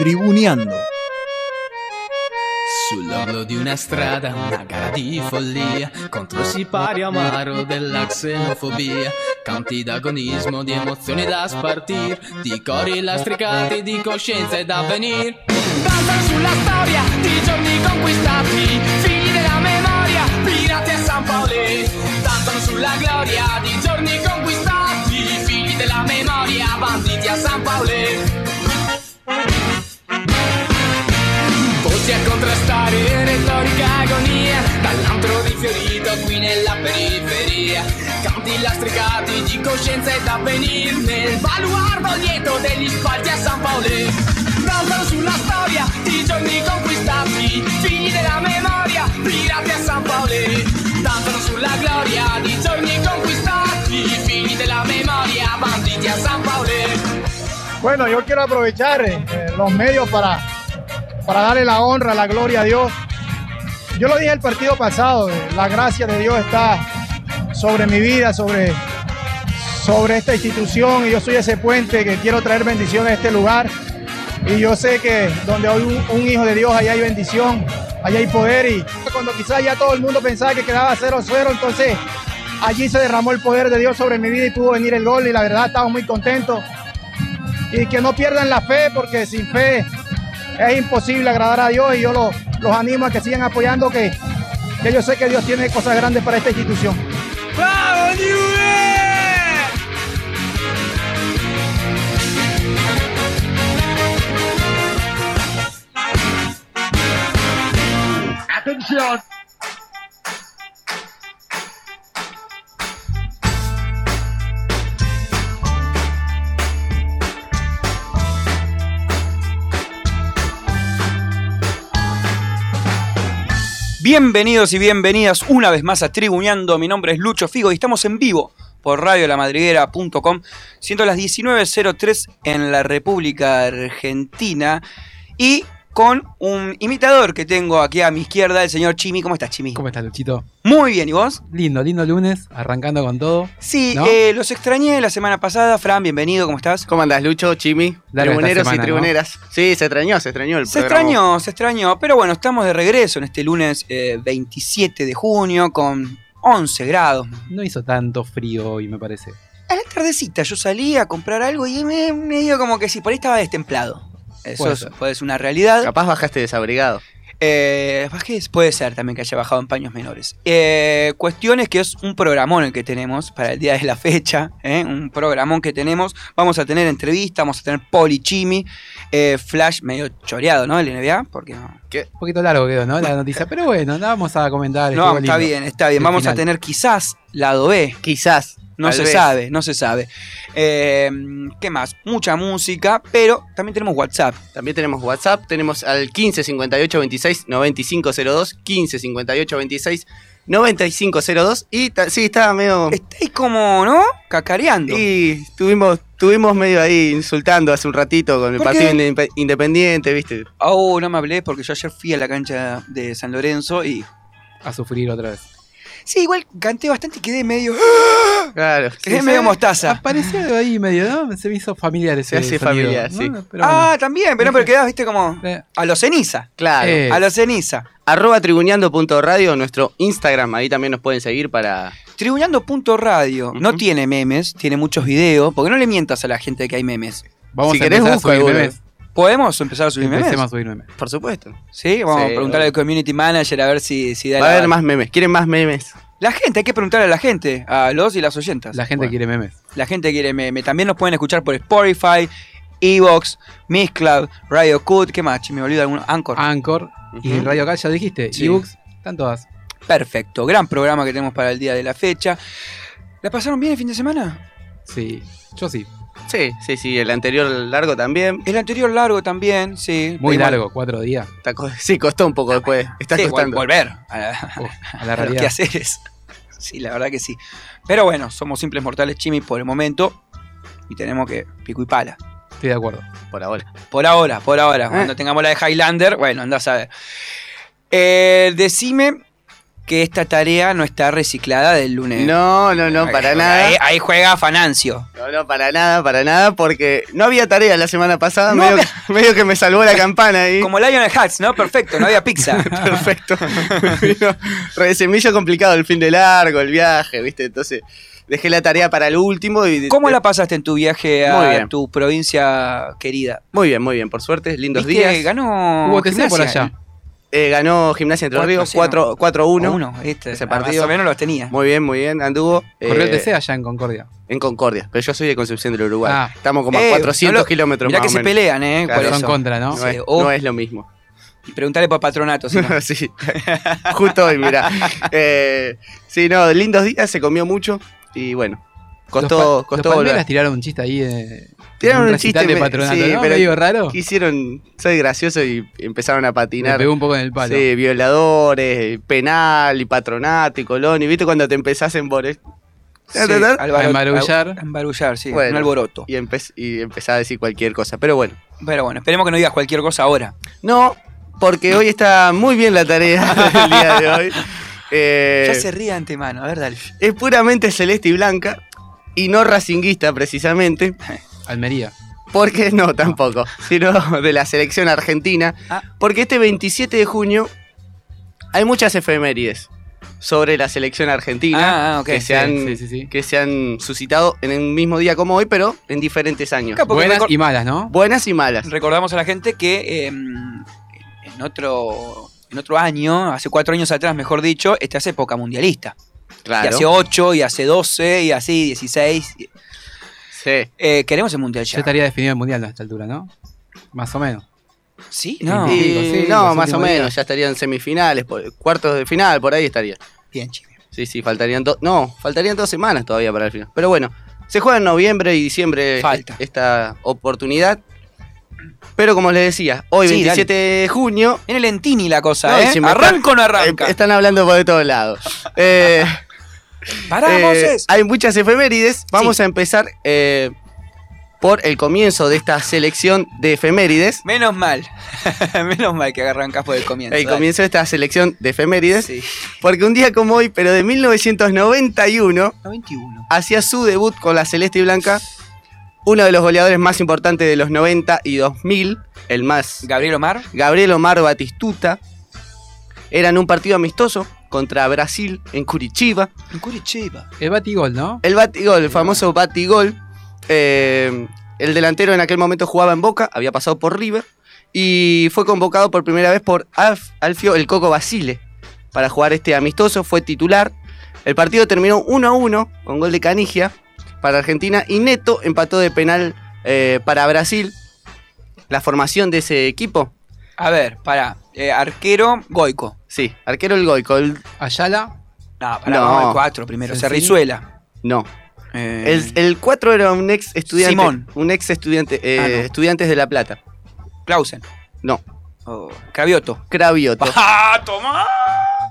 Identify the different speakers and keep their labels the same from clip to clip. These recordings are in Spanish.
Speaker 1: Tribuneando.
Speaker 2: Sull'orlo di una strada, una gara di follia contro il sipario amaro della xenofobia. Canti d'agonismo, di emozioni da spartir, di cori lastricati, di coscienza e d'avvenir. Danzano sulla storia di giorni conquistati, figli della memoria, pirati a San Paolo. Danzano sulla gloria di giorni conquistati, figli della memoria, banditi a San Paolo. Qui nella periferia Canti lastricati di coscienza ed avvenir Nel baluardo lieto degli spalti a San Paolo Danzano sulla storia di giorni conquistati Figli della memoria, pirati a San Paolo Danzano sulla gloria di giorni conquistati Figli della memoria, banditi a San Paolo
Speaker 3: Bueno, yo quiero aprovechar eh, los medios para, para darle la honra, la gloria a Dios. Yo lo dije el partido pasado, la gracia de Dios está sobre mi vida, sobre, sobre esta institución y yo soy ese puente que quiero traer bendición a este lugar. Y yo sé que donde hay un, hijo de Dios, allá hay bendición, allá hay poder. Y cuando quizás ya todo el mundo pensaba que quedaba 0-0, entonces allí se derramó el poder de Dios sobre mi vida y pudo venir el gol y la verdad estamos muy contentos y que no pierdan la fe porque sin fe es imposible agradar a Dios y yo los, los animo a que sigan apoyando que, que yo sé que Dios tiene cosas grandes para esta institución.
Speaker 4: ¡Vamos,
Speaker 3: Atención.
Speaker 1: Bienvenidos y bienvenidas una vez más a Tribuñando. Mi nombre es Lucho Figo y estamos en vivo por radiolamadriguera.com, siendo las 19.03 en la República Argentina y con un imitador que tengo aquí a mi izquierda, el señor Chimi. ¿Cómo estás, Chimi?
Speaker 5: ¿Cómo estás, Luchito?
Speaker 1: Muy bien, ¿y vos?
Speaker 5: Lindo, lindo lunes, arrancando con todo.
Speaker 1: Sí,
Speaker 5: ¿No?
Speaker 1: eh, los extrañé la semana pasada. Fran, bienvenido, ¿cómo estás?
Speaker 6: ¿Cómo andás, Lucho, Chimi? Tribuneros
Speaker 5: semana,
Speaker 6: y
Speaker 5: ¿no?
Speaker 6: tribuneras. Sí, se extrañó, se extrañó el
Speaker 1: Se
Speaker 6: programa.
Speaker 1: extrañó, se extrañó, pero bueno, estamos de regreso en este lunes eh, 27 de junio con 11 grados.
Speaker 5: No hizo tanto frío hoy, me parece.
Speaker 1: A la tardecita yo salí a comprar algo y me, me dio como que sí, por ahí estaba destemplado. Eso
Speaker 5: Puede ser.
Speaker 1: puede ser una realidad.
Speaker 6: Capaz bajaste desabrigado.
Speaker 1: Eh, puede ser también que haya bajado en paños menores. Eh, cuestión es que es un programón el que tenemos para el día de la fecha. ¿eh? Un programón que tenemos. Vamos a tener entrevista, vamos a tener Polichimi, eh, Flash medio choreado, ¿no? El NBA, porque no.
Speaker 5: Un poquito largo quedó, ¿no? La noticia. Pero bueno, la vamos a comentar.
Speaker 1: No,
Speaker 5: estuvo
Speaker 1: está
Speaker 5: lindo.
Speaker 1: bien, está bien.
Speaker 5: El
Speaker 1: Vamos a tener quizás lado B.
Speaker 6: Quizás.
Speaker 1: No
Speaker 6: tal
Speaker 1: se
Speaker 6: vez.
Speaker 1: sabe, no se sabe. Eh, ¿Qué más? Mucha música, pero también tenemos WhatsApp.
Speaker 6: También tenemos WhatsApp, tenemos al 15 58 26 95 02, 15 58 26 95 02 y sí, estaba medio...
Speaker 1: Estáis como, ¿no? Cacareando.
Speaker 6: Y estuvimos, estuvimos medio ahí insultando hace un ratito con el
Speaker 1: ¿Por
Speaker 6: partido
Speaker 1: qué?
Speaker 6: independiente, ¿viste?
Speaker 1: Oh, no me hablé porque yo ayer fui a la cancha de San Lorenzo y.
Speaker 5: A sufrir otra vez.
Speaker 1: Sí, igual canté bastante y quedé medio.
Speaker 6: Claro.
Speaker 1: Quedé medio mostaza.
Speaker 5: Apareció ahí medio, ¿no? Se me hizo familiar ese
Speaker 6: Se familiar,
Speaker 5: ¿no?
Speaker 6: sí.
Speaker 5: Pero
Speaker 1: ah,
Speaker 5: bueno.
Speaker 1: también, pero, pero quedás, viste, como.
Speaker 5: Eh,
Speaker 1: A los ceniza.
Speaker 6: Claro.
Speaker 5: Eh.
Speaker 1: A los ceniza.
Speaker 6: Arroba tribuneando.radio, nuestro Instagram, ahí también nos pueden seguir para...
Speaker 1: Tribuñando.radio no
Speaker 6: Ujú.
Speaker 1: tiene memes, tiene muchos videos. Porque no le mientas a la gente que hay memes.
Speaker 5: Vamos
Speaker 6: Si
Speaker 5: a
Speaker 6: querés,
Speaker 5: empezar a
Speaker 6: busco
Speaker 5: subir
Speaker 6: alguno.
Speaker 5: memes.
Speaker 1: ¿Podemos empezar a subir memes?
Speaker 5: Empecemos a subir memes.
Speaker 6: Por supuesto.
Speaker 1: Sí, vamos
Speaker 6: Sí,
Speaker 1: a preguntarle al community manager a ver si, si da
Speaker 6: Va a
Speaker 1: la-
Speaker 6: haber más memes. ¿Quieren más memes?
Speaker 1: La gente, hay que preguntarle a la gente, a los y las oyentas.
Speaker 5: La gente
Speaker 1: Bueno.
Speaker 5: quiere memes.
Speaker 1: La gente quiere meme. También nos pueden escuchar por Spotify, Evox, Mixcloud, Radio Cut, ¿qué más? Che, Me olvido alguno. Anchor.
Speaker 5: Anchor y
Speaker 6: Ujú.
Speaker 5: Radio Cal, ya dijiste.
Speaker 1: Sí.
Speaker 5: Ebooks, están todas.
Speaker 1: Perfecto. Gran programa que tenemos para el día de la fecha. ¿La pasaron bien el fin de semana?
Speaker 5: Sí, yo sí.
Speaker 6: Sí, sí, sí. El anterior largo también.
Speaker 1: El anterior largo también, sí.
Speaker 5: Muy
Speaker 1: Igual-
Speaker 5: largo, cuatro días.
Speaker 6: Está co- Sí, costó un poco después. Está
Speaker 1: Sí, vol-
Speaker 6: costando.
Speaker 1: volver a, la-
Speaker 5: Uf, a la
Speaker 1: a los
Speaker 5: realidad.
Speaker 1: quehaceres. Sí, la verdad que sí. Pero bueno, somos simples mortales chimi por el momento. Y tenemos que pico y pala.
Speaker 5: Estoy de acuerdo.
Speaker 6: Por ahora.
Speaker 1: Por ahora, por ahora.
Speaker 6: Eh.
Speaker 1: Cuando tengamos la de Highlander, bueno, andás a ver. Eh, decime que esta tarea no está reciclada del lunes.
Speaker 6: No, no, no, para
Speaker 1: Ahí-
Speaker 6: nada.
Speaker 1: Ahí, ahí juega Fanancio.
Speaker 6: No, no, para nada, para nada, porque no había tarea la semana pasada,
Speaker 1: No
Speaker 6: medio,
Speaker 1: había-
Speaker 6: medio que me salvó la campana ahí.
Speaker 1: Como Lionel Hutz, ¿no? Perfecto, no había pizza.
Speaker 6: Perfecto. Vino- re- se me hizo complicado el fin de largo, el viaje, ¿viste? Entonces dejé la tarea para el último y...
Speaker 1: ¿Cómo la pasaste en tu viaje a tu provincia querida?
Speaker 6: Muy bien, muy bien, por suerte, lindos
Speaker 1: ¿Viste?
Speaker 6: días.
Speaker 1: Ganó
Speaker 5: Hubo por allá.
Speaker 6: Eh, ganó Gimnasia Entre Ríos
Speaker 1: sí, ¿no?
Speaker 6: 4 4-1.
Speaker 1: Uno, ¿viste?
Speaker 6: Ese partido.
Speaker 1: Más o menos los tenía.
Speaker 6: Muy bien, muy bien, anduvo.
Speaker 5: Corrió el
Speaker 6: eh,
Speaker 5: TC allá en Concordia.
Speaker 6: En Concordia, pero yo soy de Concepción del Uruguay.
Speaker 5: Ah.
Speaker 6: Estamos como a
Speaker 1: Eh,
Speaker 6: 400
Speaker 1: no lo-
Speaker 6: kilómetros
Speaker 1: Mirá
Speaker 6: más
Speaker 1: que
Speaker 6: o
Speaker 1: se pelean, ¿eh?
Speaker 6: Claro.
Speaker 1: por
Speaker 5: Son
Speaker 1: eso.
Speaker 5: contra, ¿no?
Speaker 6: No,
Speaker 1: Sí,
Speaker 6: es,
Speaker 1: o-
Speaker 6: no es lo mismo.
Speaker 1: Preguntale por patronato, si no.
Speaker 6: sí, justo hoy, mira. Eh, sí, no, lindos días, se comió mucho y bueno, costó,
Speaker 5: los,
Speaker 6: costó
Speaker 5: los
Speaker 6: volver.
Speaker 5: Palmeras tiraron un chiste ahí. Eh,
Speaker 6: Tiraron un
Speaker 5: recital
Speaker 6: chiste,
Speaker 5: de
Speaker 6: me-
Speaker 5: patronato,
Speaker 6: sí,
Speaker 5: ¿no?
Speaker 6: pero
Speaker 5: Medio raro.
Speaker 6: Quisieron, soy gracioso y empezaron a
Speaker 5: Me
Speaker 6: patinar.
Speaker 5: pegó un poco en el palo.
Speaker 6: Sí, violadores, penal y patronato y colón. Y viste cuando te empezás en Boris.
Speaker 1: Sí,
Speaker 5: A embarullar.
Speaker 1: a embarullar, sí.
Speaker 6: Bueno.
Speaker 1: Un alboroto.
Speaker 6: Y, empe- y empezás a decir cualquier cosa. Pero bueno.
Speaker 1: Pero bueno, esperemos que no digas cualquier cosa ahora.
Speaker 6: No, porque hoy está muy bien la tarea del día de hoy. Eh,
Speaker 1: Ya se ríe antemano. A ver, dale.
Speaker 6: es puramente celeste y blanca. Y no racinguista precisamente.
Speaker 5: Almería.
Speaker 6: Porque no, tampoco. Sino de la selección argentina.
Speaker 1: Ah.
Speaker 6: Porque este 27 de junio hay muchas efemérides sobre la selección argentina.
Speaker 1: Ah, ah, ok.
Speaker 6: que,
Speaker 1: sí,
Speaker 6: se han,
Speaker 5: sí, sí, sí.
Speaker 6: que se han suscitado en el mismo día como hoy, pero en diferentes años.
Speaker 5: Buenas y malas, ¿no?
Speaker 6: Buenas y malas.
Speaker 1: recordamos a la gente que eh, en otro en otro año, hace cuatro años atrás, mejor dicho, esta es época mundialista. Y
Speaker 6: Claro.
Speaker 1: hace ocho, y hace doce, y así, dieciséis.
Speaker 6: Sí.
Speaker 1: Eh, queremos el mundial ya.
Speaker 5: Ya estaría definido el mundial a esta altura, ¿no? Más o menos.
Speaker 1: ¿Sí? No.
Speaker 5: Sí.
Speaker 6: No, más o menos.
Speaker 5: días.
Speaker 6: Ya estarían semifinales, por- cuartos de final, por ahí estaría.
Speaker 1: Bien, chicos.
Speaker 6: Sí, sí, faltarían dos. No, faltarían dos semanas todavía para el final. Pero bueno, se juega en noviembre y diciembre
Speaker 1: Falta.
Speaker 6: e- esta oportunidad. Pero como les decía, hoy
Speaker 1: Sí,
Speaker 6: 27 de junio.
Speaker 1: Viene lentini la cosa,
Speaker 6: No,
Speaker 1: ¿eh?
Speaker 6: si
Speaker 1: ¿Arranca o no
Speaker 6: están-
Speaker 1: arranca?
Speaker 6: eh, Están hablando por de todos lados. Eh,
Speaker 1: Pará,
Speaker 6: eh,
Speaker 1: Moses.
Speaker 6: hay muchas efemérides. Vamos a empezar eh, por el comienzo de esta selección de efemérides.
Speaker 1: Menos mal. Menos mal que arrancas por el comienzo.
Speaker 6: El
Speaker 1: dale.
Speaker 6: comienzo de esta selección de efemérides.
Speaker 1: Sí.
Speaker 6: Porque un día como hoy, pero de 1991,
Speaker 1: 91.
Speaker 6: hacía su debut con la Celeste y Blanca. Uno de los goleadores más importantes de los 90 y 2000, el más
Speaker 1: Gabriel Omar.
Speaker 6: Gabriel Omar Batistuta. Era en un partido amistoso contra Brasil en Curitiba.
Speaker 1: En Curitiba.
Speaker 5: El batigol, ¿no?
Speaker 6: El batigol, el famoso batigol. eh, el delantero en aquel momento jugaba en Boca, había pasado por River y fue convocado por primera vez por Alf- Alfio el Coco Basile para jugar este amistoso, fue titular. El partido terminó 1 a 1 con gol de Canigia para Argentina y Neto empató de penal eh, para Brasil. La formación de ese equipo,
Speaker 1: A ver, pará. Eh, arquero, Goico.
Speaker 6: sí, arquero el Goico, el-
Speaker 5: Ayala.
Speaker 1: No, pará,
Speaker 6: No.
Speaker 1: vamos al 4 primero. Cerrizuela.
Speaker 6: no,
Speaker 1: Eh,
Speaker 6: el, el 4 era un ex estudiante,
Speaker 1: Simón.
Speaker 6: un ex estudiante, eh,
Speaker 1: Ah, no.
Speaker 6: estudiantes de La Plata.
Speaker 1: Clausen.
Speaker 6: No,
Speaker 1: Oh, Cravioto.
Speaker 6: Cravioto.
Speaker 1: ¡Ah, tomá!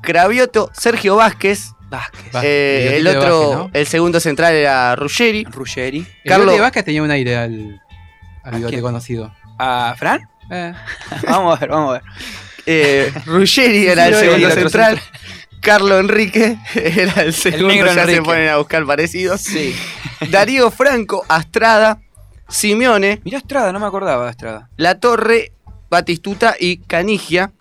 Speaker 6: Cravioto, Sergio Vázquez.
Speaker 1: Vázquez.
Speaker 6: Eh, el otro,
Speaker 5: Vázquez, ¿no?
Speaker 6: el segundo central era Ruggeri.
Speaker 1: Ruggeri.
Speaker 5: El
Speaker 6: Carlos-
Speaker 5: Carlos... Vázquez tenía un aire al, al
Speaker 1: ¿A
Speaker 5: bigote
Speaker 1: quién?
Speaker 5: conocido.
Speaker 1: ¿A Fran?
Speaker 5: Eh,
Speaker 1: vamos a ver, vamos a ver.
Speaker 6: Eh, Ruggeri era el segundo
Speaker 1: el
Speaker 6: central. Carlos Enrique era el segundo.
Speaker 1: negro
Speaker 6: ya se ponen a buscar parecidos.
Speaker 1: Sí.
Speaker 6: Darío Franco, Astrada, Simeone,
Speaker 1: Mirá Estrada, no me acordaba de Estrada.
Speaker 6: La Torre, Batistuta y Canigia.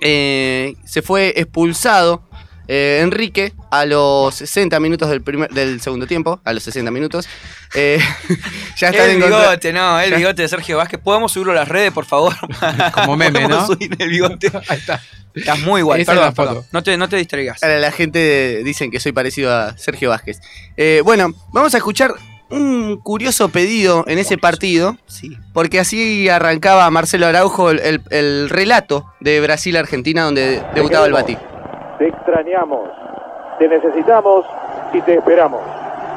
Speaker 6: Eh, se fue expulsado eh, Enrique a los 60 minutos del, primer, del segundo tiempo. A los 60 minutos. Eh, ya están
Speaker 1: El bigote, no, el
Speaker 6: ya-
Speaker 1: bigote de Sergio Vázquez. ¿Podemos subirlo a las redes, por favor?
Speaker 5: Como meme,
Speaker 1: ¿Podemos
Speaker 5: ¿no?
Speaker 1: subir el bigote?
Speaker 5: ahí está.
Speaker 1: Estás muy igual, perdón. No te, no te distraigas.
Speaker 6: Ahora la gente dicen que soy parecido a Sergio Vázquez. Eh, bueno, vamos a escuchar un curioso pedido en ese partido,
Speaker 1: Sí.
Speaker 6: porque así arrancaba Marcelo Araujo el, el- el relato de Brasil-Argentina donde debutaba el Bati.
Speaker 7: Te extrañamos, te necesitamos y te esperamos.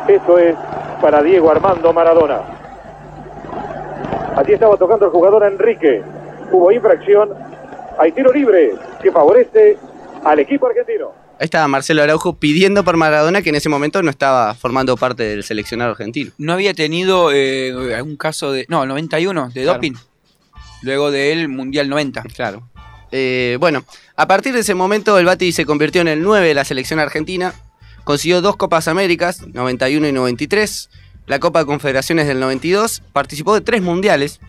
Speaker 7: Esto es para Diego Armando Maradona. Allí estaba tocando el jugador Enrique. Hubo infracción. Hay tiro libre que favorece al equipo argentino.
Speaker 6: Ahí estaba Marcelo Araujo pidiendo por Maradona que en ese momento no estaba formando parte del seleccionado argentino.
Speaker 1: ¿No había tenido eh, algún caso de. No, 91, de
Speaker 6: Claro.
Speaker 1: doping? Luego del Mundial 90.
Speaker 6: Claro. Eh, bueno, a partir de ese momento el Bati se convirtió en el 9 de la selección argentina. Consiguió dos Copas Américas, 91 y 93. La Copa de Confederaciones del 92. Participó de tres mundiales.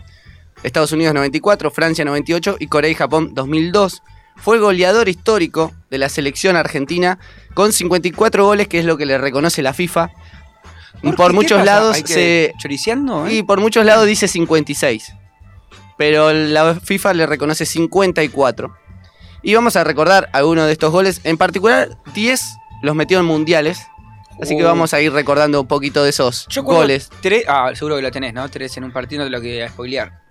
Speaker 6: Estados Unidos 94, Francia 98 y Corea y Japón 2002. Fue goleador histórico de la selección argentina con 54 goles, que es lo que le reconoce la FIFA. Por
Speaker 1: qué?
Speaker 6: muchos lados
Speaker 1: ¿Hay que-
Speaker 6: se,
Speaker 1: ¿Choriciando? eh?
Speaker 6: y por muchos lados dice 56. Pero la FIFA le reconoce 54. Y vamos a recordar algunos de estos goles. En particular, 10 los metió en mundiales. Así que
Speaker 1: Uh.
Speaker 6: vamos a ir recordando un poquito de esos
Speaker 1: Yo
Speaker 6: goles.
Speaker 1: Tres, ah, seguro que lo tenés, ¿no? Tres en un partido, no te lo que spoilear.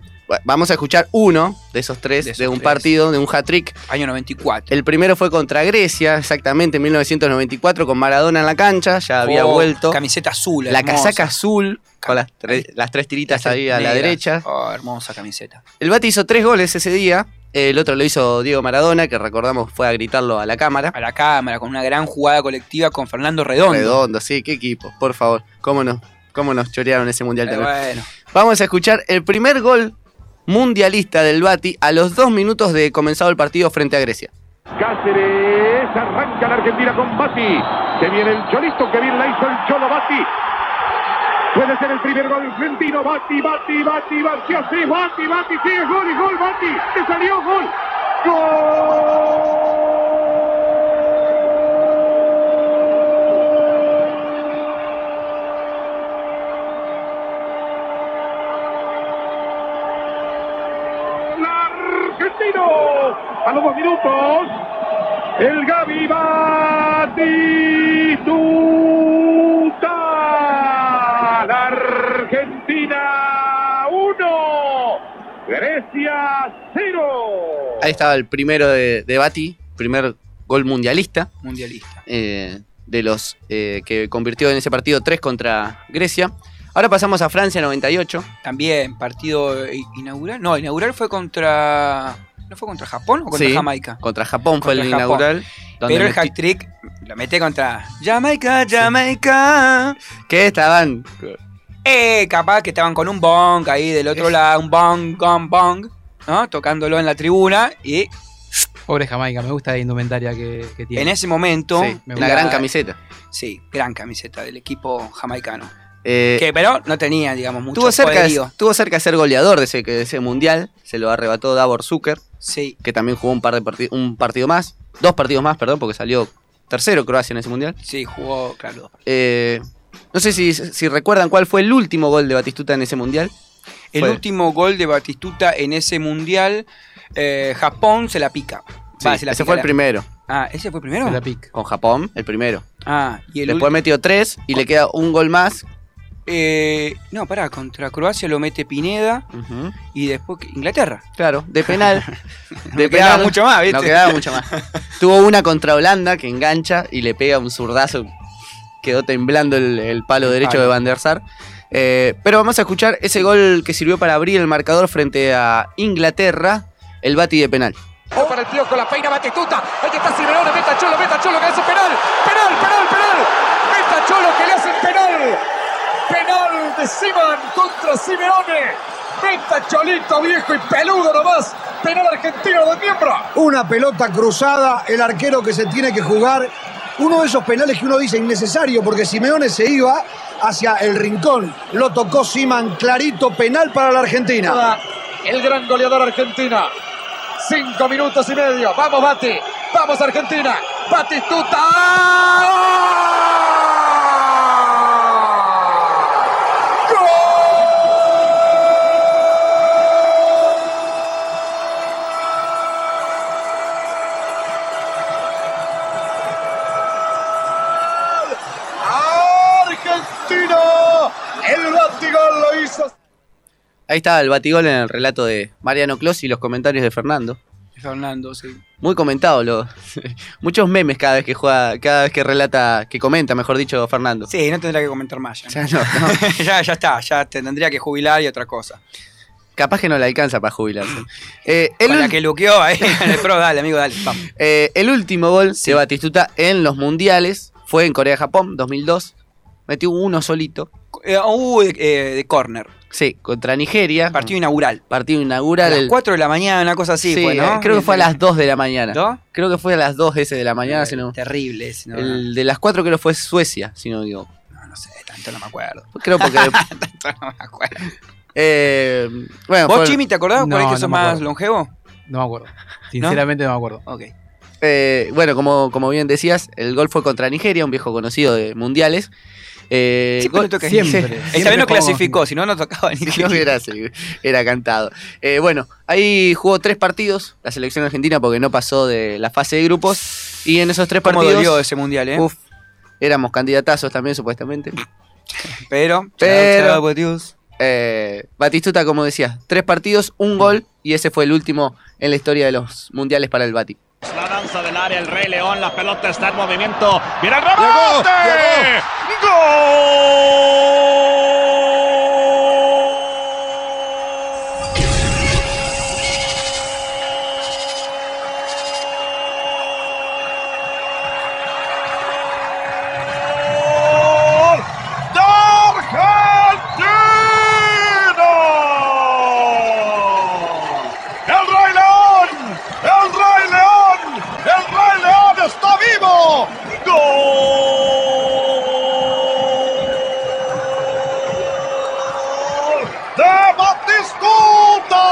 Speaker 6: Vamos a escuchar uno de esos tres,
Speaker 1: De
Speaker 6: un
Speaker 1: tres.
Speaker 6: partido, de un hat-trick.
Speaker 1: Año 94.
Speaker 6: El primero fue contra Grecia, exactamente en 1994, con Maradona en la cancha. Ya había
Speaker 1: Oh,
Speaker 6: vuelto.
Speaker 1: Camiseta azul.
Speaker 6: La
Speaker 1: hermosa.
Speaker 6: casaca azul, con las, tre- las tres tiritas ahí a la derecha.
Speaker 1: Oh, hermosa camiseta.
Speaker 6: El Bati hizo tres goles ese día. El otro lo hizo Diego Maradona, que recordamos fue a gritarlo a la cámara.
Speaker 1: A la cámara, con una gran jugada colectiva con Fernando Redondo.
Speaker 6: Redondo, sí, qué equipo, por favor. ¿Cómo no? ¿Cómo nos chorearon ese mundial
Speaker 1: Eh,
Speaker 6: también?
Speaker 1: bueno.
Speaker 6: Vamos a escuchar el primer gol mundialista del Bati a los dos minutos de comenzado el partido frente a Grecia.
Speaker 7: Cáceres arranca la Argentina con Bati. Que viene el cholito, que bien la hizo el cholo Bati. Puede ser el primer gol argentino. Bati, Bati, Bati, Bati, sí, Bati, Bati, sí, gol, es gol, Bati. Te salió gol. ¡Gol! A los dos minutos. El Gaby Batistuta. La Argentina 1. Grecia 0.
Speaker 6: Ahí estaba el primero de, de Bati, primer gol mundialista.
Speaker 1: Mundialista.
Speaker 6: eh, de los eh, que convirtió en ese partido 3 contra Grecia. Ahora pasamos a Francia 98.
Speaker 1: También, partido inaugural. No, inaugural fue contra. ¿No fue contra Japón o contra
Speaker 6: Sí,
Speaker 1: Jamaica?
Speaker 6: Contra Japón fue el
Speaker 1: Japón.
Speaker 6: inaugural. donde
Speaker 1: Pero el
Speaker 6: metí-
Speaker 1: hack trick lo mete contra Jamaica, Jamaica.
Speaker 6: que estaban
Speaker 1: Eh, capaz que estaban con un bong ahí del otro
Speaker 6: Es-
Speaker 1: lado, un bong, gong, bong, ¿no? Tocándolo en la tribuna y
Speaker 5: Pobre Jamaica, me gusta la indumentaria que, que tiene.
Speaker 1: en ese momento.
Speaker 6: sí,
Speaker 1: la-
Speaker 6: gran camiseta.
Speaker 1: Sí, gran camiseta del equipo jamaicano.
Speaker 6: Eh,
Speaker 1: Que, pero no tenía, digamos, mucho
Speaker 6: Tuvo cerca,
Speaker 1: poderío.
Speaker 6: estuvo cerca de ser goleador de ese, de ese mundial. Se lo arrebató Davor Zucker,
Speaker 1: Sí,
Speaker 6: que también jugó un, par de parti- un partido más. Dos partidos más, perdón, porque salió tercero Croacia en ese mundial.
Speaker 1: sí, jugó, claro.
Speaker 6: Eh, no sé si, si recuerdan cuál fue el último gol de Batistuta en ese mundial.
Speaker 1: El
Speaker 6: Fue-
Speaker 1: último gol de Batistuta en ese mundial, eh, Japón se la pica.
Speaker 6: Sí,
Speaker 1: Va, se la
Speaker 6: ese
Speaker 1: pica
Speaker 6: fue el
Speaker 1: la-
Speaker 6: primero.
Speaker 1: Ah, ¿ese fue el primero?
Speaker 5: De la pic.
Speaker 6: Con Japón, el primero.
Speaker 1: Ah, y el
Speaker 6: Después
Speaker 1: ulti-
Speaker 6: metió tres y le queda un gol más.
Speaker 1: Eh, no, pará, contra Croacia lo mete Pineda y después Inglaterra.
Speaker 6: Claro, de penal. de
Speaker 1: No quedaba mucho más, ¿viste?
Speaker 6: No quedaba mucho más. Tuvo una contra Holanda que engancha y le pega un zurdazo. Quedó temblando el, el palo derecho de Van der Sar. Eh, pero vamos a escuchar ese gol que sirvió para abrir el marcador frente a Inglaterra, el bati de penal.
Speaker 8: Para el piojo, la peina Batistuta. Ahí está Simeone, meta Cholo, meta Cholo, que hace penal. Penal, penal, penal. Meta Cholo, que le hacen penal. Penal de Siman contra Simeone. Meta Cholito, viejo y peludo nomás. Penal argentino de miembro.
Speaker 9: una pelota cruzada, el arquero que se tiene que jugar. Uno de esos penales que uno dice innecesario porque Simeone se iba hacia el rincón. Lo tocó Siman, clarito, penal para la Argentina.
Speaker 8: El gran goleador argentina. Cinco minutos y medio. Vamos, Bati. Vamos, Argentina. Batistuta.
Speaker 9: Argentina,
Speaker 6: Ahí está el batigol en el relato de Mariano Clos y los comentarios de Fernando.
Speaker 1: Fernando, sí.
Speaker 6: Muy comentado, lo, muchos memes cada vez que juega, cada vez que relata, que comenta, mejor dicho, Fernando.
Speaker 1: Sí, no tendrá que comentar más ya.
Speaker 6: Ya no, no.
Speaker 1: ya, ya está, ya te tendría que jubilar y otra cosa.
Speaker 6: Capaz que no le alcanza para jubilarse. Eh, el,
Speaker 1: Con la que luqueó ahí en el pro, dale, amigo, dale,
Speaker 6: eh, el último gol de Batistuta en los mundiales fue en Corea-Japón, 2002. Metió uno solito.
Speaker 1: Eh, uh, de, eh, de corner.
Speaker 6: Sí, contra Nigeria.
Speaker 1: Partido inaugural.
Speaker 6: Partido
Speaker 1: A
Speaker 6: inaugural.
Speaker 1: las
Speaker 6: el-
Speaker 1: 4 de la mañana, una cosa así
Speaker 6: Sí,
Speaker 1: fue, ¿no?
Speaker 6: eh, creo que fue a las 2 de la mañana.
Speaker 1: ¿No?
Speaker 6: Creo que fue a las 2 ese de la mañana, si no.
Speaker 1: Terrible ese, no,
Speaker 6: El de las 4 creo que fue Suecia, si no digo.
Speaker 1: no, no sé, tanto no me acuerdo.
Speaker 6: Creo porque.
Speaker 1: Tanto no me acuerdo.
Speaker 6: eh, bueno,
Speaker 1: ¿Vos, Jimmy, te acordás
Speaker 5: No,
Speaker 1: por ahí que
Speaker 5: no
Speaker 1: sos más longevo?
Speaker 5: No me acuerdo. Sinceramente no, me acuerdo.
Speaker 1: Ok.
Speaker 6: eh, bueno, como, como bien decías, el gol fue contra Nigeria, un viejo conocido de mundiales. Eh,
Speaker 1: Siempre
Speaker 6: gol-
Speaker 1: toca
Speaker 5: siempre.
Speaker 1: Nigeria. Esta
Speaker 5: Siempre
Speaker 1: vez no clasificó, si no, no tocaba ni
Speaker 6: sido- era cantado. Eh, bueno, ahí jugó tres partidos la selección argentina porque no pasó de la fase de grupos. Y en esos tres
Speaker 1: ¿Cómo
Speaker 6: partidos.
Speaker 1: ese mundial, eh?
Speaker 6: uf, éramos candidatazos también, supuestamente.
Speaker 1: Pero,
Speaker 6: Pero-. Eh, Batistuta, como decía, tres partidos, un gol. Y ese fue el último en la historia de los mundiales para el Bati.
Speaker 10: La danza del área, el Rey León, la pelota está en movimiento. ¡Viene el rebote! ¡Gol! ¡De Argentina! ¡El Rey León! ¡El Rey León! ¡El Rey León está vivo! ¡Gol! ¡De Batistuta!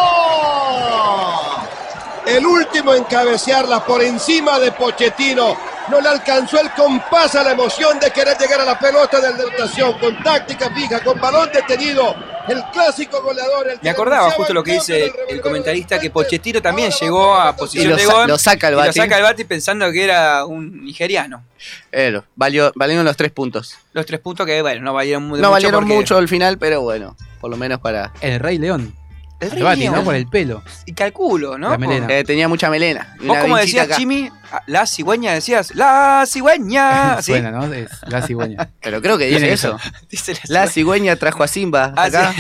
Speaker 11: El último en cabecearla por encima de Pochettino. No le alcanzó el compás a la emoción de querer llegar a la pelota de anotación con táctica fija, con balón detenido. El clásico goleador. el
Speaker 1: Me acordaba justo lo que dice el comentarista que. Pochettino también llegó a
Speaker 11: la
Speaker 1: posición
Speaker 6: Y lo
Speaker 1: de gol.
Speaker 6: lo saca el
Speaker 1: lo
Speaker 6: Bati.
Speaker 1: saca el Bati pensando que era un nigeriano.
Speaker 6: Eh, valió, valieron los tres puntos.
Speaker 1: Los tres puntos que, bueno, no valieron
Speaker 6: No
Speaker 1: mucho
Speaker 6: valieron
Speaker 1: porque-
Speaker 6: mucho al final, pero bueno, por lo menos para.
Speaker 5: El Rey León.
Speaker 1: El.
Speaker 5: ¿no? Por el pelo.
Speaker 1: Y calculo, ¿no?
Speaker 5: La melena.
Speaker 6: Eh, tenía mucha melena.
Speaker 1: Vos como decías,
Speaker 6: acá.
Speaker 1: Jimmy, Ah, la cigüeña decías, la cigüeña. ¿Sí?
Speaker 5: Suena, ¿no? Es la cigüeña.
Speaker 6: Pero creo que dice
Speaker 5: eso.
Speaker 1: Dice la
Speaker 6: La
Speaker 1: cigüeña.
Speaker 6: trajo a Simba
Speaker 1: Ah,
Speaker 6: acá.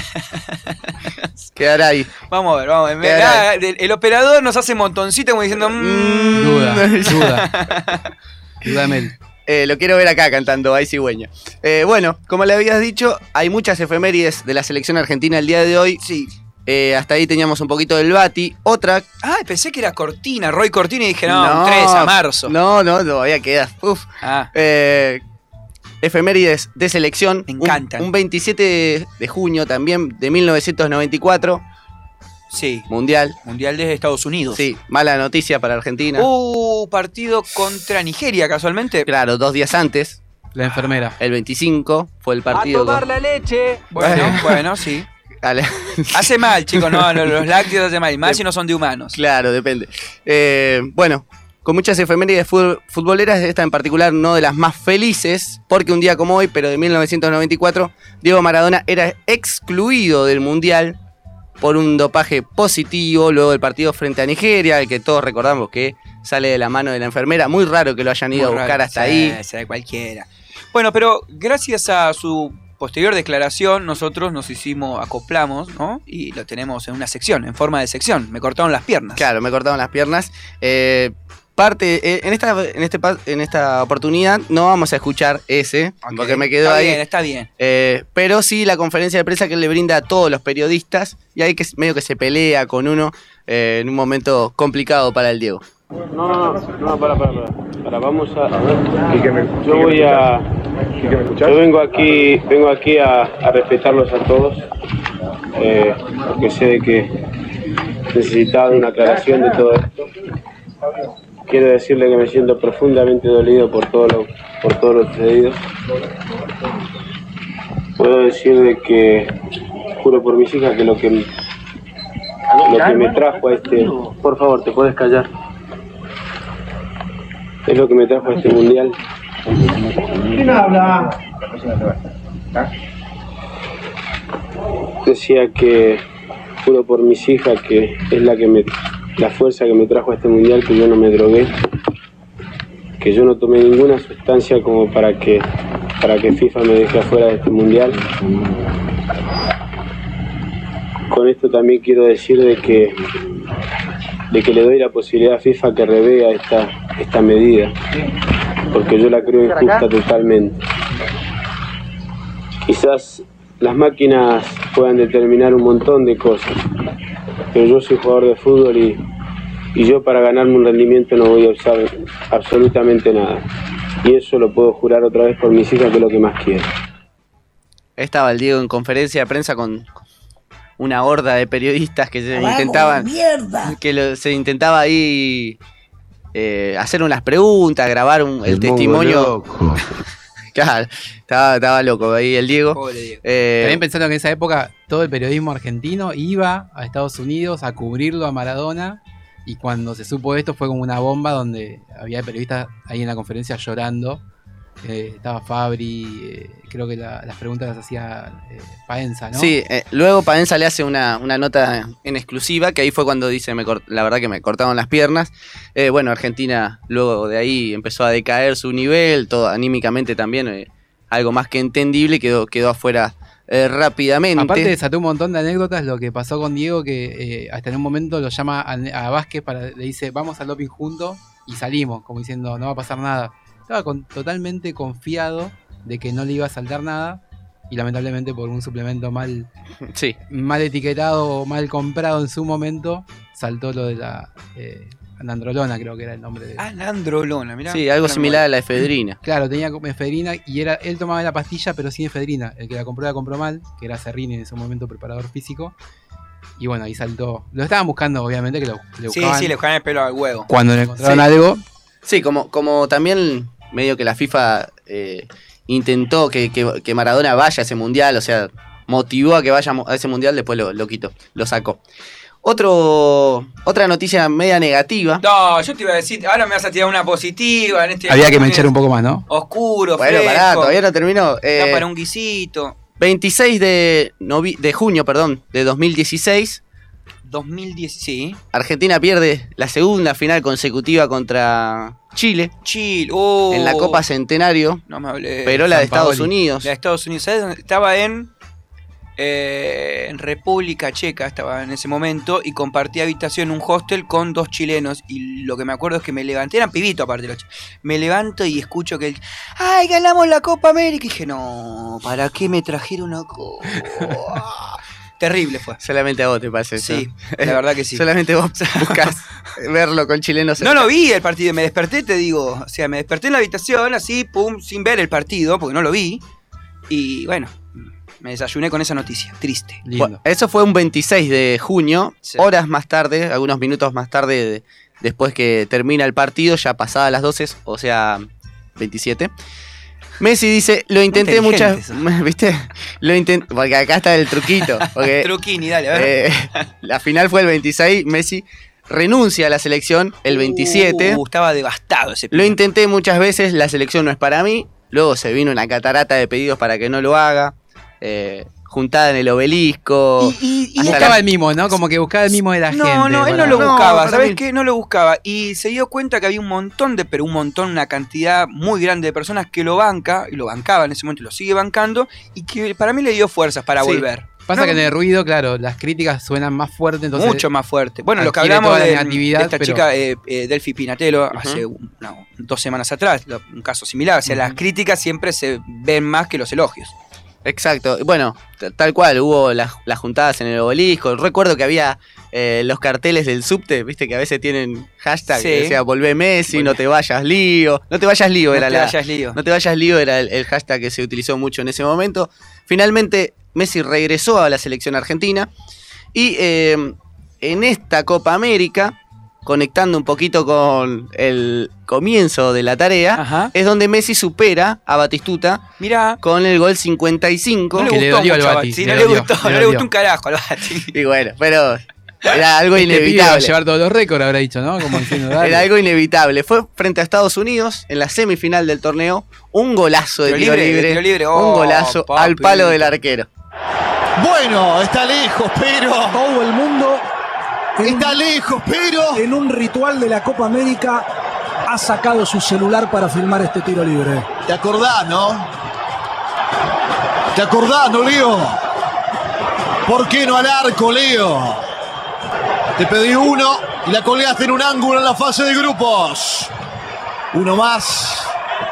Speaker 1: sí.
Speaker 6: Quedará ahí.
Speaker 1: Vamos a ver, vamos a ver.
Speaker 6: Quedará
Speaker 1: Mirá, el, el operador nos hace montoncito como diciendo, mm,
Speaker 5: Duda, duda.
Speaker 6: Eh, lo quiero ver acá cantando, hay cigüeña. Eh, bueno, como le habías dicho, hay muchas efemérides de la selección argentina el día de hoy.
Speaker 1: Sí.
Speaker 6: Eh, hasta ahí teníamos un poquito del Bati. Otra.
Speaker 1: Ah, pensé que era Cortina, Roy Cortina y dije, no, un 3 a marzo.
Speaker 6: No, no, todavía queda. Uf.
Speaker 1: Ah,
Speaker 6: Eh, efemérides de selección.
Speaker 1: Me
Speaker 6: Un-
Speaker 1: encantan.
Speaker 6: Un, 27 de junio también de 1994,
Speaker 1: sí.
Speaker 6: Mundial.
Speaker 1: Mundial de Estados Unidos.
Speaker 6: Sí, mala noticia para Argentina.
Speaker 1: Uh, partido contra Nigeria, casualmente.
Speaker 6: Claro, dos días antes,
Speaker 5: La enfermera.
Speaker 6: el 25, fue el partido. con-
Speaker 1: la leche. Bueno, bueno, sí.
Speaker 6: La-
Speaker 1: Hace mal, chicos, no, los, los lácteos hacen mal. Y más si no son de humanos.
Speaker 6: Claro, depende. Eh, bueno, con muchas efemérides fut- futboleras, esta en particular no de las más felices, porque un día como hoy, pero de 1994, Diego Maradona era excluido del Mundial por un dopaje positivo luego del partido frente a Nigeria, el que todos recordamos que sale de la mano de la enfermera. Muy raro que lo hayan ido
Speaker 1: Muy
Speaker 6: a buscar
Speaker 1: raro.
Speaker 6: hasta ahí.
Speaker 1: sí, cualquiera. Bueno, pero gracias a su posterior declaración, nosotros nos hicimos, acoplamos, ¿no? Y lo tenemos en una sección, en forma de sección. Me cortaron las piernas.
Speaker 6: Claro, me cortaron las piernas. Eh, parte, eh, en, esta, en, este, en esta oportunidad no vamos a escuchar ese, porque me quedó
Speaker 1: está
Speaker 6: ahí.
Speaker 1: Bien, está bien.
Speaker 6: Eh, pero sí la conferencia de prensa que le brinda a todos los periodistas y ahí que medio que se pelea con uno eh, en un momento complicado para el Diego.
Speaker 12: No, no, no, no, para, para, para. Para, vamos a. a ver. Yo voy a. Yo vengo aquí, vengo aquí a, a respetarlos a todos, eh, porque sé de que necesitaba una aclaración de todo esto. Quiero decirle que me siento profundamente dolido por todo lo, por todo lo sucedido. Puedo decir de que juro por mis hijas que lo que lo que me trajo a este, por favor, te puedes callar. Es lo que me trajo a este mundial.
Speaker 11: ¿Quién habla?
Speaker 12: Decía que juro por mis hijas que es la que me la fuerza que me trajo a este mundial que yo no me drogué, que yo no tomé ninguna sustancia como para que para que FIFA me deje afuera de este mundial. Con esto también quiero decir de que de que le doy la posibilidad a FIFA que revea esta esta medida, porque yo la creo injusta totalmente. Quizás las máquinas puedan determinar un montón de cosas. Pero yo soy jugador de fútbol y, y yo para ganarme un rendimiento no voy a usar absolutamente nada. Y eso lo puedo jurar otra vez por mis hijas que es lo que más quiero.
Speaker 6: Estaba el Diego en conferencia de prensa con una horda de periodistas que se intentaban.
Speaker 13: mierda.
Speaker 6: Que lo- se intentaba ahí eh, hacer unas preguntas, grabar un- el, testimonio. Claro, estaba, estaba loco ahí el Diego. Eh,
Speaker 5: También pensando que en esa época todo el periodismo argentino iba a Estados Unidos a cubrirlo a Maradona. Y cuando se supo esto fue como una bomba donde había periodistas ahí en la conferencia llorando. Eh, estaba Fabri, eh, creo que la- las preguntas las hacía eh, Paenza, ¿no?
Speaker 6: Sí, luego Paenza le hace una, una nota en exclusiva, que ahí fue cuando dice, me la verdad que me cortaron las piernas. Bueno, Argentina luego de ahí empezó a decaer su nivel, todo anímicamente también, algo más que entendible, quedó, quedó afuera eh, rápidamente.
Speaker 5: Aparte desató un montón de anécdotas lo que pasó con Diego, que eh, hasta en un momento lo llama a, a Vázquez para le dice vamos al doping juntos y salimos, como diciendo no va a pasar nada. Estaba con- totalmente confiado de que no le iba a saltar nada y lamentablemente por un suplemento mal,
Speaker 6: sí.
Speaker 5: mal etiquetado o mal comprado en su momento saltó lo de la eh, anandrolona creo que era el nombre de...
Speaker 1: Ah, la androlona, mirá.
Speaker 6: Sí, algo similar a la efedrina.
Speaker 5: Claro, tenía efedrina y era él tomaba la pastilla pero sin efedrina. El que la compró la compró mal, que era Serrini en ese momento preparador físico. Y bueno, ahí saltó. Lo estaban buscando, obviamente, que lo le
Speaker 1: Sí, sí, le buscaban el pelo al huevo.
Speaker 5: Cuando le encontraron
Speaker 6: Sí.
Speaker 5: algo,
Speaker 6: Sí, como, como también medio que la FIFA eh, intentó que, que- que Maradona vaya a ese mundial, o sea, motivó a que vaya a ese mundial, después lo, lo quitó, lo sacó. Otro, otra noticia media negativa.
Speaker 1: No, yo te iba a decir, ahora me vas a tirar una positiva en este.
Speaker 5: había que menchar un poco más, ¿no?
Speaker 1: Oscuro,
Speaker 6: Bueno,
Speaker 1: fresco.
Speaker 6: pará, todavía no terminó.
Speaker 1: Está
Speaker 6: Eh,
Speaker 1: para un guisito.
Speaker 6: 26 de, novi- de junio perdón, de 2016,
Speaker 1: 2010, sí.
Speaker 6: Argentina pierde la segunda final consecutiva contra Chile
Speaker 1: Chile, oh.
Speaker 6: en la Copa Centenario,
Speaker 1: No me hablé.
Speaker 6: pero la de
Speaker 5: Paoli.
Speaker 6: Estados Unidos.
Speaker 1: La de Estados Unidos. Estaba en. eh, en República Checa, estaba en ese momento, y compartí habitación en un hostel con dos chilenos. Y lo que me acuerdo es que me levanté, eran pibito aparte los Me levanto y escucho que el. ¡Ay, ganamos la Copa América! Y dije, no, ¿para qué me trajeron una copa? Terrible fue.
Speaker 6: Solamente a vos te parece eso.
Speaker 1: Sí, la verdad que sí.
Speaker 6: Solamente vos buscas verlo con chilenos.
Speaker 1: No lo vi el partido, me desperté, te digo. O sea, me desperté en la habitación así, pum, sin ver el partido, porque no lo vi. Y bueno, me desayuné con esa noticia, triste.
Speaker 6: Bueno, eso fue un 26 de junio, horas más tarde, algunos minutos más tarde, de- después que termina el partido, ya pasadas las 12, o sea, 27. Messi dice, lo intenté muchas... ¿Viste? Lo intenté... Porque acá está el truquito. Porque,
Speaker 1: Truquini, dale, a ver.
Speaker 6: eh, la final fue el 26, Messi renuncia a la selección el 27.
Speaker 1: Uh, estaba devastado ese
Speaker 6: Lo intenté muchas veces, la selección no es para mí. Luego se vino una catarata de pedidos para que no lo haga. eh, juntada en el obelisco. hasta
Speaker 5: buscaba
Speaker 6: la-
Speaker 5: el mimo, ¿no? Como que buscaba el mimo de la
Speaker 1: No,
Speaker 5: gente.
Speaker 1: no, él no lo buscaba,
Speaker 6: para
Speaker 1: ¿sabes qué? No lo buscaba. Y se dio cuenta que había un montón de, pero un montón, una cantidad muy grande de personas que lo banca, y lo bancaba en ese momento, y lo sigue bancando, y que para mí le dio fuerzas para
Speaker 5: Sí.
Speaker 1: volver.
Speaker 5: Pasa
Speaker 1: No,
Speaker 5: que en el ruido, claro, las críticas suenan más fuerte, entonces.
Speaker 1: mucho más fuerte. Bueno, lo que hablamos de, de esta
Speaker 5: pero-
Speaker 1: chica eh, eh, Delphi Pinatelo hace un- no, dos semanas atrás, un caso similar. O sea, las críticas siempre se ven más que los elogios.
Speaker 6: Exacto. Bueno, tal cual, hubo las, las juntadas en el obelisco. Recuerdo que había eh, los carteles del subte, viste que a veces tienen hashtag
Speaker 1: Sí.
Speaker 6: que decía volvé Messi, no te vayas lío. No te vayas lío
Speaker 1: No
Speaker 6: era
Speaker 1: te
Speaker 6: la.
Speaker 1: vayas lío.
Speaker 6: No te vayas lío era el, el hashtag que se utilizó mucho en ese momento. Finalmente, Messi regresó a la selección argentina. Y eh, en esta Copa América, conectando un poquito con el comienzo de la tarea, es donde Messi supera a Batistuta
Speaker 1: Mira.
Speaker 6: con el gol 55.
Speaker 1: No le gustó mucho a Bati, sí, no le gustó, no le gustó un carajo al Bati.
Speaker 6: Y bueno, pero era algo
Speaker 5: Este pibe
Speaker 6: inevitable.
Speaker 5: llevar todos los récords, habrá dicho, ¿no? Como diciendo, dale.
Speaker 6: Era algo inevitable. Fue frente a Estados Unidos en la semifinal del torneo. Un golazo de
Speaker 1: Tiro
Speaker 6: tiro
Speaker 1: libre,
Speaker 6: libre.
Speaker 1: de tiro libre.
Speaker 6: un
Speaker 1: Oh,
Speaker 6: golazo
Speaker 1: papi.
Speaker 6: al palo del arquero.
Speaker 9: Bueno, está lejos, pero. Todo el mundo. Está lejos, pero.
Speaker 14: En un ritual de la Copa América ha sacado su celular para filmar este tiro libre.
Speaker 9: ¿Te acordás, no? ¿Te acordás, no, Leo? ¿Por qué no al arco, Leo? Te pedí uno y la colgaste en un ángulo en la fase de grupos. Uno más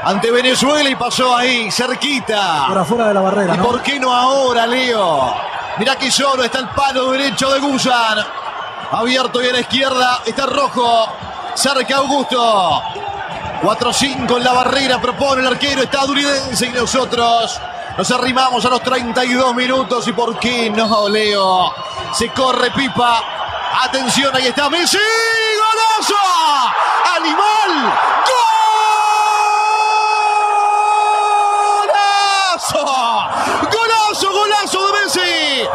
Speaker 13: ante Venezuela y pasó ahí, cerquita.
Speaker 14: Por afuera de la barrera,
Speaker 13: ¿Y
Speaker 14: ¿no?
Speaker 13: por qué no ahora, Leo? Mirá que solo está el palo derecho de Guzan. Abierto y a la izquierda está Rojo. Cerca Augusto. 4-5 en la barrera, propone el arquero estadounidense y nosotros nos arrimamos a los 32 minutos. ¿Y por qué no, Leo? Se corre Pipa. Atención, ahí está Messi. ¡Golazo! ¡Animal! ¡Golazo! ¡Golazo, golazo de Messi!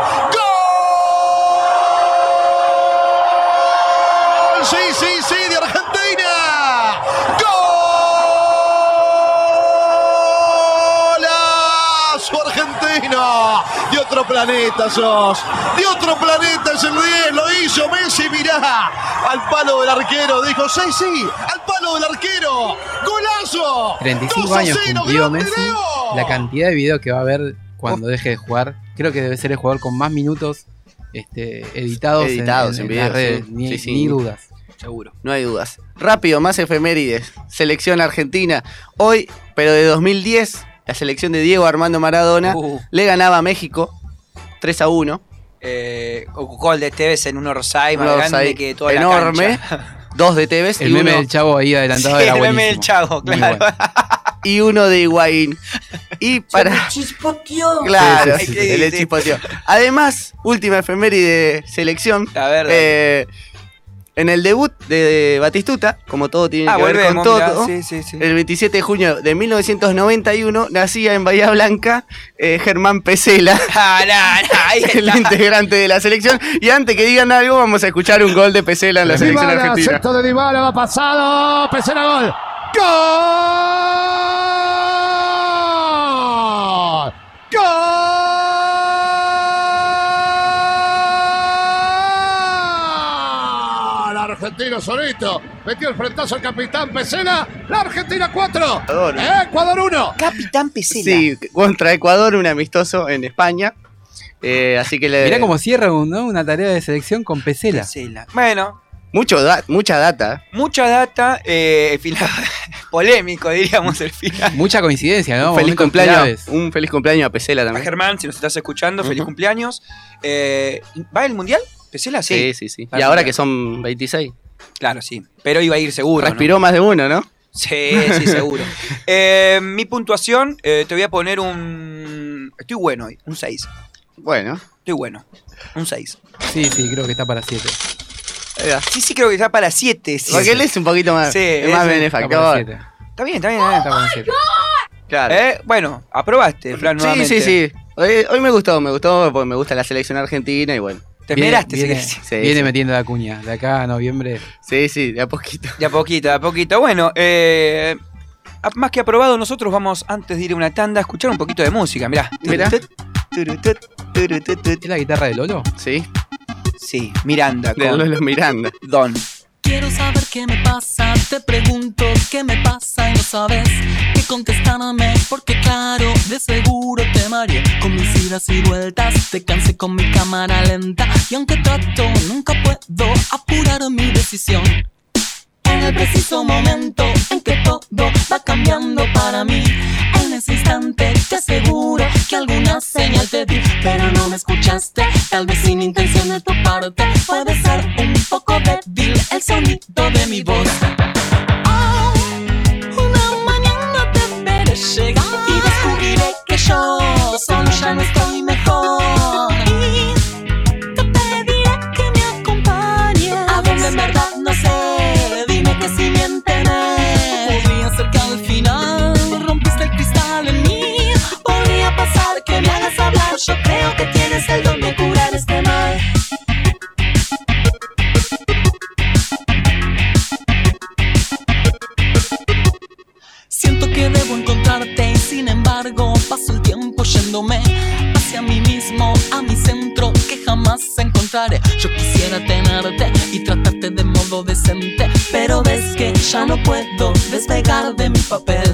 Speaker 13: Argentino! De otro planeta sos. De otro planeta es el 10. Lo hizo Messi, mirá. Al palo del arquero. Dijo, sí, sí. Al palo del arquero. ¡Golazo!
Speaker 5: 35
Speaker 13: 2 a
Speaker 5: años
Speaker 13: 0,
Speaker 5: cumplió Messi.
Speaker 13: Leo.
Speaker 5: La cantidad de videos que va a haber cuando deje de jugar, creo que debe ser el jugador con más minutos este, editados, en-
Speaker 6: Editados
Speaker 5: en,
Speaker 6: en
Speaker 5: en las redes.
Speaker 6: sí.
Speaker 5: Ni,
Speaker 6: Sí, sí.
Speaker 5: ni dudas.
Speaker 1: Seguro.
Speaker 6: No hay dudas. Rápido, más efemérides. Selección argentina. Hoy, pero de 2010, la selección de Diego Armando Maradona
Speaker 1: Uh.
Speaker 6: le ganaba a México 3 a 1.
Speaker 1: Eh, gol de Tevez en un orsay más grande que toda
Speaker 6: enorme.
Speaker 1: la cancha.
Speaker 6: Dos de Tevez
Speaker 5: El
Speaker 6: y,
Speaker 5: meme
Speaker 6: uno,
Speaker 5: del chavo ahí adelantado
Speaker 1: Sí,
Speaker 5: era
Speaker 1: el meme del chavo, claro.
Speaker 5: bueno.
Speaker 6: y uno de Higuaín. Y para.
Speaker 15: Chispoteó.
Speaker 6: Claro,
Speaker 5: Sí, sí,
Speaker 6: de
Speaker 1: Sí.
Speaker 6: chispoteó. Además, última efeméride de selección.
Speaker 1: A ver, dale.
Speaker 6: En el debut de Batistuta, como todo tiene
Speaker 1: Ah,
Speaker 6: que ver con todo,
Speaker 1: mirá, sí, sí, sí.
Speaker 6: el 27 de junio de 1991 nacía en Bahía Blanca eh, Germán Pesela,
Speaker 1: Ah, no, no, ahí
Speaker 6: el integrante de la selección. Y antes que digan algo, vamos a escuchar un gol de Pesela en la selección argentina.
Speaker 14: centro de Dybala, va pasado, Pesela gol. ¡Gol! ¡Gol! Argentino solito. Metió el frentazo al capitán Pesela. La Argentina 4.
Speaker 6: Ecuador.
Speaker 14: Ecuador 1.
Speaker 1: Capitán Pesela.
Speaker 6: Sí, contra Ecuador, un amistoso en España. Eh, así que le.
Speaker 5: Mirá cómo cierra un- ¿no? una tarea de selección con Pesela.
Speaker 1: Pesela. Bueno,
Speaker 6: Mucho da- mucha data.
Speaker 1: mucha data, eh, final polémico diríamos el final.
Speaker 5: Mucha coincidencia, ¿no?
Speaker 6: un feliz cumpleaños. Un feliz cumpleaños a Pesela
Speaker 1: A
Speaker 6: también.
Speaker 1: Germán, si nos estás escuchando, feliz cumpleaños. Eh, ¿Va el mundial? ¿Pesela?
Speaker 6: Sí,
Speaker 1: Sí.
Speaker 6: sí, sí.
Speaker 1: Va
Speaker 6: Y ahora que son 26.
Speaker 1: Claro, sí. Pero iba a ir seguro. ¿no?
Speaker 6: Respiró más de uno, ¿no?
Speaker 1: Sí, sí, seguro. Eh, mi puntuación, eh, te voy a poner un. Estoy bueno hoy, un 6.
Speaker 6: Bueno.
Speaker 1: Estoy bueno, un 6.
Speaker 5: Sí, sí, creo que está para 7.
Speaker 6: ahí va.
Speaker 1: Sí, sí, creo que está para 7. Sí,
Speaker 6: Porque él es un poquito más,
Speaker 1: Sí,
Speaker 6: es más
Speaker 1: ese-
Speaker 6: benefactor.
Speaker 1: Está bien, está bien. eh.
Speaker 5: Está para 7.
Speaker 6: Claro.
Speaker 1: Eh, Bueno, aprobaste, Fran,
Speaker 6: sí,
Speaker 1: nuevamente.
Speaker 6: sí, sí. Hoy, hoy me gustó, me gustó porque me gusta la selección argentina y bueno.
Speaker 1: Te
Speaker 5: Viene,
Speaker 1: esmeraste, si
Speaker 5: viene,
Speaker 1: querés.
Speaker 6: Sí,
Speaker 5: viene
Speaker 6: sí.
Speaker 5: metiendo la cuña. De acá a noviembre.
Speaker 6: Sí, sí, de a poquito.
Speaker 1: De a poquito, de a poquito. Bueno, eh, más que aprobado, nosotros vamos, antes de ir a una tanda, a escuchar un poquito de música. Mirá.
Speaker 6: Mirá.
Speaker 5: ¿Es la guitarra de Lolo?
Speaker 6: Sí,
Speaker 1: Sí, Miranda
Speaker 6: de
Speaker 1: con
Speaker 6: Lolo Miranda.
Speaker 1: Don.
Speaker 8: Quiero saber qué me pasa, te pregunto qué me pasa y no sabes qué contestarme, porque claro, de seguro te mareé. Con mis idas y vueltas, te cansé con mi cámara lenta. Y aunque trato, nunca puedo apurar mi decisión. En el preciso momento en que todo va cambiando para mí, en ese instante te aseguro que alguna señal te di, pero no me escuchaste, tal vez sin intención de tu parte, puede ser un poco débil el sonido de mi voz. Ya no puedo despegar de mi papel.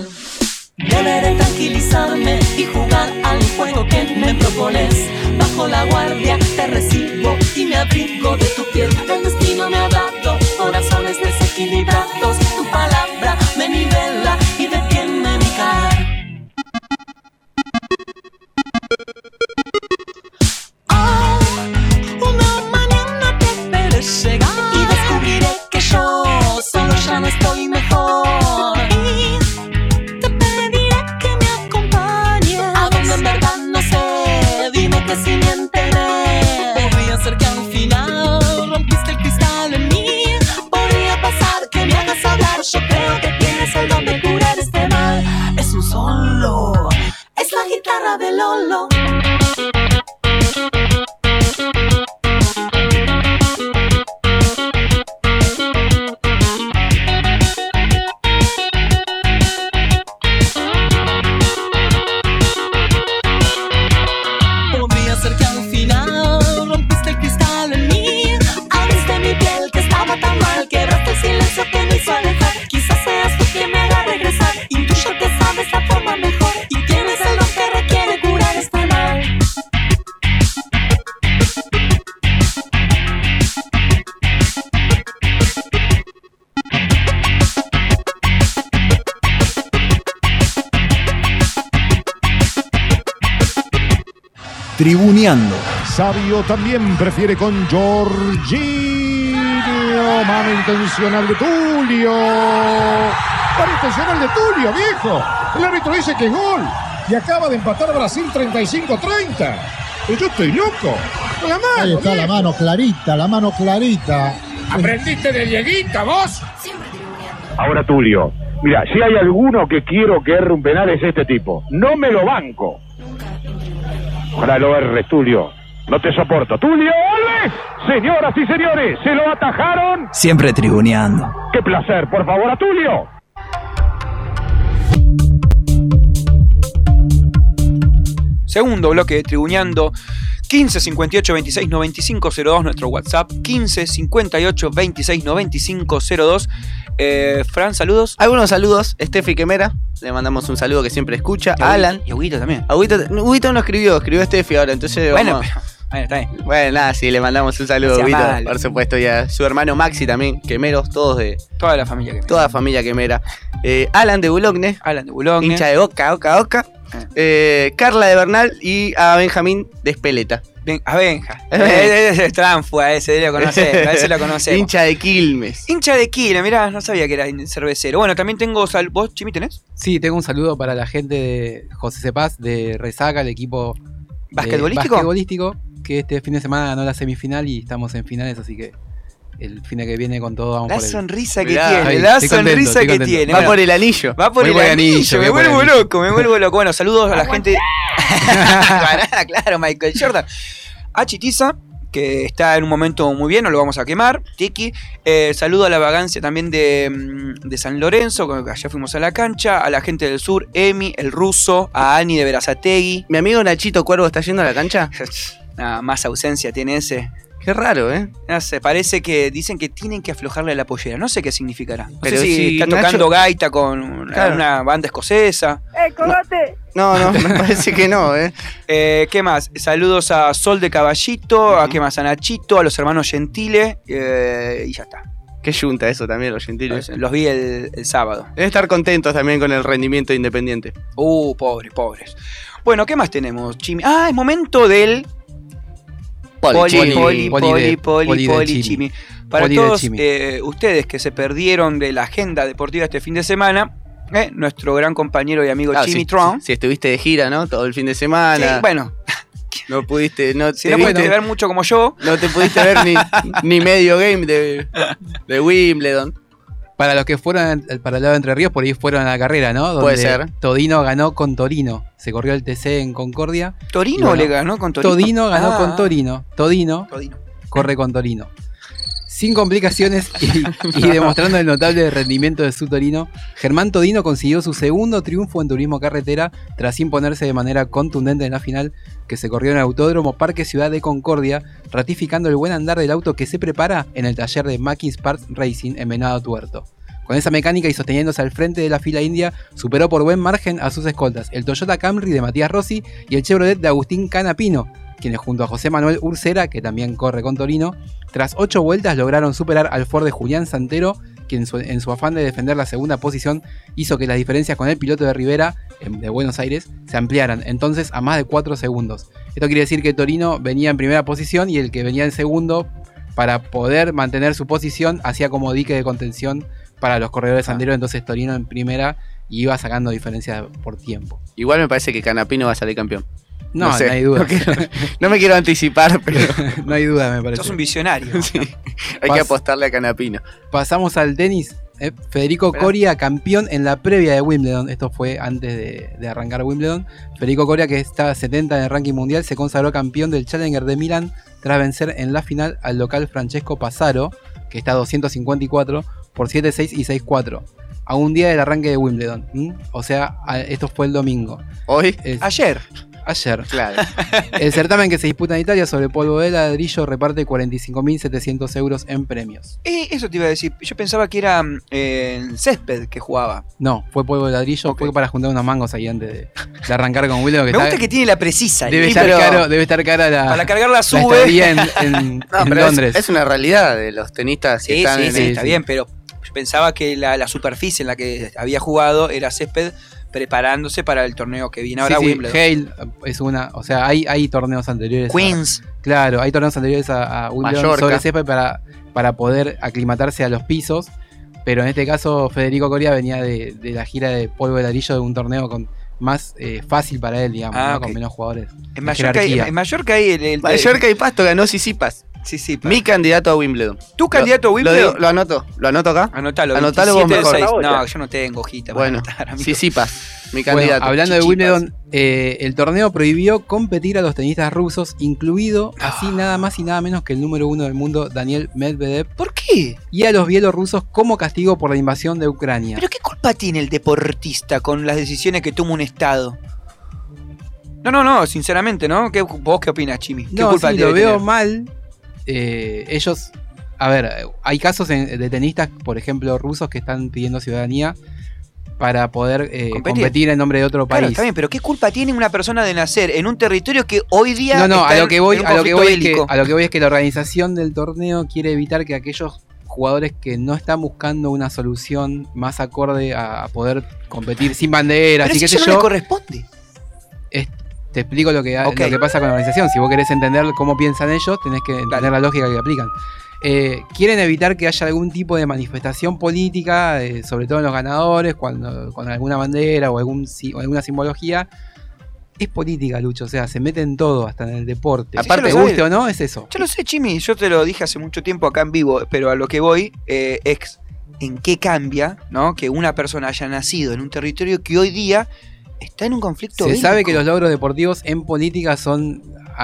Speaker 14: Sabio también prefiere con Jorginho. Mano intencional de Tulio. Mano intencional de Tulio, viejo. El árbitro dice que es gol. Y acaba de empatar Brasil 35-30. Pero yo estoy loco. Con la mano.
Speaker 16: Ahí está la mano clarita, la mano clarita.
Speaker 14: ¿Aprendiste de Dieguita, vos?
Speaker 7: Ahora Tulio. Mira, si hay alguno que quiero que erre un penal es este tipo. No me lo banco. Ojalá lo erres, Tulio. No te soporto. ¡Tulio Alves! Señoras y señores, se lo atajaron.
Speaker 15: Siempre tribuneando.
Speaker 7: ¡Qué placer! Por favor, a Tulio.
Speaker 1: Segundo bloque de Tribuñando. 15 58 26 95 02, nuestro WhatsApp. 15 58 26 95 02. Eh, Fran, saludos.
Speaker 6: Algunos saludos. Steffi Quemera, le mandamos un saludo que siempre escucha.
Speaker 1: Y a
Speaker 6: Alan.
Speaker 1: Y a Huguito también.
Speaker 6: A Huguito, Huguito no escribió, escribió Steffi ahora, entonces
Speaker 1: Bueno,
Speaker 6: vamos-
Speaker 1: pero. Bueno, está bien.
Speaker 6: Bueno, nada, sí, le mandamos un saludo,
Speaker 1: malo.
Speaker 6: por supuesto, y a su hermano Maxi también, Quemeros, todos de
Speaker 1: Toda la familia que
Speaker 6: toda la familia Quemera. Eh, Alan de Bulogne,
Speaker 1: Alan de Boulogne.
Speaker 6: hincha de Oca, Oca, Oca. Eh, Carla de Bernal y a Benjamín de Espeleta.
Speaker 1: A Benja. Eh, Ese es Tránfuga, ese lo conocemos. ese lo conocemos.
Speaker 6: Hincha de Quilmes.
Speaker 1: Hincha de Quila, mirá, no sabía que era cervecero. Bueno, también tengo sal... ¿Vos, Chimi, tenés?
Speaker 5: Sí, tengo un saludo para la gente de José Cepaz de Resaca, el equipo
Speaker 1: basquetbolístico,
Speaker 5: que este fin de semana ganó la semifinal y estamos en finales, así que el fin de que viene con todo vamos
Speaker 1: La
Speaker 5: por el-
Speaker 1: sonrisa que
Speaker 6: Mirá,
Speaker 1: tiene,
Speaker 5: ahí,
Speaker 1: la
Speaker 5: contento,
Speaker 1: sonrisa que tiene.
Speaker 6: Va
Speaker 1: Bueno,
Speaker 6: por el anillo.
Speaker 1: Va por el
Speaker 5: por el
Speaker 1: anillo,
Speaker 5: anillo,
Speaker 1: me vuelvo
Speaker 5: anillo.
Speaker 1: loco, me vuelvo loco. Bueno, saludos a la gente. claro, claro, Michael Jordan. A Chitiza, que está en un momento muy bien, no lo vamos a quemar. Tiki. Eh, saludo a la vagancia también de, mm, de San Lorenzo, que allá fuimos a la cancha. A la gente del sur, Emi, el ruso. A Ani de Verazategui.
Speaker 6: Mi amigo Nachito Cuervo está yendo a la cancha.
Speaker 1: Más ausencia tiene ese.
Speaker 6: Qué raro, ¿eh?
Speaker 1: No sé, parece que dicen que tienen que aflojarle la pollera. No sé qué significará. No
Speaker 6: Pero
Speaker 1: sé si,
Speaker 6: si
Speaker 1: está
Speaker 6: Nacho-
Speaker 1: tocando gaita con una,
Speaker 6: Claro.
Speaker 1: una banda escocesa.
Speaker 6: No, no, me parece que no, ¿eh?
Speaker 1: Eh, ¿Qué más? Saludos a Sol de Caballito, a qué más? A Nachito, a los hermanos Gentile eh, y ya está.
Speaker 6: Qué yunta eso también, los gentiles.
Speaker 1: Los vi el, el sábado.
Speaker 6: Deben estar contentos también con el rendimiento de independiente.
Speaker 1: Uh, pobres, pobres. Bueno, ¿qué más tenemos, Chimi? Ah, es momento del
Speaker 6: Poli,
Speaker 1: poli, poli,
Speaker 5: Poli
Speaker 1: poli,
Speaker 5: Chimi.
Speaker 1: Para todos eh, ustedes que se perdieron de la agenda deportiva este fin de semana, eh, nuestro gran compañero y amigo
Speaker 6: Claro,
Speaker 1: Jimmy
Speaker 6: si,
Speaker 1: Trump.
Speaker 6: si estuviste de gira, ¿no? Todo el fin de
Speaker 1: Sí,
Speaker 6: semana.
Speaker 1: bueno,
Speaker 6: No pudiste, no
Speaker 1: si
Speaker 6: te
Speaker 1: no pudiste
Speaker 6: viste-
Speaker 1: ver mucho como yo,
Speaker 6: no te pudiste ver ni, ni medio game de, de Wimbledon.
Speaker 5: Para los que fueron al- para el lado de Entre Ríos, por ahí fueron a la carrera, ¿no? Donde
Speaker 6: Puede ser.
Speaker 5: Todino ganó con Torino. Se corrió el TC en Concordia.
Speaker 1: Torino
Speaker 5: bueno,
Speaker 1: le ganó con Torino.
Speaker 5: Todino ganó
Speaker 1: Ah,
Speaker 5: con Torino. Todino
Speaker 1: Todino.
Speaker 5: corre con Torino. Sin complicaciones y, y demostrando el notable rendimiento de su Torino, Germán Todino consiguió su segundo triunfo en turismo carretera tras imponerse de manera contundente en la final que se corrió en el Autódromo Parque Ciudad de Concordia, ratificando el buen andar del auto que se prepara en el taller de Mackin Parts Racing en Venado Tuerto. Con esa mecánica y sosteniéndose al frente de la fila india, superó por buen margen a sus escoltas, el Toyota Camry de Matías Rossi y el Chevrolet de Agustín Canapino, quienes junto a José Manuel Ursera, que también corre con Torino, tras ocho vueltas lograron superar al Ford de Julián Santero, quien en su, en su afán de defender la segunda posición hizo que las diferencias con el piloto de Rivera, em, de Buenos Aires, se ampliaran, entonces a más de 4 segundos. Esto quiere decir que Torino venía en primera posición y el que venía en segundo, para poder mantener su posición, hacía como dique de contención para los corredores Santero, entonces Torino en primera y iba sacando diferencias por tiempo.
Speaker 6: Igual me parece que Canapino va a salir campeón.
Speaker 5: No, no,
Speaker 6: sé,
Speaker 5: hay duda.
Speaker 6: No, quiero- no me quiero anticipar, pero
Speaker 5: no hay duda, me parece.
Speaker 1: Sos un visionario.
Speaker 6: sí, hay que apostarle a Canapino.
Speaker 5: Pasamos al tenis. eh, Federico
Speaker 6: Esperá.
Speaker 5: Coria, campeón en la previa de Wimbledon. Esto fue antes de, de arrancar Wimbledon. Federico Coria, que está 70 en el ranking mundial, se consagró campeón del Challenger de Milán tras vencer en la final al local Francesco Passaro, que está a 254, por 7-6 y 6-4. A un día del arranque de Wimbledon. O sea, a- esto fue el domingo.
Speaker 6: Hoy,
Speaker 5: Es-
Speaker 1: Ayer.
Speaker 5: Ayer.
Speaker 6: claro.
Speaker 5: El certamen que se disputa en Italia sobre polvo de ladrillo reparte 45.700 euros en premios.
Speaker 1: Eh, eso te iba a decir. Yo pensaba que era mm, eh, césped que jugaba.
Speaker 5: No, fue polvo de ladrillo, fue para juntar unos mangos ahí antes de, de arrancar con Willow. Que
Speaker 1: Me
Speaker 5: está-
Speaker 1: gusta que tiene la precisa.
Speaker 5: debe,
Speaker 1: ¿eh?
Speaker 5: estar
Speaker 1: Pero
Speaker 5: caro, debe estar cara la,
Speaker 1: Para cargar la sube.
Speaker 5: estadía en, en-
Speaker 6: No,
Speaker 5: en
Speaker 6: pero es-
Speaker 5: Londres.
Speaker 6: Es, una realidad de los tenistas que
Speaker 1: Sí,
Speaker 6: están
Speaker 1: sí,
Speaker 6: en
Speaker 1: sí,
Speaker 6: el-
Speaker 1: está bien, pero yo pensaba que la, la superficie en la que había jugado era césped, preparándose para el torneo que viene ahora
Speaker 5: Sí, sí,
Speaker 1: Wimbledon.
Speaker 5: Hale es una. O sea, hay, hay torneos anteriores. a-
Speaker 1: Queens.
Speaker 5: claro, hay torneos anteriores a, a Wimbledon
Speaker 6: Mallorca.
Speaker 5: sobre césped para, para poder aclimatarse a los pisos. Pero en este caso, Federico Coria venía de, de la gira de polvo de ladrillo de un torneo con más eh, fácil para él, digamos,
Speaker 1: Ah,
Speaker 5: ¿no? con menos jugadores.
Speaker 1: En Mallorca, hay, en Mallorca hay el, el-
Speaker 6: Mallorca y Pasto ganó Sisipas.
Speaker 1: Sí, sí.
Speaker 6: Mi candidato a Wimbledon.
Speaker 1: ¿Tu candidato a
Speaker 6: Lo,
Speaker 1: Wimbledon?
Speaker 6: digo- lo anoto, lo anoto acá.
Speaker 1: Anotalo,
Speaker 6: Anotalo vos
Speaker 1: 27 del
Speaker 6: mejor.
Speaker 1: 6. No, yo no tengo hojita para
Speaker 6: Bueno. Sisipas, mi
Speaker 5: Bueno,
Speaker 6: candidato.
Speaker 5: hablando de. Wimbledon, eh, el torneo prohibió competir a los tenistas rusos, incluido así nada más y nada menos que el número uno del mundo, Daniel Medvedev.
Speaker 1: ¿Por qué?
Speaker 5: Y a los bielorrusos como castigo por la invasión de Ucrania.
Speaker 1: ¿Pero qué culpa tiene el deportista con las decisiones que toma un Estado? No, no, no, sinceramente, ¿no? ¿Qué, ¿Vos qué opinas, Chimi? ¿Qué
Speaker 5: No,
Speaker 1: culpa
Speaker 5: sí, lo veo
Speaker 1: tener?
Speaker 5: mal. Eh, ellos, a ver, hay casos en- de tenistas, por ejemplo, rusos que están pidiendo ciudadanía para poder eh,
Speaker 1: Competir.
Speaker 5: en nombre de otro
Speaker 1: Claro,
Speaker 5: país.
Speaker 1: está bien, pero ¿qué culpa tiene una persona de nacer en un territorio que hoy día
Speaker 5: No, no,
Speaker 1: está
Speaker 5: a lo que voy, a lo que voy es que,
Speaker 1: bélico?
Speaker 5: a lo que voy es que la organización del torneo quiere evitar que aquellos jugadores que no están buscando una solución más acorde a, poder competir sin banderas
Speaker 1: Pero
Speaker 5: y
Speaker 1: si
Speaker 5: qué sé
Speaker 1: eso no
Speaker 5: yo.
Speaker 1: le corresponde.
Speaker 5: es- te explico lo que, lo que pasa con la organización. Si vos querés entender cómo piensan ellos, tenés que entender la lógica que aplican. Eh, quieren evitar que haya algún tipo de manifestación política, eh, sobre todo en los ganadores, cuando con alguna bandera o, algún, o alguna simbología. Es política, Lucho, o sea, se mete en todo, hasta en el deporte.
Speaker 1: Aparte,
Speaker 5: te
Speaker 1: yo lo
Speaker 5: guste o no, es eso.
Speaker 1: Yo lo sé, Chimi, yo te lo dije hace mucho tiempo acá en vivo, pero a lo que voy eh, es en qué cambia, ¿no? Que una persona haya nacido en un territorio que hoy día está en un conflicto
Speaker 5: Se
Speaker 1: bélico.
Speaker 5: sabe que los logros deportivos en política son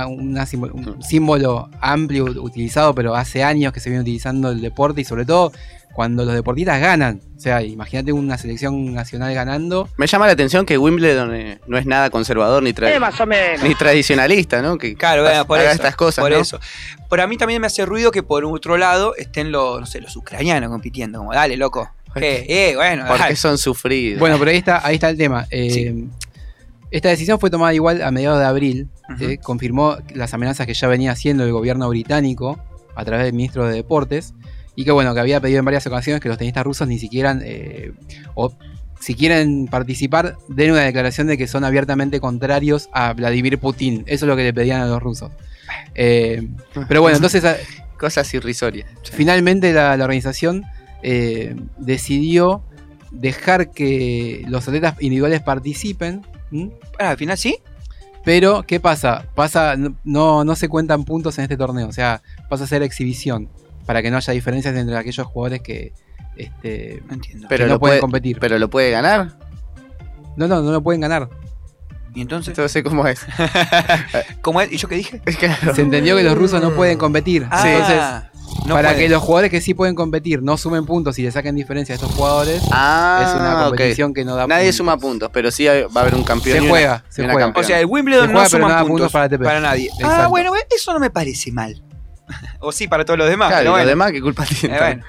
Speaker 5: una simbol- un símbolo amplio ut- utilizado, pero hace años que se viene utilizando el deporte y sobre todo cuando los deportistas ganan. O sea, imagínate una selección nacional ganando.
Speaker 6: Me llama la atención que Wimbledon eh, no es nada conservador ni, tra-
Speaker 1: Eh, más o menos.
Speaker 6: ni tradicionalista, ¿no? Que
Speaker 1: Claro, bueno, por
Speaker 6: haga
Speaker 1: eso.
Speaker 6: estas cosas,
Speaker 1: por
Speaker 6: ¿no?
Speaker 1: eso. Pero a mí también me hace ruido que por otro lado estén los, no sé, los ucranianos compitiendo. Como, dale, loco. ¿Qué? Eh, bueno,
Speaker 6: Porque son sufridos.
Speaker 5: Bueno, pero ahí está, ahí está el tema. Eh, Esta decisión fue tomada igual a mediados de abril. eh, confirmó las amenazas que ya venía haciendo el gobierno británico a través del ministro de Deportes. Y que bueno, que había pedido en varias ocasiones que los tenistas rusos ni siquiera, eh, o si quieren participar, den una declaración de que son abiertamente contrarios a Vladimir Putin. Eso es lo que le pedían a los rusos. Eh, pero bueno, entonces... a-
Speaker 6: Cosas irrisorias.
Speaker 5: Finalmente la, la organización eh, decidió dejar que los atletas individuales participen. ¿m?
Speaker 1: al final sí.
Speaker 5: Pero, ¿qué pasa? pasa no, no se cuentan puntos en este torneo. O sea, pasa a ser exhibición. Para que no haya diferencias entre aquellos jugadores que, este,
Speaker 1: entiendo.
Speaker 5: que
Speaker 6: Pero
Speaker 5: no
Speaker 6: lo
Speaker 5: pueden
Speaker 6: puede-
Speaker 5: competir.
Speaker 6: Pero lo puede ganar.
Speaker 5: No, no, no lo pueden ganar.
Speaker 1: ¿Y entonces?
Speaker 6: Entonces, ¿cómo es?
Speaker 1: ¿Cómo es? ¿Y yo qué dije?
Speaker 5: Se entendió que los rusos no pueden competir.
Speaker 1: Ah,
Speaker 5: Entonces,
Speaker 1: no
Speaker 5: para
Speaker 1: pueden.
Speaker 5: que los jugadores que sí pueden competir no sumen puntos y le saquen diferencia a estos jugadores,
Speaker 6: Ah,
Speaker 5: es una competición que no da
Speaker 6: Nadie
Speaker 5: puntos.
Speaker 6: suma puntos, pero sí hay- va a haber un campeón.
Speaker 5: Se
Speaker 6: una-
Speaker 5: juega, se juega.
Speaker 6: campeona.
Speaker 1: O sea, el Wimbledon
Speaker 5: Se
Speaker 1: no
Speaker 5: juega,
Speaker 1: suma
Speaker 5: no da
Speaker 1: puntos,
Speaker 5: puntos para ATP.
Speaker 1: nadie. Ah,
Speaker 5: Exacto.
Speaker 1: bueno, eso no me parece mal. o sí, para todos los demás.
Speaker 6: Claro, los
Speaker 1: bueno.
Speaker 6: demás, ¿qué culpa tienen?
Speaker 1: Eh, bueno,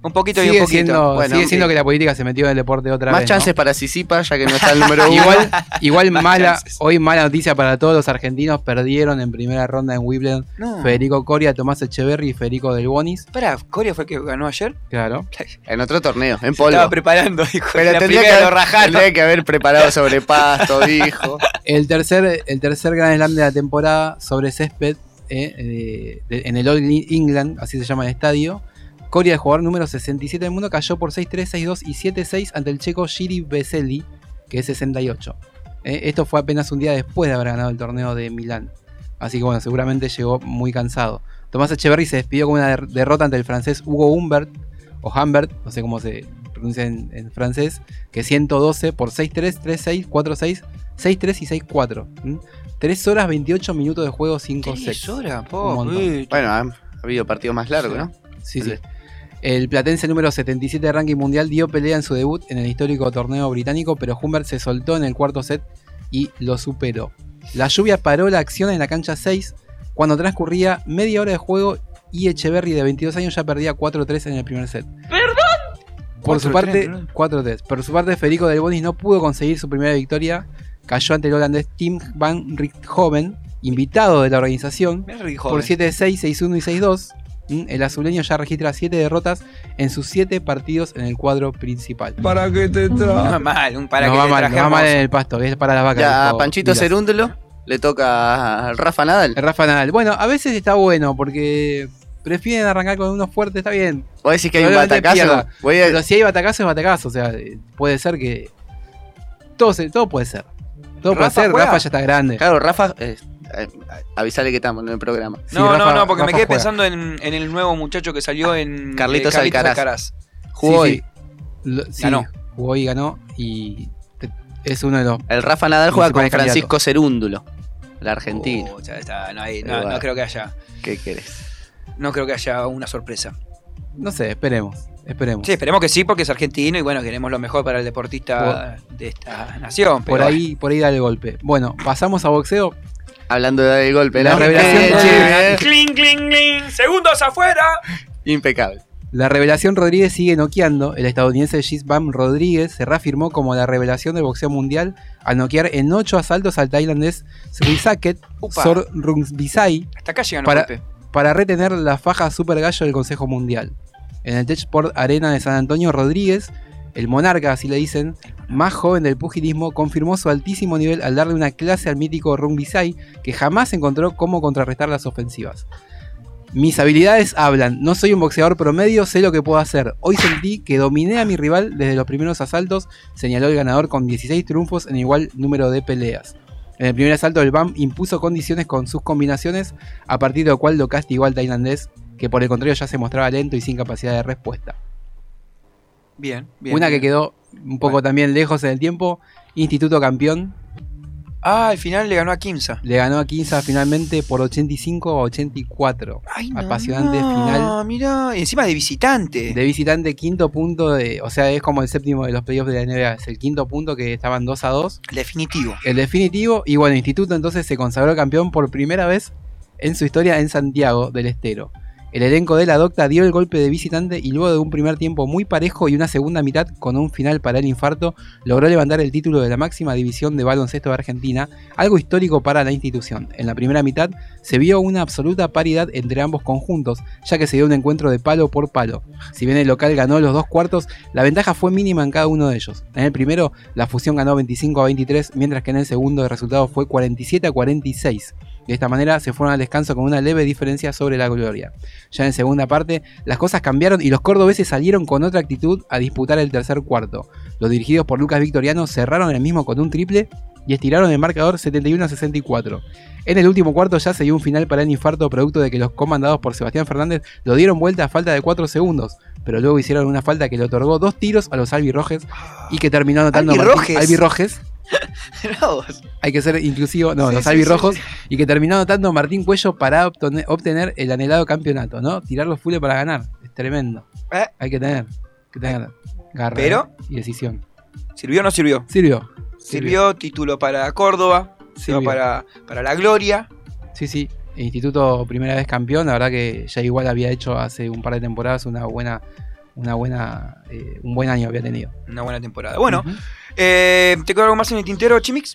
Speaker 1: un poquito y
Speaker 5: sigue
Speaker 1: un poquito.
Speaker 5: siendo,
Speaker 6: Bueno,
Speaker 5: sigue siendo que la política se metió en el deporte otra
Speaker 6: Más
Speaker 5: vez.
Speaker 6: chances
Speaker 5: ¿no?
Speaker 6: para Sisipa, ya que no está el número uno.
Speaker 5: Igual, igual
Speaker 1: Más
Speaker 5: mala,
Speaker 1: chances.
Speaker 5: hoy mala noticia para todos los argentinos, perdieron en primera ronda en Wimbledon
Speaker 1: No.
Speaker 5: Federico Coria, Tomás Echeverry y Federico Del Bonis.
Speaker 1: Pará, Coria fue el que ganó ayer.
Speaker 5: Claro.
Speaker 6: En otro torneo, en
Speaker 1: Se
Speaker 6: polvo.
Speaker 1: estaba preparando, dijo.
Speaker 6: Pero
Speaker 1: la
Speaker 6: tendría que,
Speaker 1: lo rajaron.
Speaker 6: tendría que haber preparado sobre pasto, dijo.
Speaker 5: El tercer, el tercer Grand Slam de la temporada sobre césped eh, de- en el All England, así se llama el estadio. Coria, el jugador número 67 del mundo, cayó por 6-3, 6-2 y 7-6 ante el checo Giri Veseli, que es 68. Eh, esto fue apenas un día después de haber ganado el torneo de Milán. Así que bueno, seguramente llegó muy cansado. Tomás Echeverry se despidió con una der- derrota ante el francés Hugo Humbert, o Humbert, no sé cómo se pronuncia en, en francés, que 112 por 6-3, 3-6, 4-6, 6-3 y 6-4. ¿m? 3 horas 28 minutos de juego, 5
Speaker 1: Tres
Speaker 5: sets.
Speaker 1: horas,
Speaker 5: Un
Speaker 1: po.
Speaker 6: Bueno, ha, ha habido partidos más largos, ¿no?
Speaker 5: Sí, sí. El platense número 77 de ranking mundial dio pelea en su debut en el histórico torneo británico, pero Humbert se soltó en el cuarto set y lo superó. La lluvia paró la acción en la cancha 6 cuando transcurría media hora de juego y Echeverry de 22 años ya perdía 4-3 en el primer set. Por su
Speaker 1: 4-3,
Speaker 5: parte,
Speaker 1: ¿no?
Speaker 5: 4-3. Por su parte, Federico Del Bonis no pudo conseguir su primera victoria. Cayó ante el holandés Tim van Richthoven, invitado de la organización, por
Speaker 1: Joven.
Speaker 5: 7-6, 6-1 y 6-2. ¿Mm? El azuleño ya registra 7 derrotas en sus 7 partidos en el cuadro principal.
Speaker 1: ¿Para qué te va mal, un para
Speaker 5: no
Speaker 1: que
Speaker 5: va
Speaker 1: te
Speaker 5: mal,
Speaker 1: traje
Speaker 5: no va mal en el pasto, es para las vacas.
Speaker 6: Ya, Panchito. Cerúndulo le toca a Rafa Nadal.
Speaker 5: El Rafa Nadal. Bueno, a veces está bueno porque prefieren arrancar con uno fuerte, está bien.
Speaker 6: Vos decís que hay un batacazo. Voy a-
Speaker 5: Pero si hay batacazo, es batacazo. O sea, puede ser que. Todo, se- todo puede ser. Todo puede ser.
Speaker 6: juega.
Speaker 5: Rafa ya está grande.
Speaker 6: Claro, Rafa, eh, avisale que estamos en el programa.
Speaker 1: No, no, no, porque me quedé
Speaker 5: juega.
Speaker 1: pensando en, en el nuevo muchacho que salió en
Speaker 6: Carlitos
Speaker 1: eh,
Speaker 6: Alcaraz.
Speaker 5: Jugó hoy. Sí,
Speaker 1: Ganó.
Speaker 5: Jugó y ganó. Y es uno de los.
Speaker 6: El Rafa Nadal juega con Francisco Cerúndulo, el argentino.
Speaker 1: Oh, ya está, no, hay-
Speaker 6: Y
Speaker 1: no,
Speaker 6: bueno.
Speaker 1: no creo que haya.
Speaker 6: ¿Qué querés?
Speaker 1: No creo que haya una sorpresa.
Speaker 5: No sé, esperemos. Esperemos.
Speaker 1: Sí, esperemos que sí, porque es argentino y bueno, queremos lo mejor para el deportista de esta nación.
Speaker 5: Por ahí, por ahí da el golpe. Bueno, pasamos a boxeo.
Speaker 6: Hablando de dar el golpe,
Speaker 5: La
Speaker 6: la,
Speaker 5: revelación
Speaker 6: Eh,
Speaker 1: Cling, cling, cling. Segundos afuera.
Speaker 6: Impecable.
Speaker 5: La revelación Rodríguez sigue noqueando. El estadounidense Gisbam Rodríguez se reafirmó como la revelación del boxeo mundial al noquear en 8 asaltos al tailandés Srisaket
Speaker 1: Upa.
Speaker 5: Sorrungsvisai
Speaker 1: Hasta acá llegan los
Speaker 5: para, para retener la faja super gallo del Consejo Mundial. En el Techsport Arena de San Antonio, Rodríguez, el monarca, así le dicen, más joven del pugilismo, confirmó su altísimo nivel al darle una clase al mítico Rungbisai que jamás encontró cómo contrarrestar las ofensivas. Mis habilidades hablan, no soy un boxeador promedio, sé lo que puedo hacer. Hoy sentí que dominé a mi rival desde los primeros asaltos, señaló el ganador con 16 triunfos en igual número de peleas. En el primer asalto el BAM impuso condiciones con sus combinaciones, a partir de lo cual lo castigó al tailandés, que por el contrario ya se mostraba lento y sin capacidad de respuesta.
Speaker 1: Bien, bien.
Speaker 5: Una
Speaker 1: bien.
Speaker 5: que quedó un poco también lejos en el tiempo, Instituto Campeón,
Speaker 1: Ah, al final le ganó a Kimsa.
Speaker 5: le ganó a Quinza finalmente por 85 a 84. Apasionante final.
Speaker 1: Ah, mirá. Y encima de visitante.
Speaker 5: De visitante, quinto punto de. O sea, es como el séptimo de los playoffs de la NBA. Es el quinto punto que estaban 2 a 2.
Speaker 1: El definitivo.
Speaker 5: El definitivo. Y bueno, Instituto entonces se consagró campeón por primera vez en su historia en Santiago del Estero. El elenco de la Docta dio el golpe de visitante y luego de un primer tiempo muy parejo y una segunda mitad con un final para el infarto, logró levantar el título de la máxima división de baloncesto de Argentina, algo histórico para la institución. En la primera mitad se vio una absoluta paridad entre ambos conjuntos, ya que se dio un encuentro de palo por palo. Si bien el local ganó los dos cuartos, la ventaja fue mínima en cada uno de ellos. En el primero, la fusión ganó 25 a 23, mientras que en el segundo el resultado fue 47 a 46. De esta manera se fueron al descanso con una leve diferencia sobre la gloria. Ya en segunda parte, las cosas cambiaron y los cordobeses salieron con otra actitud a disputar el tercer cuarto. Los dirigidos por Lucas Victoriano cerraron el mismo con un triple y estiraron el marcador 71 a 64. En el último cuarto ya se dio un final para el infarto producto de que los comandados por Sebastián Fernández lo dieron vuelta a falta de 4 segundos, pero luego hicieron una falta que le otorgó dos tiros a los albirrojes y que terminó anotando Martín-
Speaker 1: ¿Albirrojes?
Speaker 5: hay que ser inclusivo, no,
Speaker 1: Sí,
Speaker 5: los
Speaker 1: sí,
Speaker 5: albirrojos,
Speaker 1: sí,
Speaker 5: y que terminó anotando Martín Cuello para obtene- obtener el anhelado campeonato, ¿no? Tirar los fules para ganar, es tremendo.
Speaker 1: Eh.
Speaker 5: Hay que tener, que tener garra
Speaker 1: Pero-
Speaker 5: y decisión.
Speaker 1: ¿Sirvió o no sirvió?
Speaker 5: Sirvió.
Speaker 1: Sirvió, título para Córdoba, sirvió
Speaker 5: Sirvió.
Speaker 1: para, para la gloria.
Speaker 5: Sí, sí. El Instituto primera vez campeón, la verdad que ya igual había hecho hace un par de temporadas una buena, una buena, eh, un buen año había tenido.
Speaker 1: Una buena temporada. Bueno, eh, ¿te quedó algo más en el tintero, Chimix?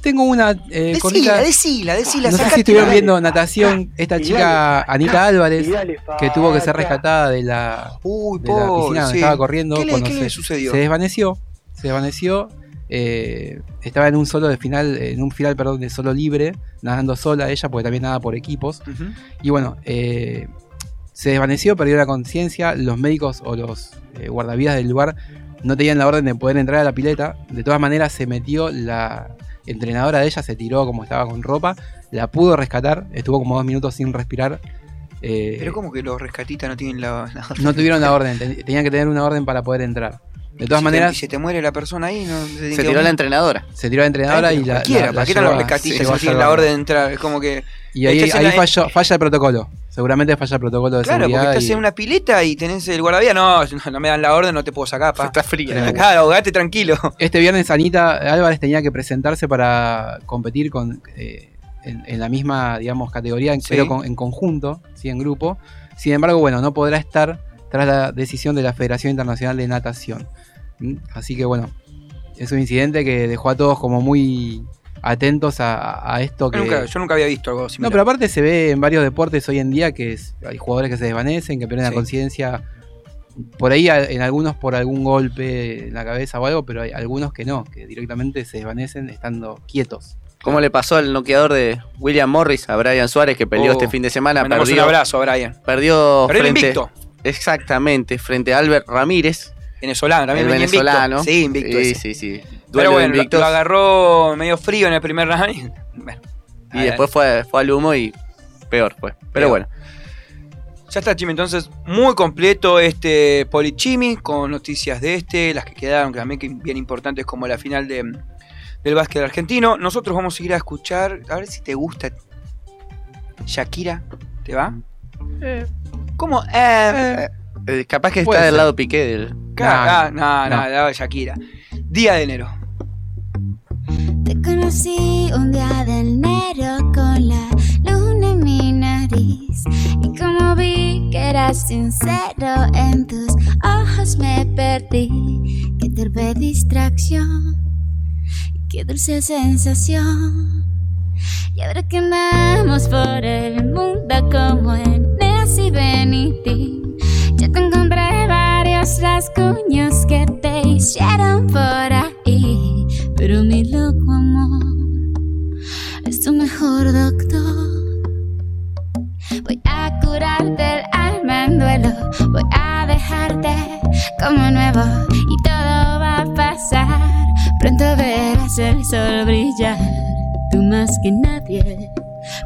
Speaker 5: Tengo una eh,
Speaker 1: Decila,
Speaker 5: cortita-
Speaker 1: decila, decila.
Speaker 5: No sé si estuvieron viendo natación, esta
Speaker 1: Y
Speaker 5: chica
Speaker 1: dale.
Speaker 5: Anita Álvarez,
Speaker 1: Y dale,
Speaker 5: que tuvo que ser rescatada de la,
Speaker 1: Uy,
Speaker 5: de la piscina donde
Speaker 1: sí.
Speaker 5: estaba corriendo.
Speaker 1: ¿Qué le-
Speaker 5: cuando
Speaker 1: qué le
Speaker 5: se,
Speaker 1: sucedió?
Speaker 5: Se desvaneció, se desvaneció. eh, estaba en un solo de final, en un final, perdón, de solo libre, nadando sola ella, porque también nada por equipos. Y bueno, eh, se desvaneció, perdió la conciencia. Los médicos o los eh, guardavidas del lugar no tenían la orden de poder entrar a la pileta. De todas maneras, se metió la entrenadora de ella, se tiró como estaba con ropa, la pudo rescatar, estuvo como dos minutos sin respirar. eh,
Speaker 1: Pero como que los rescatistas no tienen la, la
Speaker 5: no tuvieron la orden, ten- tenían que tener una orden para poder entrar. De todas
Speaker 1: Si te-
Speaker 5: maneras,
Speaker 1: y se te muere la persona ahí, no se,
Speaker 6: Se tiró la entrenadora.
Speaker 5: se tiró la entrenadora
Speaker 1: Ay,
Speaker 5: y la.
Speaker 1: cualquiera,
Speaker 5: la- la
Speaker 1: ¿para qué están
Speaker 5: llevó
Speaker 1: los rescatistas si tienen la orden de entrar? Es como que.
Speaker 5: Y ahí, ahí
Speaker 1: la-
Speaker 5: falló, falla el protocolo. Seguramente falla el protocolo de
Speaker 1: Claro, porque
Speaker 5: seguridad.
Speaker 1: estás
Speaker 5: y-
Speaker 1: en una pileta y tenés el guardavidas. No, no, no me dan la orden, no te puedo sacar, pa.
Speaker 6: Está fría.
Speaker 1: Claro, ahogate tranquilo.
Speaker 5: Este viernes Anita Álvarez tenía que presentarse para competir con eh, en, en la misma, digamos, categoría,
Speaker 1: Sí.
Speaker 5: pero con- en conjunto, sí, en grupo. Sin embargo, bueno, no podrá estar tras la decisión de la Federación Internacional de Natación. ¿Mm? Así que bueno, es un incidente que dejó a todos como muy atentos a, a esto que...
Speaker 1: Nunca- yo nunca había visto algo
Speaker 5: No,
Speaker 1: similar.
Speaker 5: pero aparte se ve en varios deportes hoy en día que es- hay jugadores que se desvanecen, que pierden
Speaker 1: Sí.
Speaker 5: la conciencia. Por ahí en algunos por algún golpe en la cabeza o algo, pero hay algunos que no, que directamente se desvanecen estando quietos.
Speaker 6: ¿Cómo le pasó al noqueador de William Morris a Brian Suárez que peleó
Speaker 1: Oh,
Speaker 6: este fin de semana?
Speaker 1: mandamos
Speaker 6: Perdió,
Speaker 1: un abrazo a Brian.
Speaker 6: Perdió
Speaker 1: Perdió el
Speaker 6: frente,
Speaker 1: invicto.
Speaker 6: Exactamente, frente a Albert Ramírez.
Speaker 1: Venezolano, también
Speaker 6: el
Speaker 1: invicto.
Speaker 6: venezolano.
Speaker 1: Sí, invicto
Speaker 6: Sí,
Speaker 1: ese.
Speaker 6: sí, sí.
Speaker 1: Pero bueno, lo, lo agarró medio frío en el primer round. y- bueno,
Speaker 6: Y después fue, fue al humo y peor fue. Pero
Speaker 1: Peor.
Speaker 6: bueno.
Speaker 1: Ya está, Chimi. Entonces, muy completo este Polichimi con noticias de este, las que quedaron, que también bien importantes, como la final de, del básquet argentino. Nosotros vamos a seguir a escuchar, a ver si te gusta. Shakira, ¿te va? ¿Cómo? Eh,
Speaker 6: Eh, capaz que está del
Speaker 1: ser.
Speaker 6: lado Piqué del.
Speaker 1: No, no,
Speaker 5: no.
Speaker 1: no, no, Shakira. Día de enero.
Speaker 17: Te conocí un día de enero con la luna en mi nariz y como vi que eras sincero en tus ojos me perdí. Qué torpe distracción, qué dulce sensación. Y ahora que andamos por el mundo como en y Benity, yo te encontré varios rasguños que te hicieron por ahí. Pero mi loco amor es tu mejor doctor. Voy a curarte el alma en duelo. Voy a dejarte como nuevo y todo va a pasar. Pronto verás el sol brillar. Tú más que nadie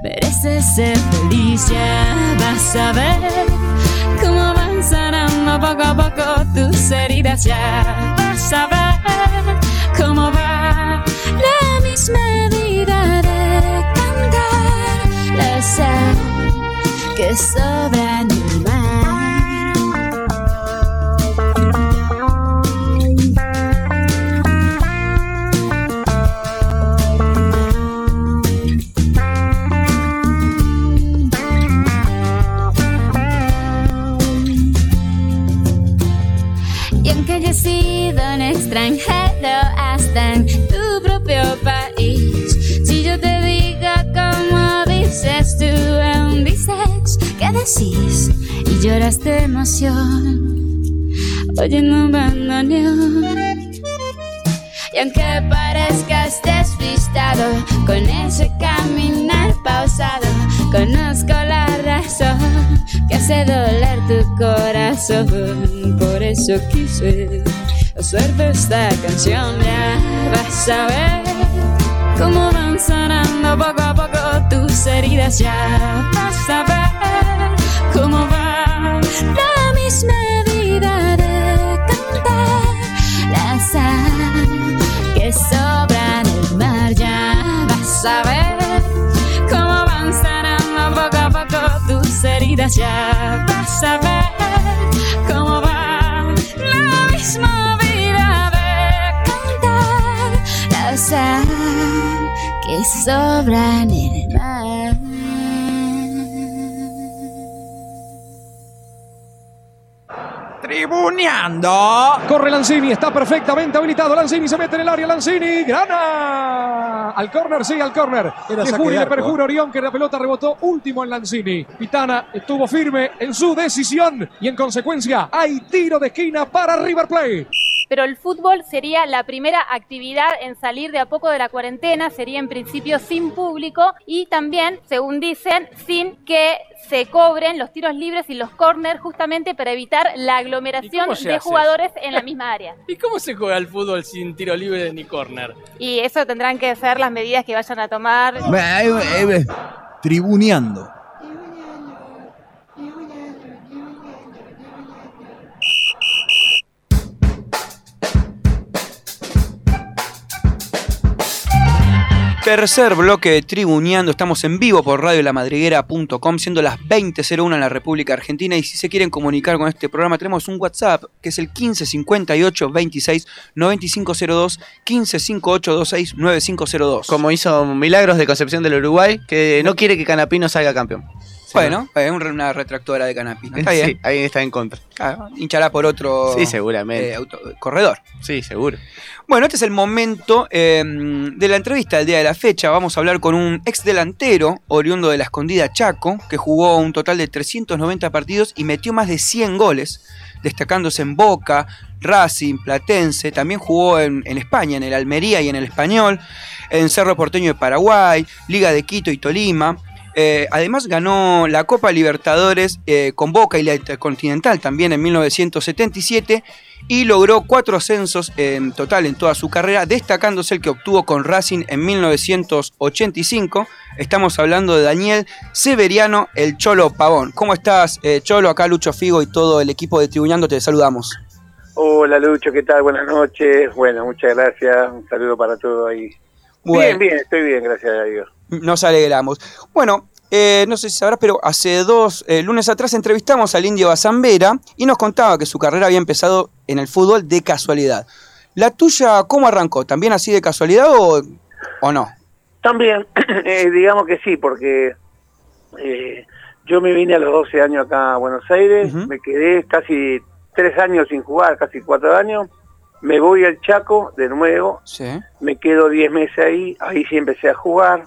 Speaker 17: mereces ser feliz. Ya vas a ver cómo van sanando poco a poco tus heridas. Ya vas a ver cómo va la de emoción, oyendo un bandoneón. Y aunque parezcas despistado con ese caminar pausado, conozco la razón que hace doler tu corazón. Por eso quise hacerte esta canción. Ya vas a ver cómo van sanando poco a poco tus heridas. Ya vas a ver cómo va la misma vida de cantar la sal que sobra en el mar. Ya vas a ver cómo van sanando poco a poco tus heridas. Ya vas a ver cómo va la misma vida de cantar la sal que sobra en el
Speaker 18: Corre Lanzini, está perfectamente habilitado. Lanzini se mete en el área. Lanzini, grana. Al córner, sí, al córner. Le jura y
Speaker 14: de
Speaker 18: le perjura Orión que la pelota rebotó último en Lanzini. Pitana estuvo firme en su decisión y en consecuencia hay tiro de esquina para River Plate.
Speaker 19: Pero el fútbol sería la primera actividad en salir de a poco de la cuarentena, sería en principio sin público y también, según dicen, sin que se cobren los tiros libres y los corners justamente para evitar la aglomeración de jugadores en la misma área.
Speaker 2: ¿Y cómo se juega el fútbol sin tiro libre ni córner?
Speaker 19: Y eso tendrán que ser las medidas que vayan a tomar.
Speaker 15: Tribuneando.
Speaker 1: Tercer bloque de Tribuneando, estamos en vivo por radiolamadriguera.com, siendo las 20.01 en la República Argentina. Y si se quieren comunicar con este programa, tenemos un WhatsApp que es el 1558 26 9502 1558 26 9502.
Speaker 6: Como hizo Milagros de Concepción del Uruguay, que no quiere que Canapino salga campeón.
Speaker 1: Bueno, es una retractora de Canapi. ¿no? Está bien.
Speaker 6: Sí, ahí está en contra.
Speaker 1: Claro, hinchará por otro
Speaker 6: Sí, seguramente.
Speaker 1: eh, auto- corredor.
Speaker 6: Sí, seguro.
Speaker 1: Bueno, este es el momento eh, de la entrevista del día de la fecha. Vamos a hablar con un ex delantero, oriundo de la escondida Chaco, que jugó un total de 390 partidos y metió más de 100 goles, destacándose en Boca, Racing, Platense. También jugó en, en España, en el Almería y en el Español, en Cerro Porteño de Paraguay, Liga de Quito y Tolima. Eh, además ganó la Copa Libertadores eh, con Boca y la Intercontinental también en 1977 y logró cuatro ascensos en total en toda su carrera, destacándose el que obtuvo con Racing en 1985. Estamos hablando de Daniel Severiano, el Cholo Pavón. ¿Cómo estás, eh, Cholo? Acá Lucho Figo y todo el equipo de Tribuñando te saludamos.
Speaker 20: Hola Lucho, ¿qué tal? Buenas noches. Bueno, muchas gracias. Un saludo para todos ahí.
Speaker 1: Bueno.
Speaker 20: Bien, bien, estoy bien, gracias a Dios.
Speaker 1: Nos alegramos. Bueno, eh, no sé si sabrás, pero hace dos eh, lunes atrás entrevistamos al indio Bazambera y nos contaba que su carrera había empezado en el fútbol de casualidad. ¿La tuya cómo arrancó? ¿También así de casualidad o, o no?
Speaker 20: También, eh, digamos que sí, porque eh, yo me vine a los 12 años acá a Buenos Aires, me quedé casi tres años sin jugar, casi cuatro años. Me voy al Chaco de nuevo,
Speaker 1: Sí.
Speaker 20: me quedo 10 meses ahí, ahí sí empecé a jugar,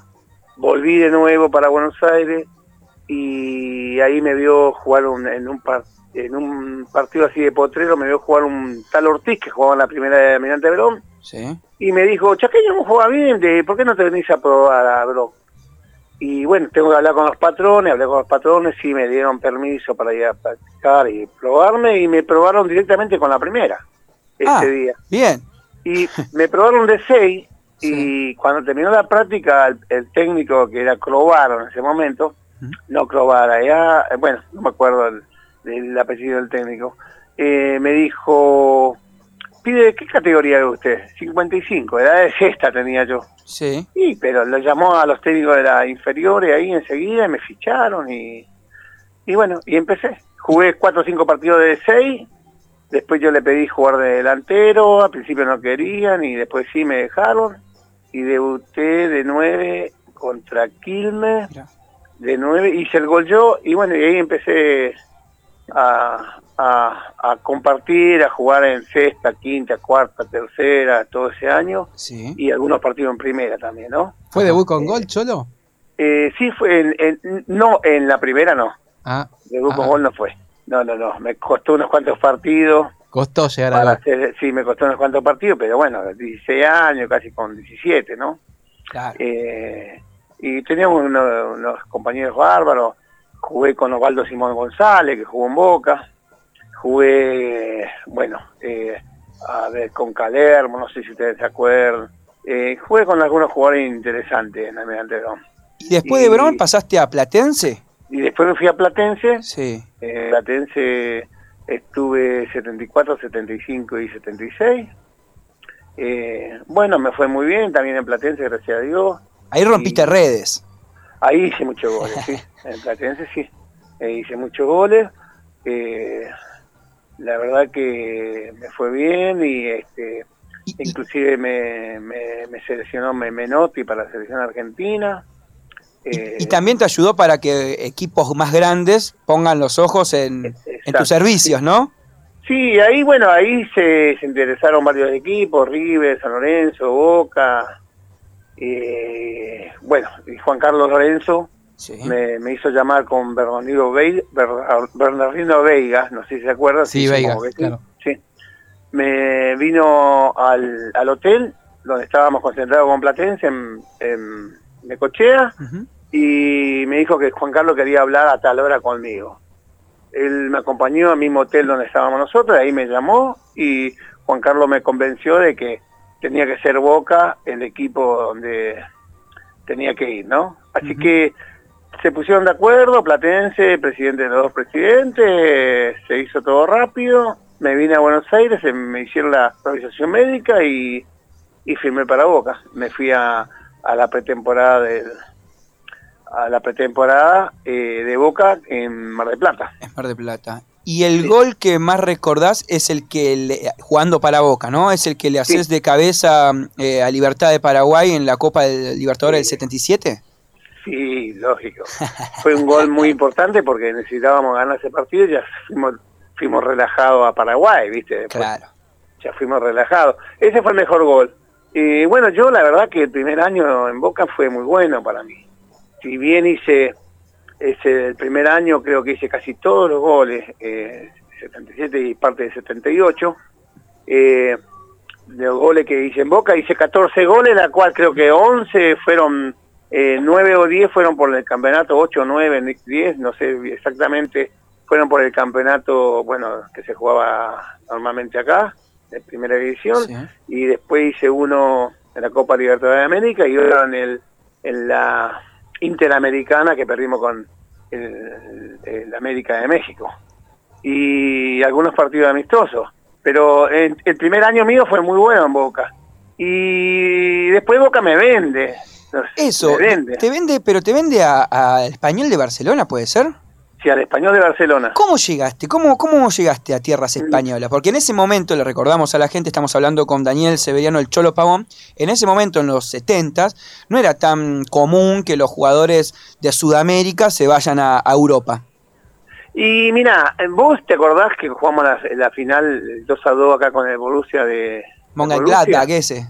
Speaker 20: volví de nuevo para Buenos Aires y ahí me vio jugar un- en, un par- en un partido así de potrero, me vio jugar un tal Ortiz que jugaba en la primera de Almirante Verón
Speaker 1: Sí.
Speaker 20: y me dijo, Chaqueño no juega bien, de, ¿por qué no te venís a probar a Bro? Y bueno, tengo que hablar con los patrones, hablé con los patrones y me dieron permiso para ir a practicar y probarme y me probaron directamente con la primera ese
Speaker 1: Ah,
Speaker 20: día.
Speaker 1: Bien.
Speaker 20: Y me probaron de seis y cuando terminó la práctica el, el técnico que era Crovaro en ese momento, no Crovara, ya, eh, bueno, no me acuerdo el, del apellido del técnico, eh, me dijo, pide, ¿qué categoría es usted? 55, edad de sexta tenía yo.
Speaker 1: Sí.
Speaker 20: Sí, pero lo llamó a los técnicos de la inferiores ahí enseguida y me ficharon y, y bueno, y empecé. Jugué cuatro o cinco partidos de seis, después yo le pedí jugar de delantero, al principio no querían y después sí me dejaron y debuté de nueve contra Quilmes, de nueve, hice el gol yo y bueno, y ahí empecé a, a, a compartir, a jugar en sexta, quinta, cuarta, tercera, todo ese año
Speaker 1: Sí.
Speaker 20: y algunos partidos en primera también, ¿no?
Speaker 5: ¿Fue debut con gol, Cholo?
Speaker 20: Eh, sí, fue en, en- no, en la primera no,
Speaker 5: Ah,
Speaker 20: de grupo
Speaker 5: Ah.
Speaker 20: gol no fue. No, no, no, me costó unos cuantos partidos.
Speaker 5: costó llegar a gol.
Speaker 20: hacer, sí, me costó unos cuantos partidos, pero bueno, 16 años, casi con 17, ¿no? Eh, y teníamos uno- unos compañeros bárbaros. Jugué con Osvaldo Simón González, que jugó en Boca. Jugué, bueno, eh, a ver, con Calermo, no sé si ustedes se acuerdan. Eh, jugué con algunos jugadores interesantes en Almirante Verón.
Speaker 1: ¿Y después de Verón pasaste a Platense?
Speaker 20: Y después me fui a Platense.
Speaker 1: Sí.
Speaker 20: En Platense estuve 74, 75 y 76. Eh, bueno, me fue muy bien también en Platense, gracias a Dios.
Speaker 1: Ahí rompiste redes.
Speaker 20: Ahí hice muchos goles, sí. En Platense sí. Eh, hice muchos goles. Eh, la verdad que me fue bien y este inclusive me, me, me seleccionó me, Menotti para la selección argentina. Eh,
Speaker 1: Y también te ayudó para que equipos más grandes pongan los ojos en, en tus servicios, ¿no?
Speaker 20: Sí, ahí, bueno, ahí se, se interesaron varios equipos, River, San Lorenzo, Boca, eh, bueno, y Juan Carlos Lorenzo me, me hizo llamar con Bernardino Veiga, Bernardino Veiga, no sé si se acuerdan.
Speaker 5: Sí, Veiga, claro.
Speaker 20: Sí. Me vino al, al hotel donde estábamos concentrados con Platense en, en Necochea y me dijo que Juan Carlos quería hablar a tal hora conmigo. Él me acompañó al mismo hotel donde estábamos nosotros, ahí me llamó y Juan Carlos me convenció de que tenía que ser Boca el equipo donde tenía que ir, ¿no? Así que se pusieron de acuerdo, Platense, presidente de los dos presidentes, se hizo todo rápido, me vine a Buenos Aires, me hicieron la autorización médica y, y firmé para Boca. Me fui a, a la pretemporada del a la pretemporada eh, de Boca en Mar del Plata.
Speaker 1: En Mar de Plata. Y el gol que más recordás es el que, le- jugando para Boca, ¿no? Es el que le haces de cabeza eh, a Libertad de Paraguay en la Copa del Libertadores del 77.
Speaker 20: Sí, lógico. Fue un gol muy importante porque necesitábamos ganar ese partido y ya fuimos, fuimos relajados a Paraguay, ¿viste? Después
Speaker 1: Claro.
Speaker 20: Ya fuimos relajados. Ese fue el mejor gol. Y bueno, yo la verdad que el primer año en Boca fue muy bueno para mí. Si bien hice ese el primer año, creo que hice casi todos los goles, eh, 77 y parte de 78. Eh, de los goles que hice en Boca, hice 14 goles, la cual creo que 11 fueron, eh, 9 o 10 fueron por el campeonato, 8 o 9, 10, no sé exactamente, fueron por el campeonato, bueno, que se jugaba normalmente acá, de primera división, y después hice uno en la Copa Libertadores de América y otro en, el, en la Interamericana que perdimos con el, el América de México. Y algunos partidos amistosos. Pero el, el primer año mío fue muy bueno en Boca. Y después Boca me vende.
Speaker 1: Eso, te vende, pero te vende a- español de Barcelona, ¿puede ser?
Speaker 20: Sí, al español de Barcelona.
Speaker 1: ¿Cómo llegaste? ¿Cómo, ¿Cómo llegaste a tierras españolas? Porque en ese momento, le recordamos a la gente, estamos hablando con Daniel Severiano, el Cholo Pavón, en ese momento, en los 70 no era tan común que los jugadores de Sudamérica se vayan a, a Europa.
Speaker 20: Y mira, vos te acordás que jugamos la, la final 2 a 2 acá con el Borussia de...
Speaker 1: Mönchengladbach, ese.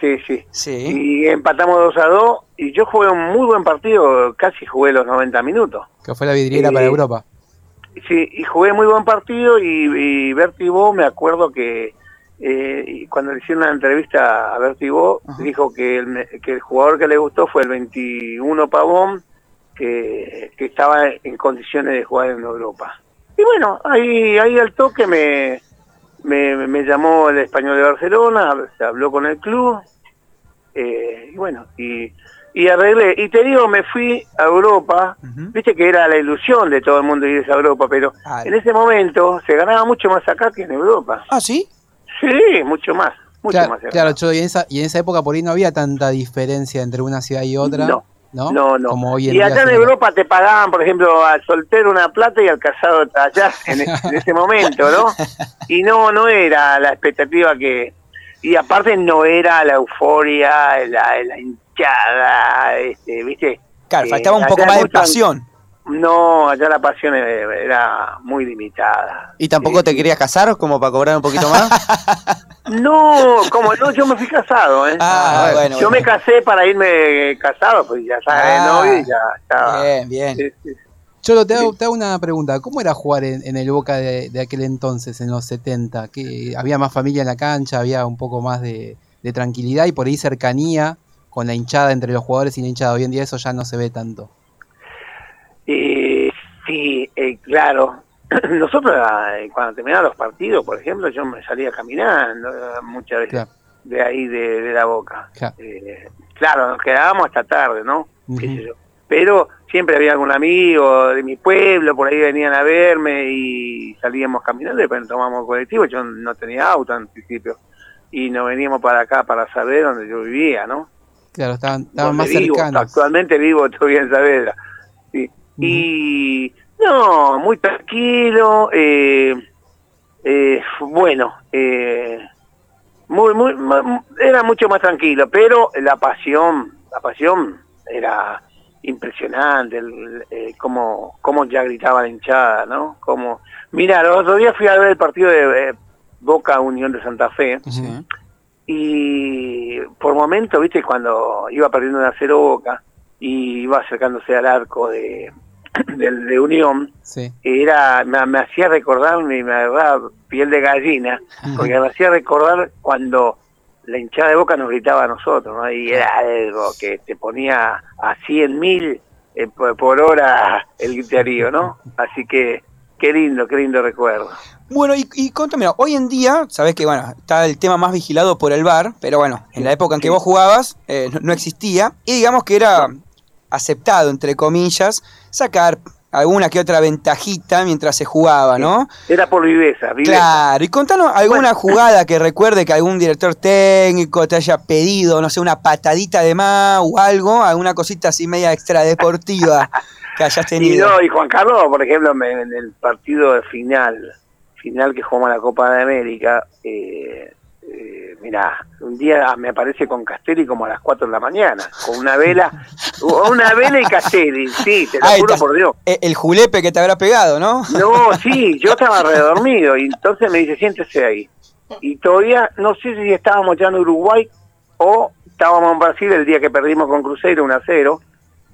Speaker 20: Sí, sí.
Speaker 1: Sí.
Speaker 20: Y empatamos 2 a 2 y yo jugué un muy buen partido, casi jugué los 90 minutos.
Speaker 5: Que fue la vidriera para Europa.
Speaker 20: Sí, y jugué muy buen partido y, y Berti Bo, me acuerdo que eh, cuando le hicieron una entrevista a Berti Bo, dijo que el, que el jugador que le gustó fue el 21 Pavón, que, que estaba en condiciones de jugar en Europa. Y bueno, ahí, ahí al toque me, me, me llamó el español de Barcelona, se habló con el club, eh, y bueno, y, y arreglé. Y te digo, me fui a Europa, viste que era la ilusión de todo el mundo irse a Europa, pero en ese momento se ganaba mucho más acá que en Europa.
Speaker 1: ¿Ah, sí?
Speaker 20: Sí, mucho más, mucho
Speaker 5: Claro,
Speaker 20: más.
Speaker 5: claro, y en, esa, y en esa época por ahí no había tanta diferencia entre una ciudad y otra.
Speaker 20: No,
Speaker 5: ¿no?
Speaker 20: No, no.
Speaker 5: Como hoy en
Speaker 20: y acá en Europa te pagaban, por ejemplo, al soltero una plata y al casado allá en, en ese momento, ¿no? Y no, no era la expectativa que... Y aparte no era la euforia, la, la hinchada, este, ¿viste?
Speaker 1: Claro,
Speaker 20: Eh,
Speaker 1: faltaba un poco más de pasión.
Speaker 20: No, allá la pasión era muy limitada.
Speaker 6: ¿Y tampoco te querías casar como para cobrar un poquito más?
Speaker 20: No, como no, yo me fui casado, ¿eh?
Speaker 1: Ah, bueno,
Speaker 20: yo
Speaker 1: bueno.
Speaker 20: me casé para irme casado, pues ya sabes,
Speaker 1: Ah,
Speaker 20: novio y ya estaba.
Speaker 1: Bien, bien.
Speaker 20: Sí, sí.
Speaker 5: Cholo, te hago, te hago una pregunta. ¿Cómo era jugar en, en el Boca de, de aquel entonces, en los 70? ¿Que ¿Había más familia en la cancha? ¿Había un poco más de, de tranquilidad y por ahí cercanía con la hinchada entre los jugadores y la hinchada? Hoy en día eso ya no se ve tanto.
Speaker 20: Eh, sí, eh, claro. Nosotros eh, cuando terminaban los partidos, por ejemplo, yo me salía caminando eh, muchas veces de ahí de, de la boca.
Speaker 5: Claro.
Speaker 20: Eh, claro, nos quedábamos hasta tarde, ¿no?
Speaker 5: Ujú.
Speaker 20: Qué sé yo. Pero siempre había algún amigo de mi pueblo, por ahí venían a verme y salíamos caminando, después tomamos colectivo, yo no tenía auto en principio, y nos veníamos para acá para saber dónde yo vivía, ¿no?
Speaker 5: Claro, estaban, más
Speaker 20: vivo,
Speaker 5: cercanos.
Speaker 20: Actualmente vivo todavía en Saavedra. Sí. Y no, muy tranquilo, eh, eh, bueno, eh, muy, muy, mu- era mucho más tranquilo, pero la pasión, la pasión era impresionante, el, eh, cómo, cómo ya gritaba la hinchada, ¿no? Como, mira, los otros días fui a ver el partido de eh, Boca Unión de Santa Fe, y por momentos, viste, cuando iba perdiendo una cero boca y iba acercándose al arco de, de Unión,
Speaker 5: Sí.
Speaker 20: era me, me hacía recordar, me, me agarraba piel de gallina, porque me hacía recordar cuando la hinchada de boca nos gritaba a nosotros, ¿no? Y era algo que te ponía a 100 mil eh, por, hora el griterío, ¿no? Así que qué lindo, qué lindo recuerdo.
Speaker 1: Bueno, y, y contame, hoy en día, sabes que bueno, está el tema más vigilado por el VAR, pero bueno, en la época en que vos jugabas eh, no, no existía, y digamos que era aceptado, entre comillas, sacar alguna que otra ventajita mientras se jugaba, ¿no?
Speaker 20: Era por viveza, viveza.
Speaker 1: Claro, y contanos alguna jugada que recuerde que algún director técnico te haya pedido, no sé, una patadita de más o algo, alguna cosita así media extradeportiva que hayas
Speaker 20: Y
Speaker 1: tenido.
Speaker 20: no, y Juan Carlos, por ejemplo, en el partido de final, final que jugamos la Copa de América, eh, eh, mira, un día me aparece con Castelli como a las 4 de la mañana, con una vela, una vela y Castelli, sí, te lo juro por Dios.
Speaker 1: Eh, El julepe que te habrá pegado, ¿no?
Speaker 20: No, sí, yo estaba redormido y entonces me dice, siéntese ahí. Y todavía, no sé si estábamos ya en Uruguay o estábamos en Brasil el día que perdimos con Cruzeiro 1 a 0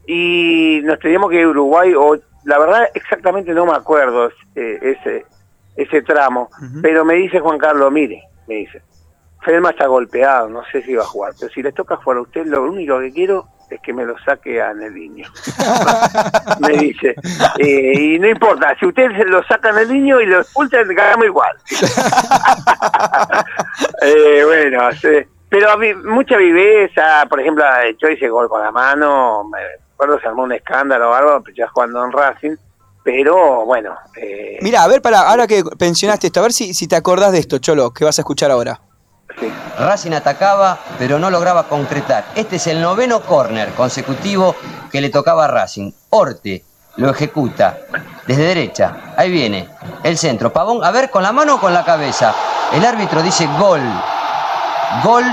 Speaker 20: y nos teníamos que ir a Uruguay o la verdad exactamente no me acuerdo eh, ese ese tramo, pero me dice Juan Carlos, mire, me dice, Felma está golpeado, no sé si va a jugar, pero si le toca jugar a usted, lo único que quiero es que me lo saque a Nelinho. me dice, eh, y no importa, si usted se lo saca a Nelinho y lo expulsa, ganamos igual. Eh, bueno, sí. pero mucha viveza, por ejemplo, yo hice gol con la mano, me acuerdo se armó un escándalo o algo, ya jugando en Racing, pero bueno, eh,
Speaker 1: Mira, a ver, para, ahora que pensionaste esto, a ver si, si te acordás de esto, Cholo, que vas a escuchar ahora.
Speaker 21: Racing atacaba, pero no lograba concretar. Este es el noveno córner consecutivo que le tocaba a Racing. Orte lo ejecuta desde derecha. Ahí viene el centro. Pavón, a ver, con la mano o con la cabeza. El árbitro dice gol. Gol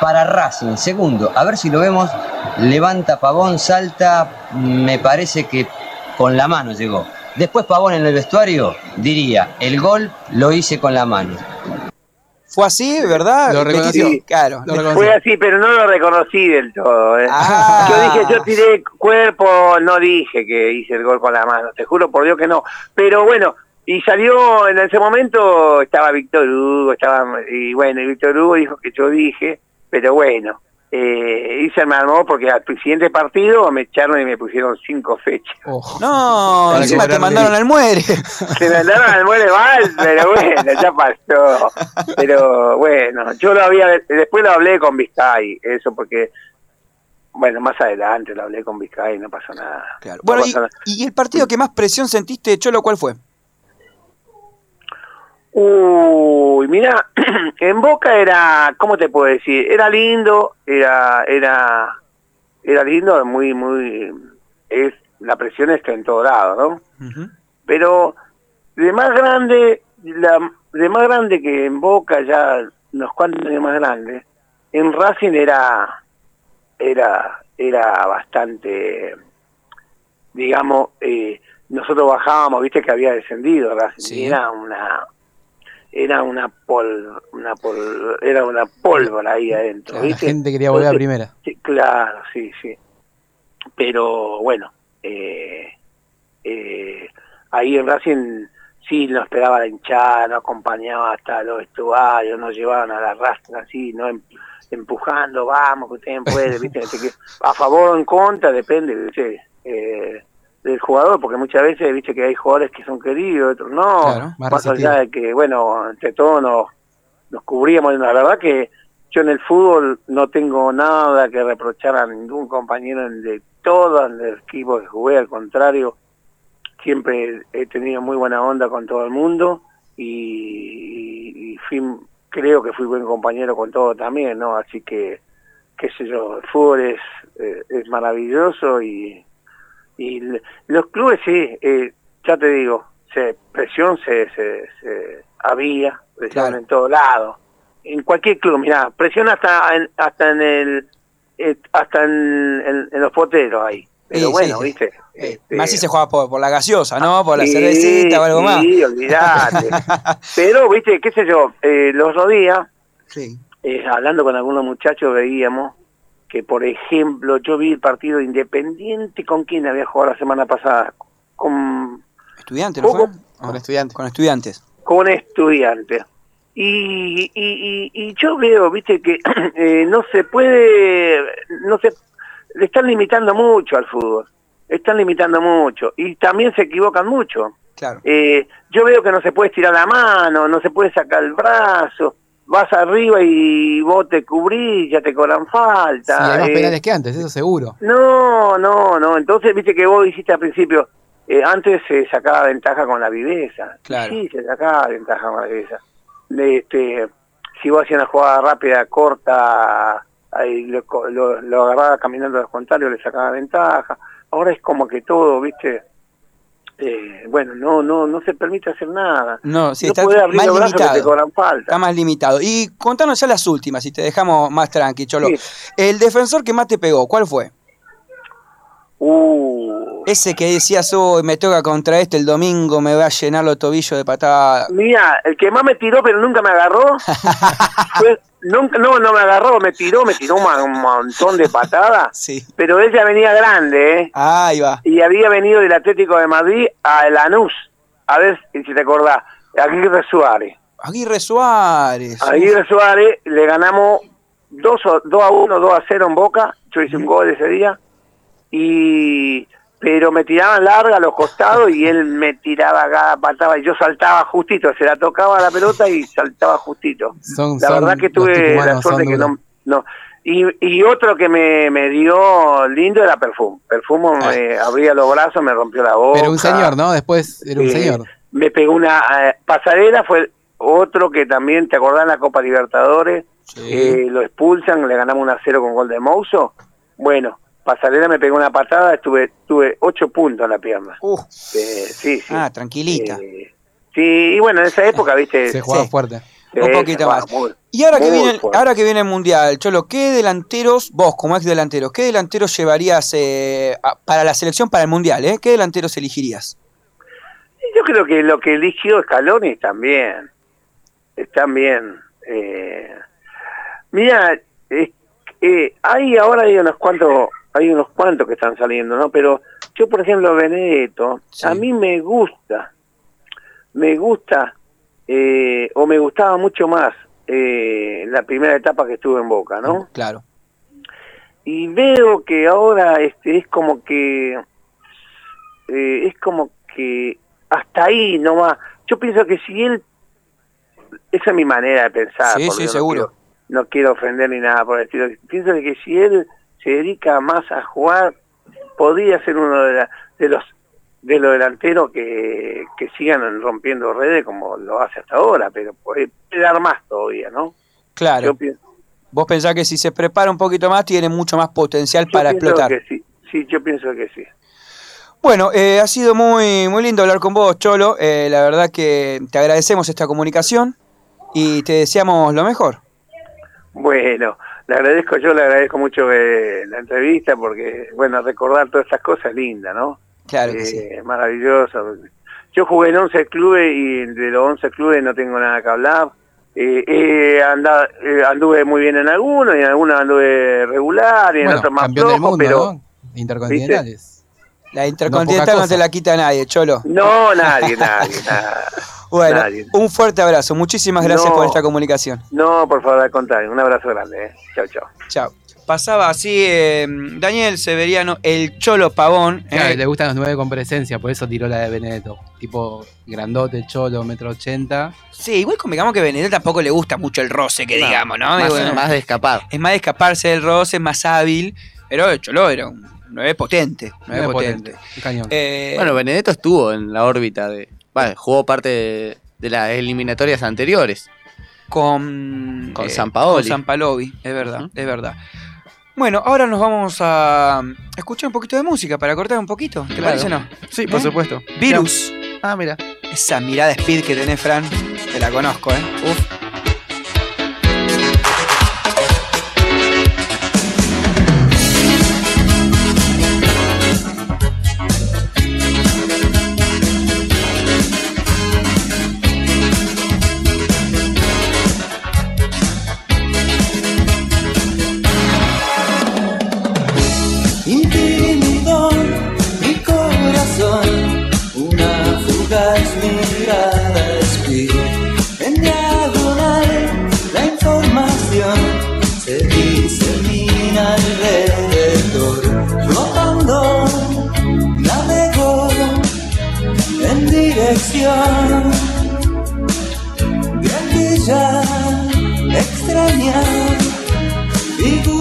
Speaker 21: para Racing. Segundo, a ver si lo vemos. Levanta Pavón, salta. Me parece que con la mano llegó. Después Pavón en el vestuario diría, el gol lo hice con la mano.
Speaker 1: ¿Fue así, verdad?
Speaker 21: Lo reconoció.
Speaker 1: Metiste- Claro.
Speaker 20: Fue así, pero no lo reconocí del todo. ¿eh?
Speaker 1: Ah.
Speaker 20: Yo dije, yo tiré cuerpo, no dije que hice el gol con la mano, te juro por Dios que no. Pero bueno, y salió en ese momento, estaba Víctor Hugo, estaba, y bueno, y Víctor Hugo dijo que yo dije, pero bueno, eh, y se me armó porque al siguiente partido me echaron y me pusieron cinco fechas.
Speaker 1: No,
Speaker 20: Para
Speaker 1: encima te mandaron al muere.
Speaker 20: Se me andaron al muere mal, pero bueno, ya pasó. Pero bueno, yo lo había, después lo hablé con Vizcay, eso porque, bueno, más adelante lo hablé con Vizcay, no pasó nada. No
Speaker 1: Bueno, y,
Speaker 20: pasó nada.
Speaker 1: y el partido que más presión sentiste, Cholo, ¿cuál fue?
Speaker 20: Uy, mira, en Boca era, ¿cómo te puedo decir? Era lindo, era, era, era lindo, muy, muy, es, la presión está en todo lado, ¿no? Pero de más grande, la, de más grande que en Boca, ya unos cuantos años más grande, en Racing era, era, era bastante, digamos, eh, nosotros bajábamos, viste que había descendido Racing, y era una, era una pol, una pol, era una pólvora ahí adentro,
Speaker 5: Claro, la
Speaker 20: ¿viste?
Speaker 5: gente quería volver a primera.
Speaker 20: Sí, claro, sí, sí. Pero bueno, eh, eh, ahí en Racing sí nos esperaba la hinchada, nos acompañaba hasta los vestuarios, nos llevaban a la rastra así, no Em- empujando, vamos, que ustedes pueden, ¿viste? A favor o en contra, depende, ¿viste? Eh, del jugador, porque muchas veces, viste que hay jugadores que son queridos, otros no,
Speaker 5: Claro, más
Speaker 20: allá de que, bueno, entre todos nos, nos cubríamos, la verdad que yo en el fútbol no tengo nada que reprochar a ningún compañero de todo el equipo que jugué, al contrario, siempre he tenido muy buena onda con todo el mundo y, y- y fui, creo que fui buen compañero con todo también, ¿no? Así que, qué sé yo, el fútbol es, eh, es maravilloso y, y los clubes sí, eh, ya te digo, se, presión se, se, se había, presión
Speaker 1: Claro.
Speaker 20: en todo lado, en cualquier club, mira, presión hasta en, hasta en el eh, hasta en, en- en los poteros ahí, pero
Speaker 1: Sí,
Speaker 20: bueno,
Speaker 1: sí,
Speaker 20: viste, este,
Speaker 1: Más si se juega por, por la gaseosa, ¿no? Por la
Speaker 20: Sí,
Speaker 1: cervecita o algo más.
Speaker 20: Sí, olvidate. Pero, viste, qué sé yo, eh, los otros días,
Speaker 1: Sí.
Speaker 20: eh, hablando con algunos muchachos, veíamos que, por ejemplo, yo vi el partido Independiente con quién había jugado la semana pasada, con,
Speaker 1: ¿Estudiante, no fue?
Speaker 20: Poco.
Speaker 1: Con estudiantes. Con estudiantes.
Speaker 20: con estudiantes. Y, y, y, y yo veo, viste, que eh, no se puede, no se, le están limitando mucho al fútbol, están limitando mucho y también se equivocan mucho.
Speaker 1: Claro.
Speaker 20: Eh, yo veo que no se puede estirar la mano, no se puede sacar el brazo, vas arriba y vos te cubrís, ya te cobran falta.
Speaker 5: Sí, hay más
Speaker 20: eh,
Speaker 5: penales que antes, eso seguro.
Speaker 20: no, no, no. Entonces, viste que vos dijiste al principio, eh, antes se sacaba ventaja con la viveza.
Speaker 1: Claro.
Speaker 20: Sí, se sacaba ventaja con la viveza. Este, si vos hacías una jugada rápida, corta, ahí lo, lo, lo agarraba caminando al contrario, le sacaba ventaja. Ahora es como que todo, viste, eh, bueno, no, no, no se permite hacer nada.
Speaker 1: No, sí,
Speaker 20: no
Speaker 1: está
Speaker 20: podés abrir
Speaker 1: más
Speaker 20: los brazos que
Speaker 1: limitado.
Speaker 20: te cobran falta.
Speaker 1: Está más limitado. Y contanos ya las últimas, si te dejamos más tranqui, Cholo.
Speaker 20: Sí.
Speaker 1: El defensor que más te pegó, ¿cuál fue?
Speaker 20: Uh,
Speaker 1: Ese que decías, oh, me toca contra este el domingo, me va a llenar los tobillos de patada.
Speaker 20: mira, el que más me tiró pero nunca me agarró, nunca, no, no me agarró, me tiró, me tiró un, montón de patadas,
Speaker 1: Sí.
Speaker 20: pero ella venía grande, ¿eh?
Speaker 1: Ahí va.
Speaker 20: y había venido del Atlético de Madrid a Lanús, a ver si te acordás, Aguirre Suárez.
Speaker 1: Aguirre Suárez.
Speaker 20: Aguirre Suárez le ganamos 2 a 1, 2 a 0 en Boca, yo hice un gol ese día, y pero me tiraban larga a los costados y él me tiraba cada patada y yo saltaba justito, se la tocaba la pelota y saltaba justito.
Speaker 5: Son-
Speaker 20: la
Speaker 5: son-
Speaker 20: verdad que tuve la suerte que no... no. Y, y otro que me, me dio lindo era Perfume. Perfume me abría los brazos, me rompió la boca.
Speaker 5: Pero un señor, ¿no? Después era un
Speaker 20: Eh,
Speaker 5: señor.
Speaker 20: Me pegó una eh, pasarela, fue otro que también, ¿te acordás en la Copa Libertadores? Eh, lo expulsan, le ganamos un a 0 con gol de Mouso. Bueno, pasarela me pegó una patada, estuve tuve ocho puntos en la pierna.
Speaker 1: Uh.
Speaker 20: Eh, sí, sí.
Speaker 1: Ah, tranquilita.
Speaker 20: Eh, sí, y bueno, en esa época, viste...
Speaker 5: Se jugaba
Speaker 1: sí.
Speaker 5: fuerte.
Speaker 20: sí,
Speaker 1: un poquito más.
Speaker 20: muy-
Speaker 1: Y ahora que viene,
Speaker 20: fuerte.
Speaker 1: ahora que viene el mundial, Cholo, ¿qué delanteros, vos como ex delantero, qué delanteros llevarías eh, a- para la selección para el mundial? Eh? ¿Qué delanteros elegirías?
Speaker 20: Yo creo que lo que eligió Scaloni también. Están bien. Eh, mira, eh, eh, hay ahora hay unos cuantos, hay unos cuantos que están saliendo, ¿no? Pero yo, por ejemplo, Benedetto, a mí me gusta, me gusta, eh, o me gustaba mucho más eh, la primera etapa que estuve en Boca, ¿no?
Speaker 1: Claro.
Speaker 20: y veo que ahora este es como que eh, es como que hasta ahí nomás yo pienso que si él esa es mi manera de pensar
Speaker 1: Sí, sí,
Speaker 20: yo
Speaker 1: seguro.
Speaker 20: no quiero, no quiero ofender ni nada por el estilo pienso que si él se dedica más a jugar podría ser uno de, la- de los de los delanteros que, que sigan rompiendo redes como lo hace hasta ahora pero puede dar más todavía no
Speaker 1: Claro.
Speaker 20: yo
Speaker 1: Vos pensás que si se prepara un poquito más, tiene mucho más potencial
Speaker 20: yo
Speaker 1: para explotar.
Speaker 20: que sí sí yo pienso que sí
Speaker 1: Bueno, eh, ha sido muy, muy lindo hablar con vos, Cholo. Eh, la verdad que te agradecemos esta comunicación y te deseamos lo mejor.
Speaker 20: Bueno, le agradezco yo, le agradezco mucho eh, la entrevista porque, bueno, recordar todas estas cosas es linda, ¿no?
Speaker 1: Claro que
Speaker 20: Eh,
Speaker 1: sí.
Speaker 20: Maravilloso. Yo jugué en 11 clubes y de los 11 clubes no tengo nada que hablar. Eh, eh, anda- eh, anduve muy bien en algunos y en algunos anduve regular y en
Speaker 5: Bueno,
Speaker 20: otros más
Speaker 5: campeón del
Speaker 20: flojo,
Speaker 5: mundo,
Speaker 20: pero
Speaker 5: ¿no? Intercontinentales.
Speaker 1: La Intercontinental no,
Speaker 5: cosa.
Speaker 1: la quita nadie, Cholo.
Speaker 20: no, nadie, nadie, nada.
Speaker 1: Bueno,
Speaker 20: nadie.
Speaker 1: un fuerte abrazo. Muchísimas gracias
Speaker 20: No.
Speaker 1: por esta comunicación.
Speaker 20: No, por favor, al contrario. Un abrazo grande. Eh. Chao, chao.
Speaker 1: Chao. Pasaba así eh, Daniel Severiano, el Cholo Pavón.
Speaker 5: Claro,
Speaker 1: eh,
Speaker 5: le gustan los nueve con presencia, por eso tiró la de Benedetto. Tipo grandote, cholo, metro ochenta.
Speaker 1: Sí, igual convengamos que Benedetto tampoco le gusta mucho el roce, que
Speaker 6: No,
Speaker 1: digamos, ¿no?
Speaker 6: más-
Speaker 1: bueno,
Speaker 6: más de escapar.
Speaker 1: Es más de escaparse del roce, es más hábil. Pero el Cholo era un 9 potente. nueve
Speaker 5: Nueve
Speaker 1: potente.
Speaker 5: potente, un cañón.
Speaker 1: Eh,
Speaker 6: Bueno, Benedetto estuvo en la órbita de. Jugó parte de, de las eliminatorias anteriores.
Speaker 1: con,
Speaker 6: Con
Speaker 1: eh,
Speaker 6: Sampaoli.
Speaker 1: Con Sampalovi, es verdad, es verdad. Bueno, ahora nos vamos a escuchar un poquito de música para cortar un poquito. ¿Te
Speaker 6: Claro.
Speaker 1: parece o no?
Speaker 6: Sí, por
Speaker 1: ¿Eh?
Speaker 6: supuesto.
Speaker 1: Virus.
Speaker 6: Ah, mira.
Speaker 1: Esa mirada speed que tenés, Fran, te la conozco, ¿eh? Uf.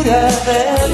Speaker 22: together.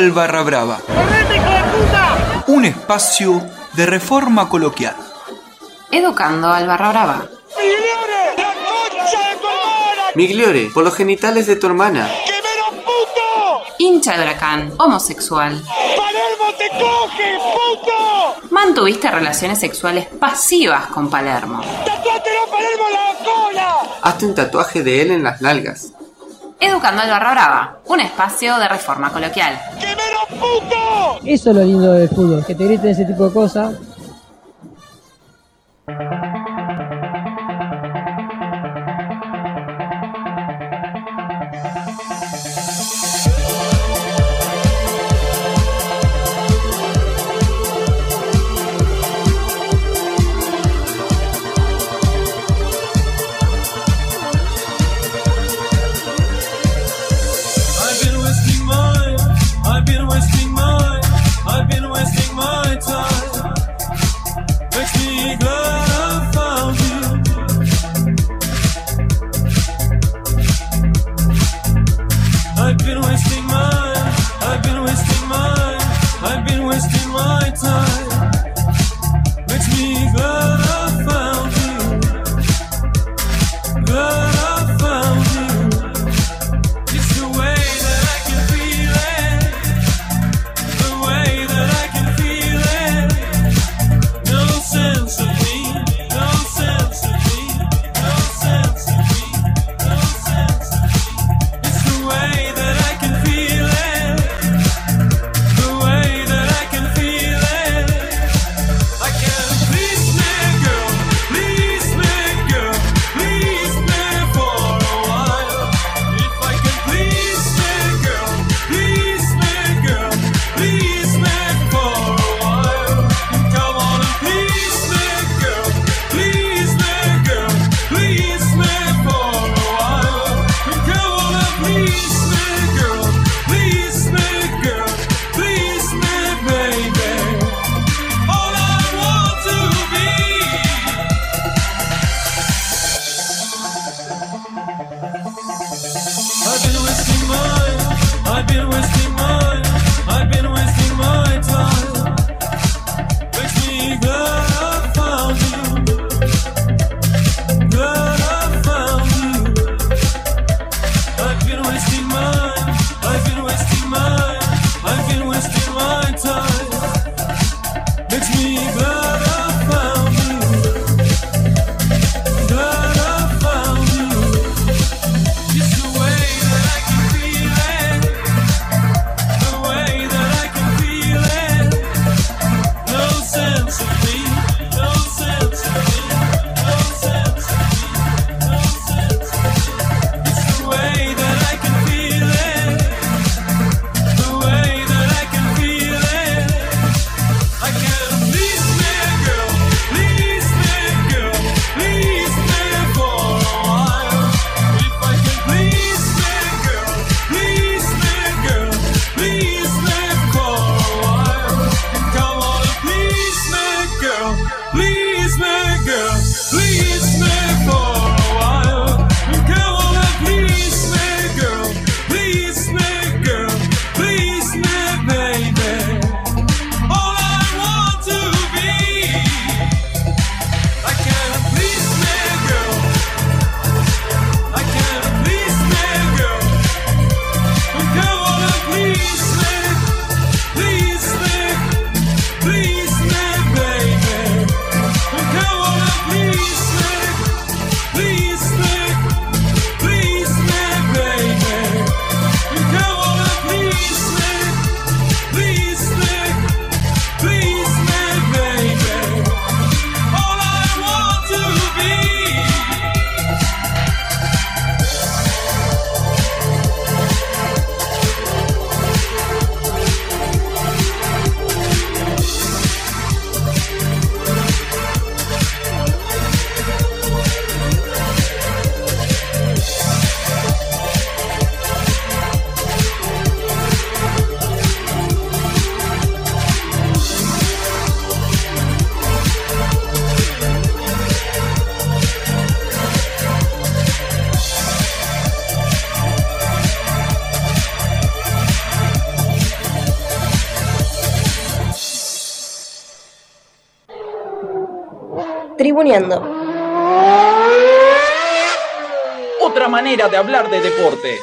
Speaker 22: Al Barra Brava. Un espacio de reforma coloquial.
Speaker 23: Educando al Barra Brava.
Speaker 24: Migliore, por los genitales de tu hermana.
Speaker 23: Hincha de huracán, homosexual.
Speaker 25: ¡Palermo te coge, puto!
Speaker 23: Mantuviste relaciones sexuales pasivas con Palermo.
Speaker 25: ¡Tatuátelo a Palermo la cola!
Speaker 24: Hazte un tatuaje de él en las nalgas.
Speaker 23: Educando al Barra Brava, un espacio de reforma coloquial.
Speaker 26: Eso es lo lindo del fútbol, que te griten ese tipo de cosas.
Speaker 27: De hablar de deporte.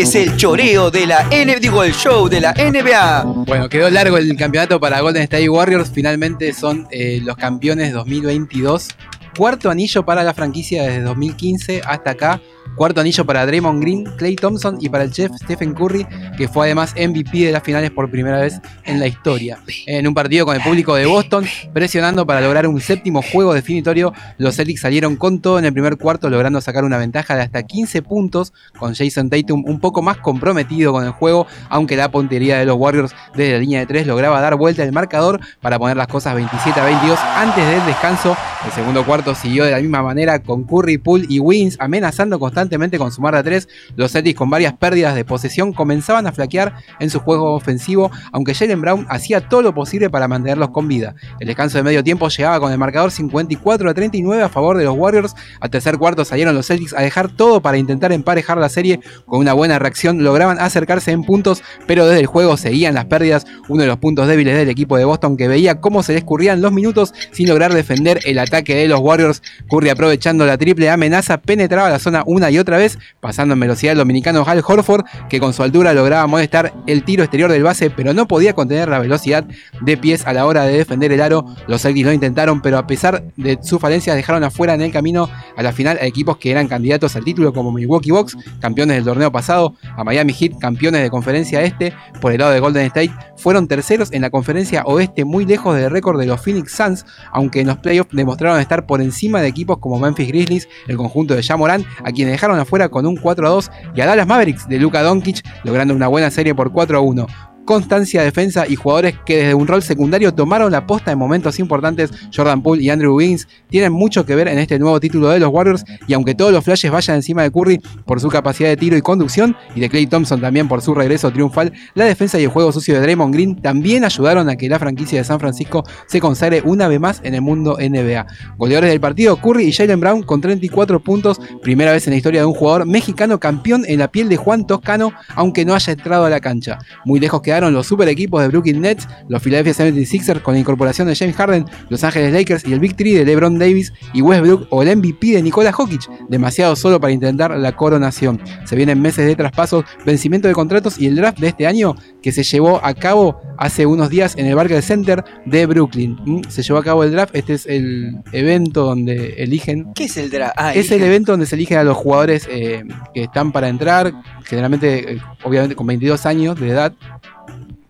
Speaker 1: Es el choreo de la N, digo el show de la NBA.
Speaker 5: Bueno, quedó largo el campeonato para Golden State Warriors. Finalmente son eh, los campeones 2022. Cuarto anillo para la franquicia desde 2015 hasta acá. Cuarto anillo para Draymond Green, Clay Thompson y para el chef Stephen Curry, que fue además MVP de las finales por primera vez en la historia. En un partido con el público de Boston, presionando para lograr un séptimo juego definitorio, los Celtics salieron con todo en el primer cuarto, logrando sacar una ventaja de hasta 15 puntos, con Jason Tatum un poco más comprometido con el juego, aunque la puntería de los Warriors desde la línea de 3 lograba dar vuelta el marcador para poner las cosas 27 a 22 antes del descanso. El segundo cuarto siguió de la misma manera con Curry, Poole y Wins amenazando constantemente con sumar a 3. Los Celtics con varias pérdidas de posesión comenzaban a flaquear en su juego ofensivo, aunque Jalen Brown hacía todo lo posible para mantenerlos con vida. El descanso de medio tiempo llegaba con el marcador 54 a 39 a favor de los Warriors. Al tercer cuarto salieron los Celtics a dejar todo para intentar emparejar la serie. Con una buena reacción lograban acercarse en puntos, pero desde el juego seguían las pérdidas. Uno de los puntos débiles del equipo de Boston que veía cómo se les los minutos sin lograr defender el ataque de los Warriors. Curry aprovechando la triple amenaza penetraba la zona una y otra vez, pasando en velocidad el dominicano Hal Horford, que con su altura lograba molestar el tiro exterior del base, pero no podía contener la velocidad de pies a la hora de defender el aro. Los Celtics lo intentaron, pero a pesar de su falencia dejaron afuera en el camino a la final a equipos que eran candidatos al título como Milwaukee Bucks, campeones del torneo pasado, a Miami Heat, campeones de conferencia este, por el lado de Golden State, fueron terceros en la conferencia oeste muy lejos del récord de los Phoenix Suns, aunque en los playoffs demostraron estar por encima de equipos como Memphis Grizzlies, el conjunto de Jamoran, a quienes dejaron afuera con un 4 a 2, y a Dallas Mavericks de Luka Doncic, logrando una buena serie por 4 a 1 constancia, defensa y jugadores que desde un rol secundario tomaron la posta en momentos importantes. Jordan Poole y Andrew Wiggins tienen mucho que ver en este nuevo título de los Warriors y aunque todos los flashes vayan encima de Curry por su capacidad de tiro y conducción y de Clay Thompson también por su regreso triunfal, la defensa y el juego sucio de Draymond Green también ayudaron a que la franquicia de San Francisco se consagre una vez más en el mundo NBA. Goleadores del partido, Curry y Jalen Brown con 34 puntos, primera vez en la historia de un jugador mexicano campeón en la piel de Juan Toscano, aunque no haya entrado a la cancha. Muy lejos quedaron los super equipos de Brooklyn Nets, los Philadelphia 76ers con la incorporación de James Harden, Los Ángeles Lakers y el Big Three de LeBron Davis y Westbrook o el MVP de Nikola Jokic, demasiado solo para intentar la coronación. Se vienen meses de traspasos, vencimiento de contratos y el draft de este año que se llevó a cabo hace unos días en el Barclays Center de Brooklyn. ¿Mm? Se llevó a cabo el draft, este es el evento donde eligen
Speaker 1: ¿Qué es el draft? Ah,
Speaker 5: es el evento donde se eligen a los jugadores eh, que están para entrar, generalmente, eh, obviamente con 22 años de edad.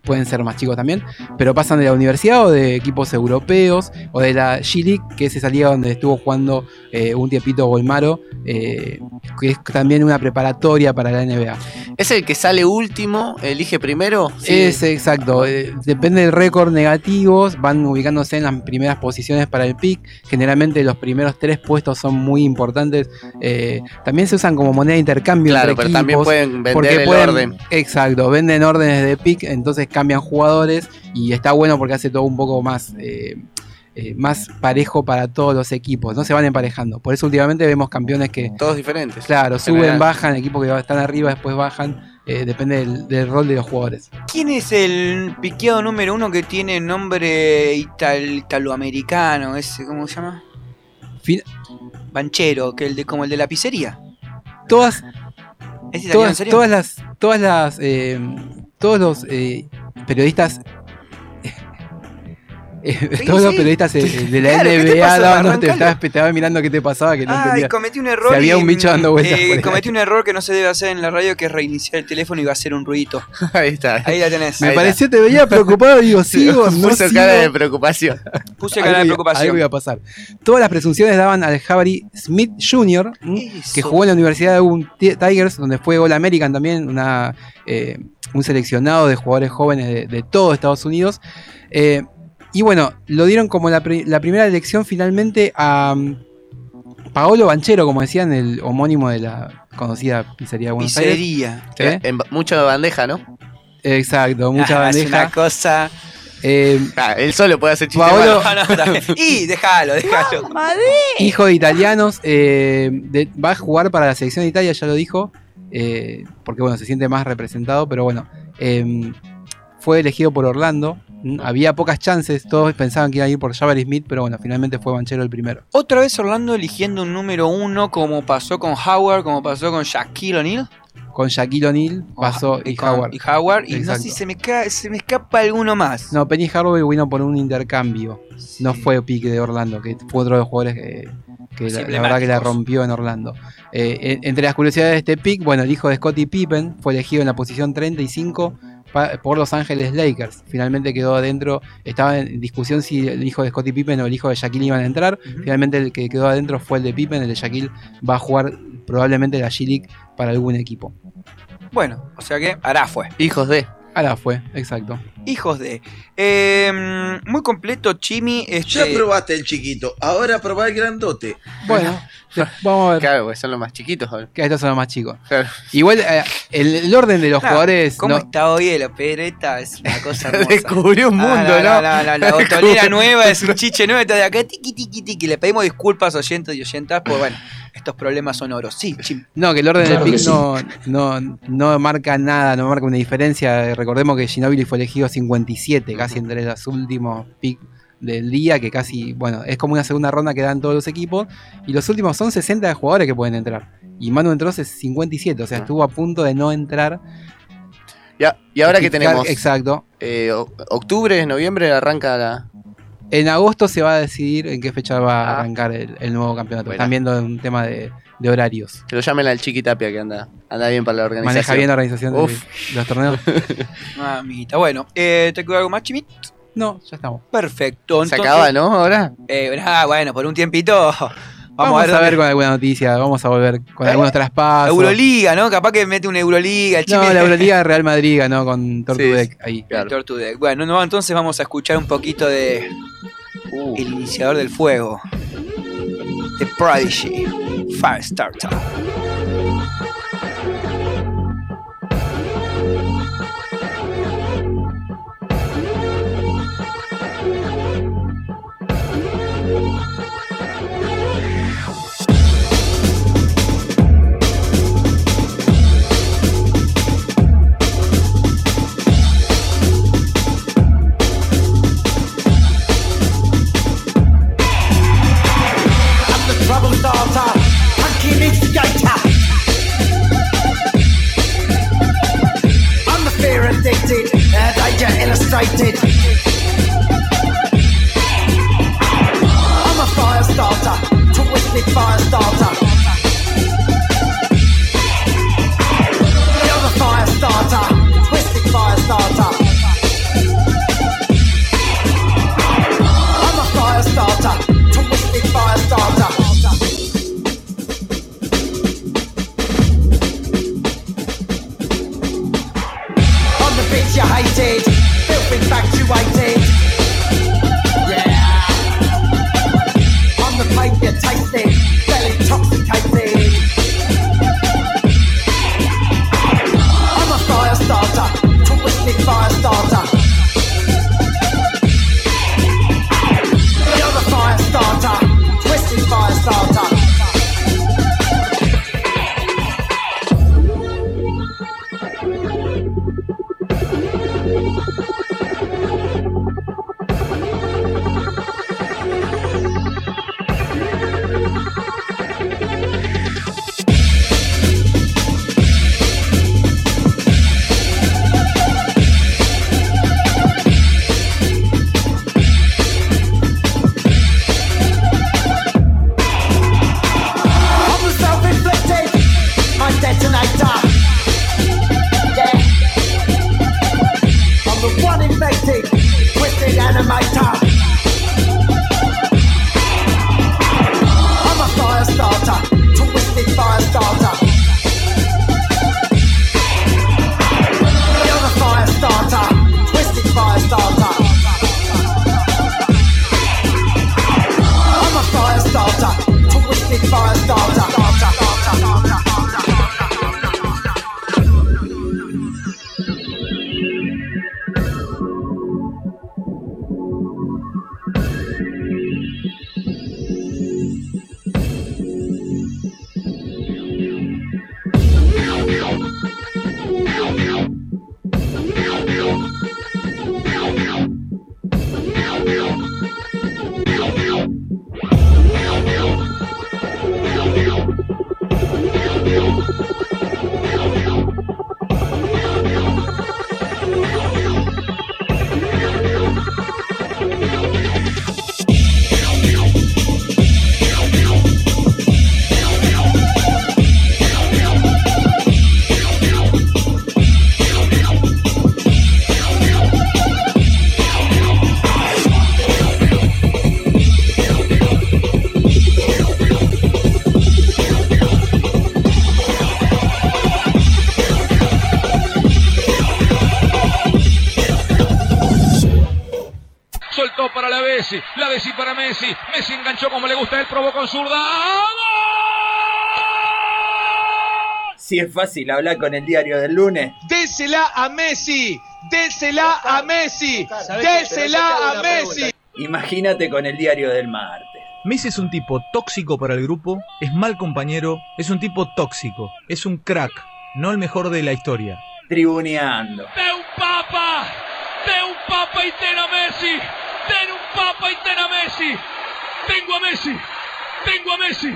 Speaker 5: Pueden ser más chicos también, pero pasan de la universidad o de equipos europeos o de la G-League, que es esa liga donde estuvo jugando eh, un tiempito Golmaro, eh, que es también una preparatoria para la NBA.
Speaker 6: ¿Es el que sale último, elige primero? Sí.
Speaker 5: Es exacto, eh, depende del récord negativos, van ubicándose en las primeras posiciones para el pick. Generalmente los primeros tres puestos son muy importantes. También se usan como moneda de intercambio.
Speaker 6: Claro,
Speaker 5: entre
Speaker 6: pero también pueden vender el
Speaker 5: pueden-
Speaker 6: orden.
Speaker 5: Exacto, venden órdenes de pick, entonces cambian jugadores y está bueno porque hace todo un poco más. eh, eh, más parejo para todos los equipos, no se van emparejando. Por eso últimamente vemos campeones que,
Speaker 6: Todos diferentes.
Speaker 5: claro,
Speaker 6: En
Speaker 5: suben,
Speaker 6: general.
Speaker 5: bajan, equipos que están arriba, después bajan, eh, depende del, del rol de los jugadores.
Speaker 1: ¿Quién es el piqueado número uno que tiene nombre ital- italoamericano? Ese, ¿Cómo se llama?
Speaker 5: Fin-
Speaker 1: Banchero, que el de, como el de la pizzería.
Speaker 5: Todas,
Speaker 1: ¿Es italiano en
Speaker 5: todas,
Speaker 1: serio?
Speaker 5: todas las, todas las, eh, todos los eh, periodistas,
Speaker 1: Sí,
Speaker 5: todos los periodistas de la
Speaker 1: Claro, ¿qué te
Speaker 5: NBA daban- te, estaba, te estaba mirando qué te pasaba que no entendía.
Speaker 1: cometí un error.
Speaker 5: Si había
Speaker 1: y,
Speaker 5: un bicho dando vueltas.
Speaker 1: eh, cometí un error que no se debe hacer en la radio, que es reiniciar el teléfono y va a hacer un ruidito.
Speaker 6: Ahí está.
Speaker 1: Ahí la tenés.
Speaker 5: Me
Speaker 1: Ahí
Speaker 5: pareció, te veía preocupado, digo, sigo, no
Speaker 6: Puso
Speaker 5: sigo.
Speaker 6: cara de preocupación.
Speaker 1: Puse cara de preocupación.
Speaker 5: algo iba a pasar. Todas las presunciones daban al Jabari Smith Jr., que jugó en la Universidad de Ti- Tigers, donde fue All American también, una, eh, un seleccionado de jugadores jóvenes de, de todo Estados Unidos. Eh, y bueno, lo dieron como la, pri- la primera elección finalmente a um, Paolo Banchero, como decían, el homónimo de la conocida pizzería de Buenos Aires.
Speaker 1: Pizzería.
Speaker 5: ¿Eh?
Speaker 6: En ba- mucho de bandeja, ¿no?
Speaker 5: Exacto, mucha
Speaker 1: Ah, es
Speaker 5: bandeja.
Speaker 1: una cosa.
Speaker 5: Eh,
Speaker 6: Ah, él solo puede hacer chistes
Speaker 5: Paolo-
Speaker 1: y déjalo, déjalo.
Speaker 5: Hijo de italianos, eh, de- va a jugar para la selección de Italia, ya lo dijo, eh, porque bueno, se siente más representado, pero bueno, eh, fue elegido por Orlando. Había pocas chances, todos pensaban que iba a ir por Jabari Smith, pero bueno, finalmente fue Banchero el primero.
Speaker 1: Otra vez Orlando eligiendo un número uno, como pasó con Howard, como pasó con Shaquille O'Neal.
Speaker 5: Con Shaquille O'Neal pasó y,
Speaker 1: con-
Speaker 5: Howard.
Speaker 1: Y Howard. Y no sé si se me, ca- se me escapa alguno más.
Speaker 5: No, Penny Hardaway vino por un intercambio. No fue pique de Orlando, que fue otro de los jugadores que, que la, la verdad que la rompió en Orlando. Eh, en- entre las curiosidades de este pick, bueno, el hijo de Scottie Pippen fue elegido en la posición 35 pa- por Los Ángeles Lakers. Finalmente quedó adentro. Estaba en discusión si el hijo de Scottie Pippen o el hijo de Shaquille iban a entrar. Finalmente el que quedó adentro fue el de Pippen. El de Shaquille va a jugar probablemente la G-League para algún equipo.
Speaker 1: Bueno, o sea que Ará fue.
Speaker 6: Hijos de.
Speaker 5: Ahora fue, exacto.
Speaker 1: Hijos de. Eh, muy completo, Chimi.
Speaker 28: Ya
Speaker 1: Este,
Speaker 28: probaste el chiquito, ahora probá el grandote.
Speaker 5: Bueno, vamos a ver.
Speaker 6: Claro, porque son los más chiquitos. ahora.
Speaker 5: Que estos son los más chicos.
Speaker 6: Claro.
Speaker 5: Igual eh, el, el orden de los jugadores.
Speaker 1: ¿Cómo
Speaker 5: no-
Speaker 1: está hoy el opereta? Es una cosa hermosa.
Speaker 6: Descubrió un mundo,
Speaker 1: Ah,
Speaker 6: ¿no?
Speaker 1: no, no, la botonera nueva es un chiche nuevo, está de acá, tiqui, tiqui, tiqui. Le pedimos disculpas oyentes y oyentas por, bueno, estos problemas sonoros. Sí, Chimi.
Speaker 5: No, que el orden
Speaker 1: Claro
Speaker 5: del pick
Speaker 1: sí.
Speaker 5: no, no, no marca nada, no marca una diferencia. Recordemos que Ginobili fue elegido 57, casi entre los últimos picks del día, que casi, bueno, es como una segunda ronda que dan todos los equipos. Y los últimos son 60 jugadores que pueden entrar. Y Manu entró hace 57, o sea, estuvo a punto de no entrar.
Speaker 6: Ya, y ahora que tenemos.
Speaker 5: Exacto.
Speaker 6: Eh, octubre, noviembre arranca la.
Speaker 5: En agosto se va a decidir en qué fecha va a arrancar el, el nuevo campeonato.
Speaker 6: Bueno.
Speaker 5: Están viendo un tema de, de horarios.
Speaker 6: Que lo llamen al Chiqui Tapia que anda, anda bien para la organización.
Speaker 5: Maneja bien la organización de
Speaker 6: Uf.
Speaker 5: los torneos.
Speaker 1: Amiguita. Bueno, eh, ¿te quedó algo más, Chimi?
Speaker 5: No, ya estamos.
Speaker 1: Perfecto.
Speaker 6: Se
Speaker 1: entonces-
Speaker 6: acaba, ¿no? Ahora.
Speaker 1: Eh, ah, bueno, por un tiempito. Vamos,
Speaker 5: Vamos, a ver,
Speaker 1: dónde-
Speaker 5: con alguna noticia, vamos a volver con algunos traspasos.
Speaker 1: Euroliga, ¿no? Capaz que mete una Euroliga. El
Speaker 5: No, la Euroliga de Real Madrid ganó con Tortudec ahí.
Speaker 1: El Tortudec. Bueno, no, entonces vamos a escuchar un poquito de El iniciador del fuego. The Prodigy. Firestarter.
Speaker 29: fighting. Para la Bessi, la Bessi para Messi. Messi enganchó como le gusta, él probó con zurda.
Speaker 30: Si es fácil hablar con el diario del lunes.
Speaker 31: Désela a Messi, désela a Messi, désela a Messi.
Speaker 30: Imagínate con el diario del martes.
Speaker 32: Messi es un tipo tóxico para el grupo, es mal compañero, es un tipo tóxico, es un crack, no el mejor de la historia.
Speaker 30: Tribuneando.
Speaker 29: De un papa, de un papa y ten a Messi, ten un papa y ten a Messi. Tengo a Messi, tengo a Messi.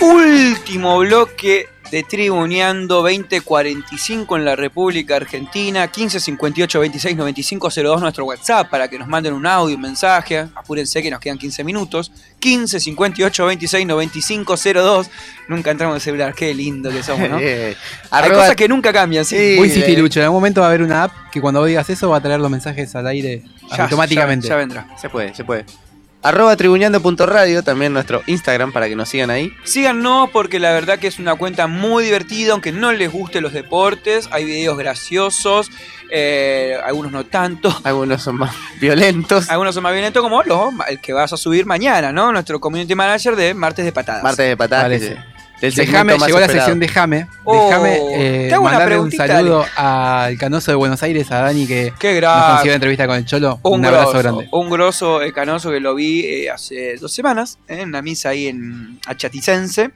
Speaker 1: Último bloque de Tribuneando 2045 en la República Argentina. 1558 26 95 02 nuestro WhatsApp para que nos manden un audio, un mensaje. Apúrense que nos quedan 15 minutos. 1558 26 95 02. Nunca entramos en el celular. Qué lindo que somos, ¿no?
Speaker 6: Eh,
Speaker 1: Hay
Speaker 6: arroba-
Speaker 1: cosas que nunca cambian, sí.
Speaker 5: Muy Lucho. En algún momento va a haber una app que cuando vos digas eso va a traer los mensajes al aire
Speaker 1: Ya,
Speaker 5: automáticamente.
Speaker 1: ya- ya vendrá.
Speaker 6: Se puede, se puede. Arroba tribuñando.radio, también nuestro Instagram para que nos sigan ahí.
Speaker 1: Síganos porque la verdad que es una cuenta muy divertida, aunque no les guste los deportes. Hay videos graciosos, eh, algunos no tanto.
Speaker 6: Algunos son más violentos.
Speaker 1: Algunos son más violentos como los, el que vas a subir mañana, ¿no? Nuestro community manager de Martes de Patadas.
Speaker 6: Martes de patadas.
Speaker 5: Déjame, llegó la sección Déjame.
Speaker 1: Oh,
Speaker 5: Déjame eh,
Speaker 1: te hago una
Speaker 5: mandarle un saludo al canoso de Buenos Aires, a Dani, que
Speaker 1: Qué
Speaker 5: nos consiguió la entrevista con el Cholo.
Speaker 1: Un,
Speaker 5: Un, abrazo
Speaker 1: grosso,
Speaker 5: grande.
Speaker 1: Un grosso eh, canoso que lo vi eh, hace dos semanas eh, en una misa ahí en Achaticense.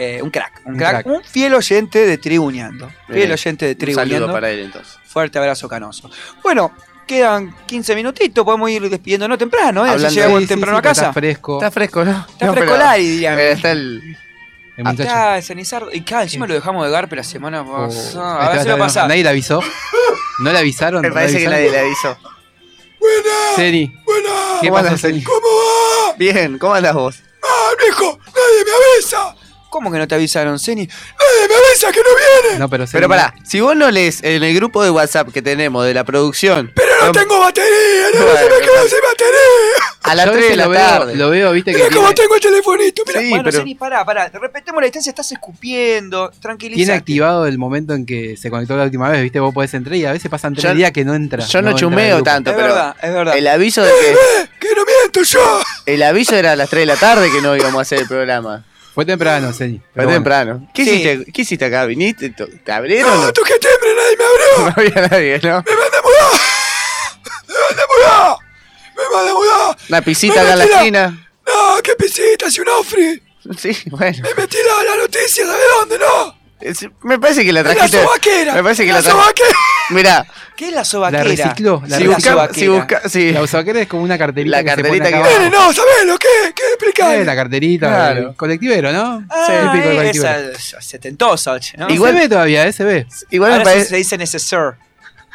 Speaker 1: Eh, un crack, un,
Speaker 6: Un
Speaker 1: crack,
Speaker 6: crack.
Speaker 1: un fiel oyente de Tribuneando. Fiel oyente de
Speaker 6: Un
Speaker 1: Tribuneando.
Speaker 6: saludo para él entonces.
Speaker 1: Fuerte abrazo canoso. Bueno, quedan 15 minutitos, podemos ir despidiéndonos temprano, ¿eh? Así llegamos
Speaker 6: Sí,
Speaker 1: temprano
Speaker 6: sí,
Speaker 1: a casa.
Speaker 5: Está fresco.
Speaker 6: Está fresco, ¿no?
Speaker 1: Está
Speaker 6: No,
Speaker 1: fresco
Speaker 6: pero-
Speaker 1: Lari,
Speaker 6: está el.
Speaker 1: Acá, Sanizardo. Y claro, encima lo dejamos de Garpe la semana
Speaker 5: Oh,
Speaker 1: pasada. a ver si va a pasar.
Speaker 5: Nadie le avisó. ¿No le avisaron?
Speaker 6: Me
Speaker 5: ¿No
Speaker 6: parece que nadie le avisó.
Speaker 5: Seni. ¿Qué
Speaker 6: ¿Cómo
Speaker 5: pasó,
Speaker 6: andas?
Speaker 5: Seni?
Speaker 6: Bien, ¿cómo andas vos?
Speaker 10: ¡Ah, viejo! ¡Nadie me avisa!
Speaker 1: ¿Cómo que no te avisaron, Ceni? ¡Eh, me avisa que no viene!
Speaker 5: No, pero,
Speaker 6: Pero
Speaker 5: Ceni-
Speaker 6: pará, si vos no lees en el grupo de WhatsApp que tenemos de la producción.
Speaker 1: Pero no tengo batería, no se me quedó sin batería.
Speaker 6: A las
Speaker 5: Yo a
Speaker 6: 3 de la
Speaker 5: lo veo-
Speaker 6: tarde.
Speaker 5: Lo veo, viste, que
Speaker 1: Mira cómo tengo el telefonito. Mira,
Speaker 6: Sí,
Speaker 1: bueno,
Speaker 6: pero-
Speaker 1: Ceni, pará, pará. Respetemos la distancia, estás escupiendo. Tranquilízate.
Speaker 5: tiene activado el momento en que se conectó la última vez, viste, vos podés entrar y a veces pasan tres
Speaker 6: Yo-
Speaker 5: días que no entra.
Speaker 6: Yo no,
Speaker 5: entra al
Speaker 6: chumeo
Speaker 5: grupo.
Speaker 6: tanto,
Speaker 1: Es
Speaker 6: pero
Speaker 1: verdad, es verdad.
Speaker 6: el aviso de que
Speaker 1: ¡Que no miento yo!
Speaker 6: el aviso era a las 3 de la tarde que no íbamos a hacer el programa.
Speaker 5: Fue temprano, Ceni.
Speaker 6: Fue
Speaker 5: bueno.
Speaker 6: temprano. ¿Qué,
Speaker 1: Sí.
Speaker 6: hiciste, ¿Qué hiciste acá? ¿Viniste? ¿Te abrieron?
Speaker 1: No, toqué timbre, nadie me abrió.
Speaker 6: No había nadie, ¿no?
Speaker 1: ¡Me mandé a mudar! ¡Me mandé a mudar! ¡Me mandé a mudar!
Speaker 6: Una pisita acá en la esquina.
Speaker 1: ¡No, qué pisita! ¡Si un ofri!
Speaker 6: Sí, bueno.
Speaker 1: ¡Me metí la, la noticia! ¿Sabes dónde, no?
Speaker 6: Es- me parece que la
Speaker 1: ¡En la
Speaker 6: trajiste.
Speaker 1: sobaquera!
Speaker 6: Me parece que
Speaker 1: ¡En
Speaker 6: la
Speaker 1: la
Speaker 6: trajiste.
Speaker 1: sobaquera!
Speaker 6: Mirá,
Speaker 1: ¿Qué es la
Speaker 5: La
Speaker 1: sobaquera?
Speaker 5: recicló. La
Speaker 6: si
Speaker 1: la
Speaker 5: recicló.
Speaker 6: busca,
Speaker 1: sobaquera.
Speaker 6: si busca, sí.
Speaker 5: La usaquera es como una carterita
Speaker 6: La
Speaker 5: que se
Speaker 6: carterita
Speaker 5: pone
Speaker 6: que-
Speaker 1: Nene,
Speaker 5: abajo.
Speaker 1: no, ¿sabés lo que? ¿Qué explicar?
Speaker 5: Eh, la carterita,
Speaker 6: Claro.
Speaker 5: el colectivero, ¿no?
Speaker 1: Ah, eh, esa setentosa, che, ¿no?
Speaker 6: Igual-
Speaker 5: se ve todavía, eh, se ve.
Speaker 6: Igual me
Speaker 1: Ahora sí
Speaker 6: parece,
Speaker 1: se dice neceser.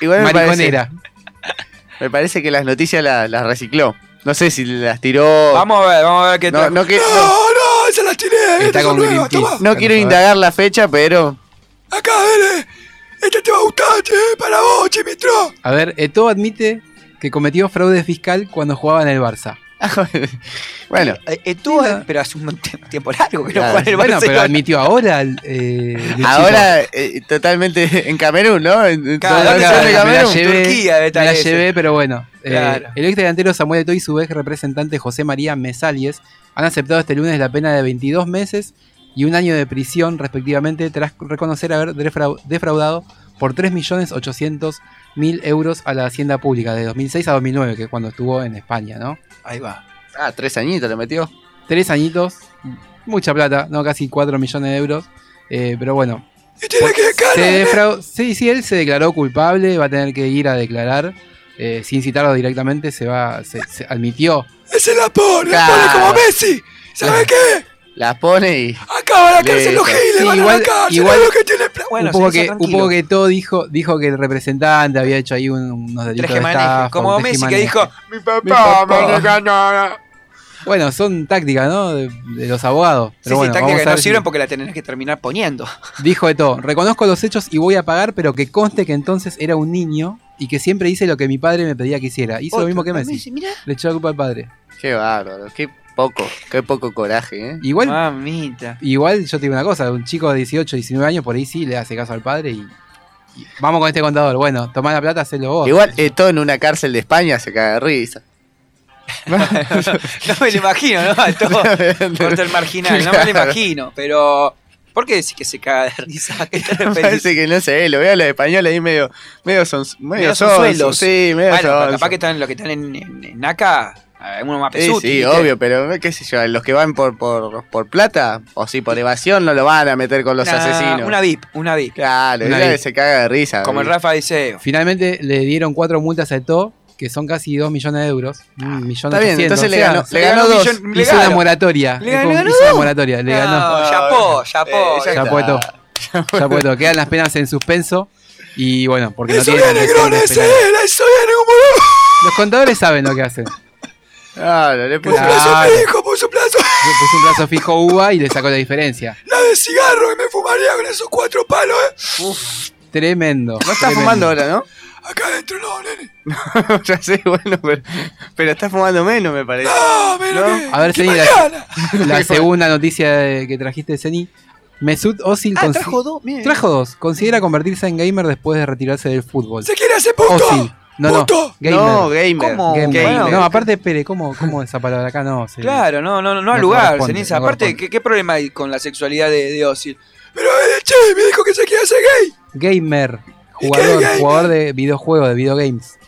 Speaker 6: igual me parece,
Speaker 5: Mariconera.
Speaker 6: me parece que las noticias las las recicló. No sé si las tiró.
Speaker 1: Vamos a ver, vamos a ver qué
Speaker 6: No,
Speaker 1: tal.
Speaker 6: no, que-
Speaker 1: no, no, las tiré.
Speaker 5: Está con
Speaker 1: nuevas,
Speaker 5: Greenpeace.
Speaker 1: tomá.
Speaker 6: No quiero
Speaker 5: a
Speaker 6: indagar la fecha, pero.
Speaker 1: Acá, dale. Este te va a gustar, che, para vos, Chimitro.
Speaker 5: A ver, Eto'o admite que cometió fraude fiscal cuando jugaba en el Barça.
Speaker 6: bueno,
Speaker 1: Eh, eh, pero hace un tie- tiempo largo que no
Speaker 6: Claro.
Speaker 1: el
Speaker 5: Bueno, pero admitió ahora. eh,
Speaker 6: ahora eh, totalmente en Camerún, ¿no? En,
Speaker 1: Claro,
Speaker 6: de
Speaker 5: me la
Speaker 6: Camerún.
Speaker 5: llevé,
Speaker 1: Turquía
Speaker 5: me la llevé, pero bueno. Eh, el ex delantero Samuel Eto'o y su ex representante José María Mesalies han aceptado este lunes la pena de 22 meses y un año de prisión, respectivamente, tras reconocer haber defrau- defraudado por 3.800.000 euros a la hacienda pública de 2006 a 2009, que es cuando estuvo en España, ¿no?
Speaker 1: Ahí va.
Speaker 6: Ah, tres añitos le metió.
Speaker 5: Tres añitos, mucha plata, ¿no? Casi 4 millones de euros. eh, pero bueno,
Speaker 1: Y tiene que
Speaker 5: se sí, sí, él se declaró culpable, va a tener que ir a declarar. eh, sin citarlo directamente, se va, se, se admitió.
Speaker 1: Ese la pone, la
Speaker 6: Claro.
Speaker 1: como Messi. ¿Sabes qué?
Speaker 6: Las pone y.
Speaker 1: Acaba la cárcel los giles,
Speaker 5: Sí,
Speaker 1: van
Speaker 5: igual-
Speaker 1: a la cárcel,
Speaker 5: igual-
Speaker 1: es lo que tiene plan. Bueno,
Speaker 5: un, poco que, un
Speaker 1: tranquilo.
Speaker 5: poco que todo dijo, dijo que el representante había hecho ahí un- unos delitos de
Speaker 1: Tejemaneje,
Speaker 5: estafa.
Speaker 1: como Messi que dijo, mi papá,
Speaker 5: Mi papá.
Speaker 1: me regañó.
Speaker 5: Bueno, son tácticas, ¿no? De, de los abogados.
Speaker 1: Sí,
Speaker 5: Pero
Speaker 1: sí,
Speaker 5: bueno,
Speaker 1: tácticas que no
Speaker 5: si-
Speaker 1: sirven porque la tenés que terminar poniendo.
Speaker 5: Dijo de todo. Reconozco los hechos y voy a pagar, pero que conste que entonces era un niño y que siempre hice lo que mi padre me pedía que hiciera. Hizo lo mismo que Messi. Le echó la culpa al padre.
Speaker 6: Qué bárbaro, qué poco, qué poco coraje, ¿eh?
Speaker 5: Igual,
Speaker 1: Mamita.
Speaker 5: igual yo te digo una cosa, un chico de 18, 19 años por ahí sí le hace caso al padre y, y vamos con este contador. Bueno, tomá la plata, hacelo vos.
Speaker 6: Igual eh, todo en una cárcel de España se caga de risa.
Speaker 1: no me lo imagino, ¿no? Todo el marginal, no me lo imagino. Pero, ¿por qué decís que se caga de risa?
Speaker 6: Parece que no sé, lo veo a los españoles ahí medio, medio son, medio
Speaker 1: Medio son.
Speaker 6: Sí, medio
Speaker 1: Bueno,
Speaker 6: sonsos.
Speaker 1: capaz que están los que están en, en, en acá, uno más
Speaker 6: Sí,
Speaker 1: pesuti.
Speaker 6: sí,
Speaker 1: ¿viste?
Speaker 6: obvio, pero qué sé yo, los que van por, por, por plata, o sí, por evasión, no lo van a meter con los asesinos.
Speaker 1: Una VIP, una VIP.
Speaker 6: Claro,
Speaker 5: Una VIP.
Speaker 6: se caga de risa.
Speaker 1: Como el. Rafa dice,
Speaker 5: Finalmente le dieron cuatro multas a Eto, que son casi 2 millones de euros. Un millón
Speaker 6: Está bien, entonces le
Speaker 5: o sea,
Speaker 6: ganó, le ganó dos.
Speaker 1: millón- le
Speaker 5: Hizo
Speaker 1: ganó.
Speaker 5: una moratoria.
Speaker 1: Le ganó
Speaker 5: hizo una
Speaker 1: dos.
Speaker 5: moratoria, le ganó.
Speaker 1: No, chapó, chapó.
Speaker 6: Eh. Ya
Speaker 5: puesto. Quedan las penas en suspenso. Y bueno, porque no
Speaker 1: Eso
Speaker 5: tienen
Speaker 1: viene, Grone,
Speaker 5: antecedentes
Speaker 1: ese viene como
Speaker 5: Los contadores saben lo que hacen.
Speaker 6: Claro, le puso-
Speaker 1: Un plazo
Speaker 5: Claro.
Speaker 1: fijo, puso plazo.
Speaker 5: Le puso un plazo fijo uva y le sacó la diferencia.
Speaker 1: La de cigarro que me fumaría con esos cuatro palos, eh.
Speaker 5: Tremendo.
Speaker 6: No está
Speaker 5: tremendo.
Speaker 6: fumando ahora, ¿no?
Speaker 1: Acá adentro no, nene.
Speaker 6: ya sé, bueno, pero, pero está fumando menos, me parece.
Speaker 1: No, menos
Speaker 6: ¿No?
Speaker 1: que,
Speaker 5: A ver, Ceni, la, la segunda noticia de- que trajiste, Ceni. Mesut Özil
Speaker 1: Ah, trajo dos,
Speaker 5: trajo dos. Considera convertirse en gamer después de retirarse del fútbol.
Speaker 1: Se quiere hacer punto.
Speaker 5: Özil. No, no. Gamer.
Speaker 6: No, gamer.
Speaker 1: ¿Cómo?
Speaker 5: Gamer.
Speaker 1: Bueno,
Speaker 5: no, aparte, espere, ¿cómo, cómo esa palabra acá? No, se-
Speaker 1: Claro, no, no, no, no al
Speaker 5: No
Speaker 1: lugar, Ceniza.
Speaker 5: no
Speaker 1: Aparte. ¿qué, ¿qué problema hay con la sexualidad de, de Ozil? Pero, eh, che, me dijo que se quiere hacer gay.
Speaker 5: Gamer. Jugador,
Speaker 1: gamer?
Speaker 5: jugador de videojuegos, de videogames.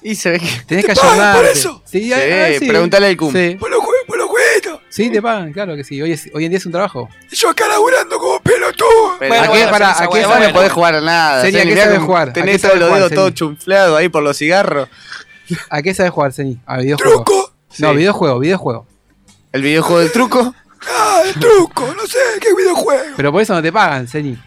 Speaker 6: Y se ve que.
Speaker 5: Tenés que
Speaker 1: ¿Te pagan
Speaker 5: ayornarte.
Speaker 1: por eso?
Speaker 5: Sí,
Speaker 6: Sí,
Speaker 5: ah, sí.
Speaker 6: pregúntale al cum.
Speaker 5: Sí.
Speaker 1: Por los, jue- por los jueguitos.
Speaker 5: Sí, te pagan, claro que sí. Hoy, es- hoy en día es un trabajo.
Speaker 1: Y yo acá laburando como pelotudo.
Speaker 6: Pero
Speaker 5: Bueno,
Speaker 6: ¿a qué,
Speaker 5: bueno,
Speaker 6: para,
Speaker 1: Ceniza,
Speaker 6: ¿a qué
Speaker 1: bueno, bueno.
Speaker 6: podés jugar a nada?
Speaker 5: Ceni, ¿a qué
Speaker 6: mirá
Speaker 5: sabe
Speaker 6: cómo
Speaker 5: jugar? ¿A
Speaker 6: Tenés
Speaker 5: sabe
Speaker 6: los dedos todos
Speaker 5: Ceni?
Speaker 6: chunflados ahí por los cigarros.
Speaker 5: ¿A qué sabes jugar, Ceni? A videojuegos.
Speaker 1: Truco.
Speaker 5: No,
Speaker 6: Sí.
Speaker 5: videojuego, videojuego.
Speaker 6: El videojuego del truco.
Speaker 1: Ah, el truco. No sé, qué videojuego.
Speaker 5: Pero por eso no te pagan. Tenés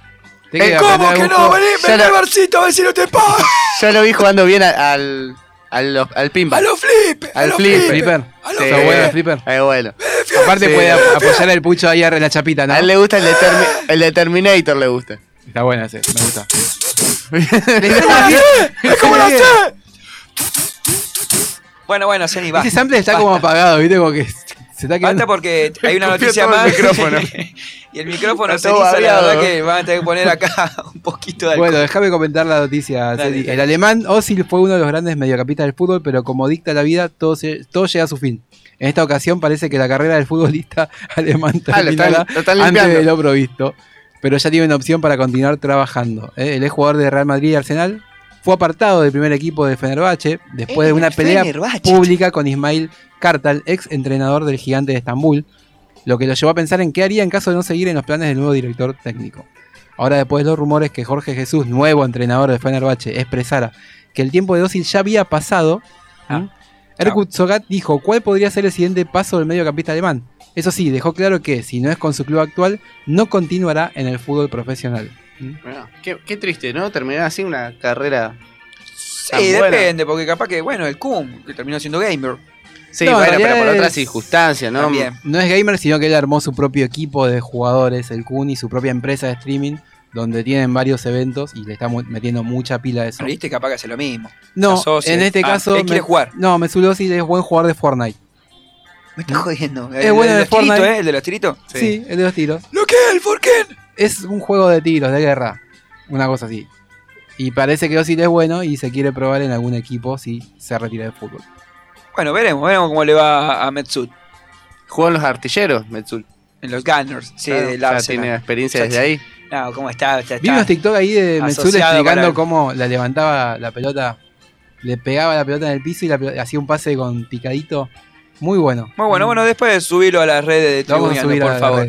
Speaker 6: Eh,
Speaker 1: ¿Cómo que no? Vení, vení al barcito a ver si no te pagan.
Speaker 6: Ya lo vi jugando bien a- al, Al, los- al pimba.
Speaker 1: ¡A los flip!
Speaker 6: Al flipper.
Speaker 5: flipper.
Speaker 6: Sí.
Speaker 5: Está bueno el flipper.
Speaker 6: Es bueno.
Speaker 5: Aparte
Speaker 6: Sí.
Speaker 5: puede ap- apoyar el pucho ahí en la chapita, ¿no?
Speaker 6: A él le gusta el de, Termi- el de Terminator, le gusta.
Speaker 5: Está bueno ese, me gusta.
Speaker 1: ¡Es como la sé! Bueno, bueno, Zeni, va.
Speaker 5: Ese sample está como apagado, ¿viste? Como que se está quedando.
Speaker 1: Basta porque hay una noticia
Speaker 5: el
Speaker 1: más.
Speaker 5: micrófono.
Speaker 1: y el micrófono
Speaker 5: Está
Speaker 1: se la verdad que van a tener que poner acá un poquito de alcohol.
Speaker 5: Bueno, déjame comentar la noticia.
Speaker 1: Dale,
Speaker 5: Celi.
Speaker 1: dale.
Speaker 5: El alemán Ozil fue uno de los grandes mediocampistas del fútbol, pero como dicta la vida, todo, se- todo llega a su fin. En esta ocasión parece que la carrera del futbolista alemán
Speaker 6: Ah, lo están-
Speaker 5: terminará
Speaker 6: lo están
Speaker 5: antes
Speaker 6: limpiando.
Speaker 5: de lo provisto, pero ya tiene una opción para continuar trabajando. ¿eh? El ex jugador de Real Madrid y Arsenal fue apartado del primer equipo de Fenerbahce después de
Speaker 1: Eh,
Speaker 5: una pelea
Speaker 1: Fenerbahce.
Speaker 5: pública con Ismail Kartal, ex entrenador del gigante de Estambul, lo que lo llevó a pensar en qué haría en caso de no seguir en los planes del nuevo director técnico. Ahora, después de los rumores que Jorge Jesús, nuevo entrenador de Fenerbahce, expresara que el tiempo de Ozil ya había pasado, ¿m? Erkut Sogat dijo cuál podría ser el siguiente paso del mediocampista alemán. Eso sí, dejó claro que, si no es con su club actual, no continuará en el fútbol profesional.
Speaker 6: Bueno, qué, qué triste, ¿no? Terminar así una carrera. tan
Speaker 1: Sí,
Speaker 6: buena.
Speaker 1: depende, porque capaz que, bueno, el Kun, que terminó siendo gamer.
Speaker 6: Sí,
Speaker 5: No, en
Speaker 6: bueno, pero por otras circunstancias, ¿no?
Speaker 1: También.
Speaker 5: No es gamer, sino que él armó su propio equipo de jugadores, el Kun, y su propia empresa de streaming, donde tienen varios eventos y le está metiendo mucha pila a eso.
Speaker 1: Viste, capaz que hace lo mismo.
Speaker 5: No, en este
Speaker 1: Ah,
Speaker 5: caso.
Speaker 1: él quiere
Speaker 5: me-
Speaker 1: jugar.
Speaker 5: No, Mesut Özil es buen jugador de Fortnite.
Speaker 1: Me estás jodiendo.
Speaker 5: Es
Speaker 1: El-
Speaker 5: bueno
Speaker 1: el
Speaker 5: de
Speaker 1: de los tiritos,
Speaker 5: Fortnite.
Speaker 1: ¿eh? El de los tiritos.
Speaker 5: Sí. el de los tiros.
Speaker 1: ¿Lo que el Forken?
Speaker 5: Es un juego de tiros, de guerra. Una cosa así. Y parece que Özil es bueno y se quiere probar en algún equipo si se retira del fútbol.
Speaker 1: Bueno, veremos, veremos cómo le va a Metsut.
Speaker 6: Jugó en los artilleros, Metsul.
Speaker 1: En los Gunners, sí,
Speaker 6: Claro, ya
Speaker 1: Arsenal.
Speaker 6: tiene experiencia desde ahí.
Speaker 1: No, ¿cómo está? está,
Speaker 5: Vi unos TikTok ahí de
Speaker 1: asociado
Speaker 5: explicando cómo la levantaba la pelota, le pegaba la pelota en el piso y la hacía un pase con picadito. Muy bueno.
Speaker 1: Muy bueno, bueno, después subirlo a las redes de
Speaker 5: a
Speaker 1: por favor.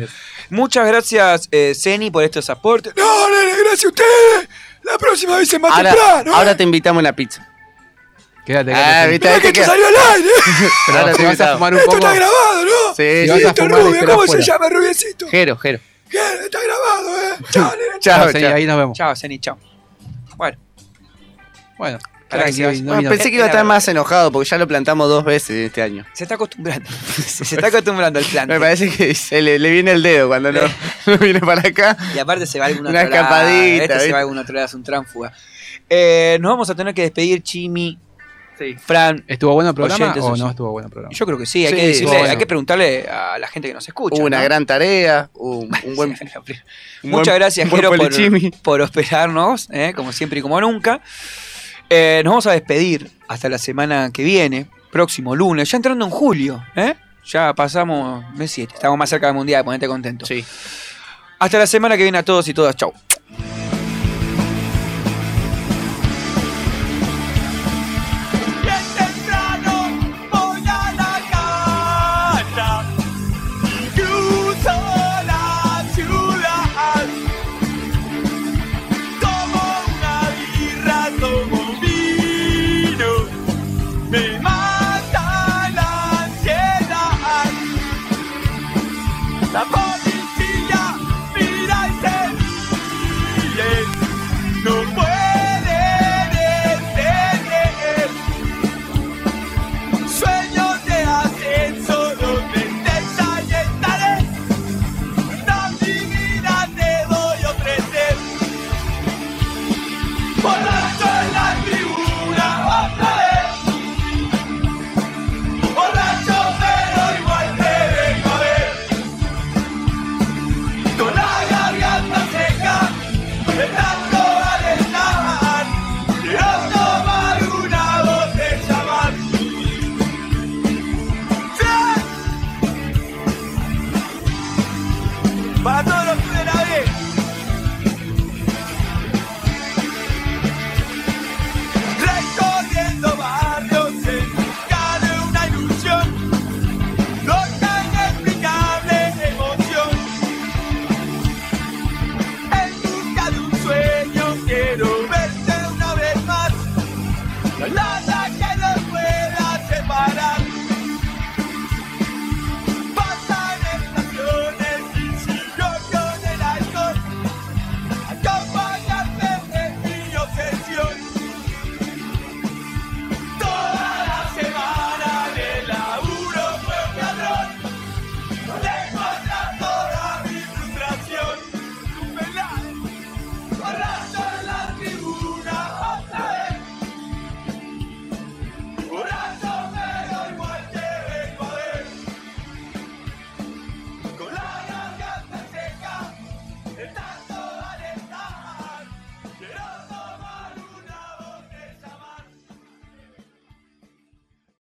Speaker 1: Muchas gracias, eh, Zeni, por estos aportes. No, nene, gracias a ustedes. La próxima vez es más
Speaker 6: Ahora,
Speaker 1: temprano.
Speaker 6: ahora te invitamos a la pizza.
Speaker 5: Quédate,
Speaker 6: Ah,
Speaker 5: quédate.
Speaker 6: viste, ahí
Speaker 1: que esto
Speaker 6: queda.
Speaker 1: salió al aire.
Speaker 5: Pero
Speaker 6: Ahora te
Speaker 5: vas a fumar un
Speaker 1: Esto
Speaker 5: poco.
Speaker 1: está grabado, ¿no?
Speaker 6: Sí,
Speaker 5: Si
Speaker 6: sí.
Speaker 5: vas a
Speaker 1: Listo,
Speaker 5: fumar,
Speaker 1: rubio,
Speaker 5: espera
Speaker 1: ¿cómo se llama, rubiecito?
Speaker 6: Jero, Jero.
Speaker 1: Bien, está grabado, ¿eh? Chao, nene.
Speaker 6: Chao,
Speaker 5: Chao, Zeni,
Speaker 6: chao.
Speaker 5: ahí nos vemos.
Speaker 1: Chao, Zeni, chao. Bueno,
Speaker 5: Bueno,
Speaker 1: Que
Speaker 5: no
Speaker 6: pensé que iba a estar más enojado porque ya lo plantamos dos veces este año.
Speaker 1: se está acostumbrando. se está acostumbrando al plan.
Speaker 6: Me parece que se le, le viene el dedo cuando no, no viene para acá.
Speaker 1: Y aparte se va a algún
Speaker 6: Una escapadita,
Speaker 1: Este se va a algún otro lado, es un tránfuga. Eh, nos vamos a tener que despedir, Chimi, Fran.
Speaker 5: ¿Estuvo bueno el programa
Speaker 1: oyentes,
Speaker 5: o no estuvo bueno el programa?
Speaker 1: Yo creo que sí, hay
Speaker 6: Sí,
Speaker 1: que decirle,
Speaker 5: estuvo bueno.
Speaker 1: hay que preguntarle a la gente que nos escucha.
Speaker 6: Hubo una
Speaker 1: ¿no?
Speaker 6: gran tarea, un, un buen.
Speaker 1: Muchas gracias,
Speaker 6: un buen
Speaker 1: Jero, por, por hospedernos, ¿eh? como siempre y como nunca. Eh, nos vamos a despedir hasta la semana que viene, próximo lunes, ya entrando en julio. ¿eh? Ya pasamos mes 7, estamos más cerca del mundial, ponete contento.
Speaker 6: Sí.
Speaker 1: Hasta la semana que viene a todos y todas. Chau.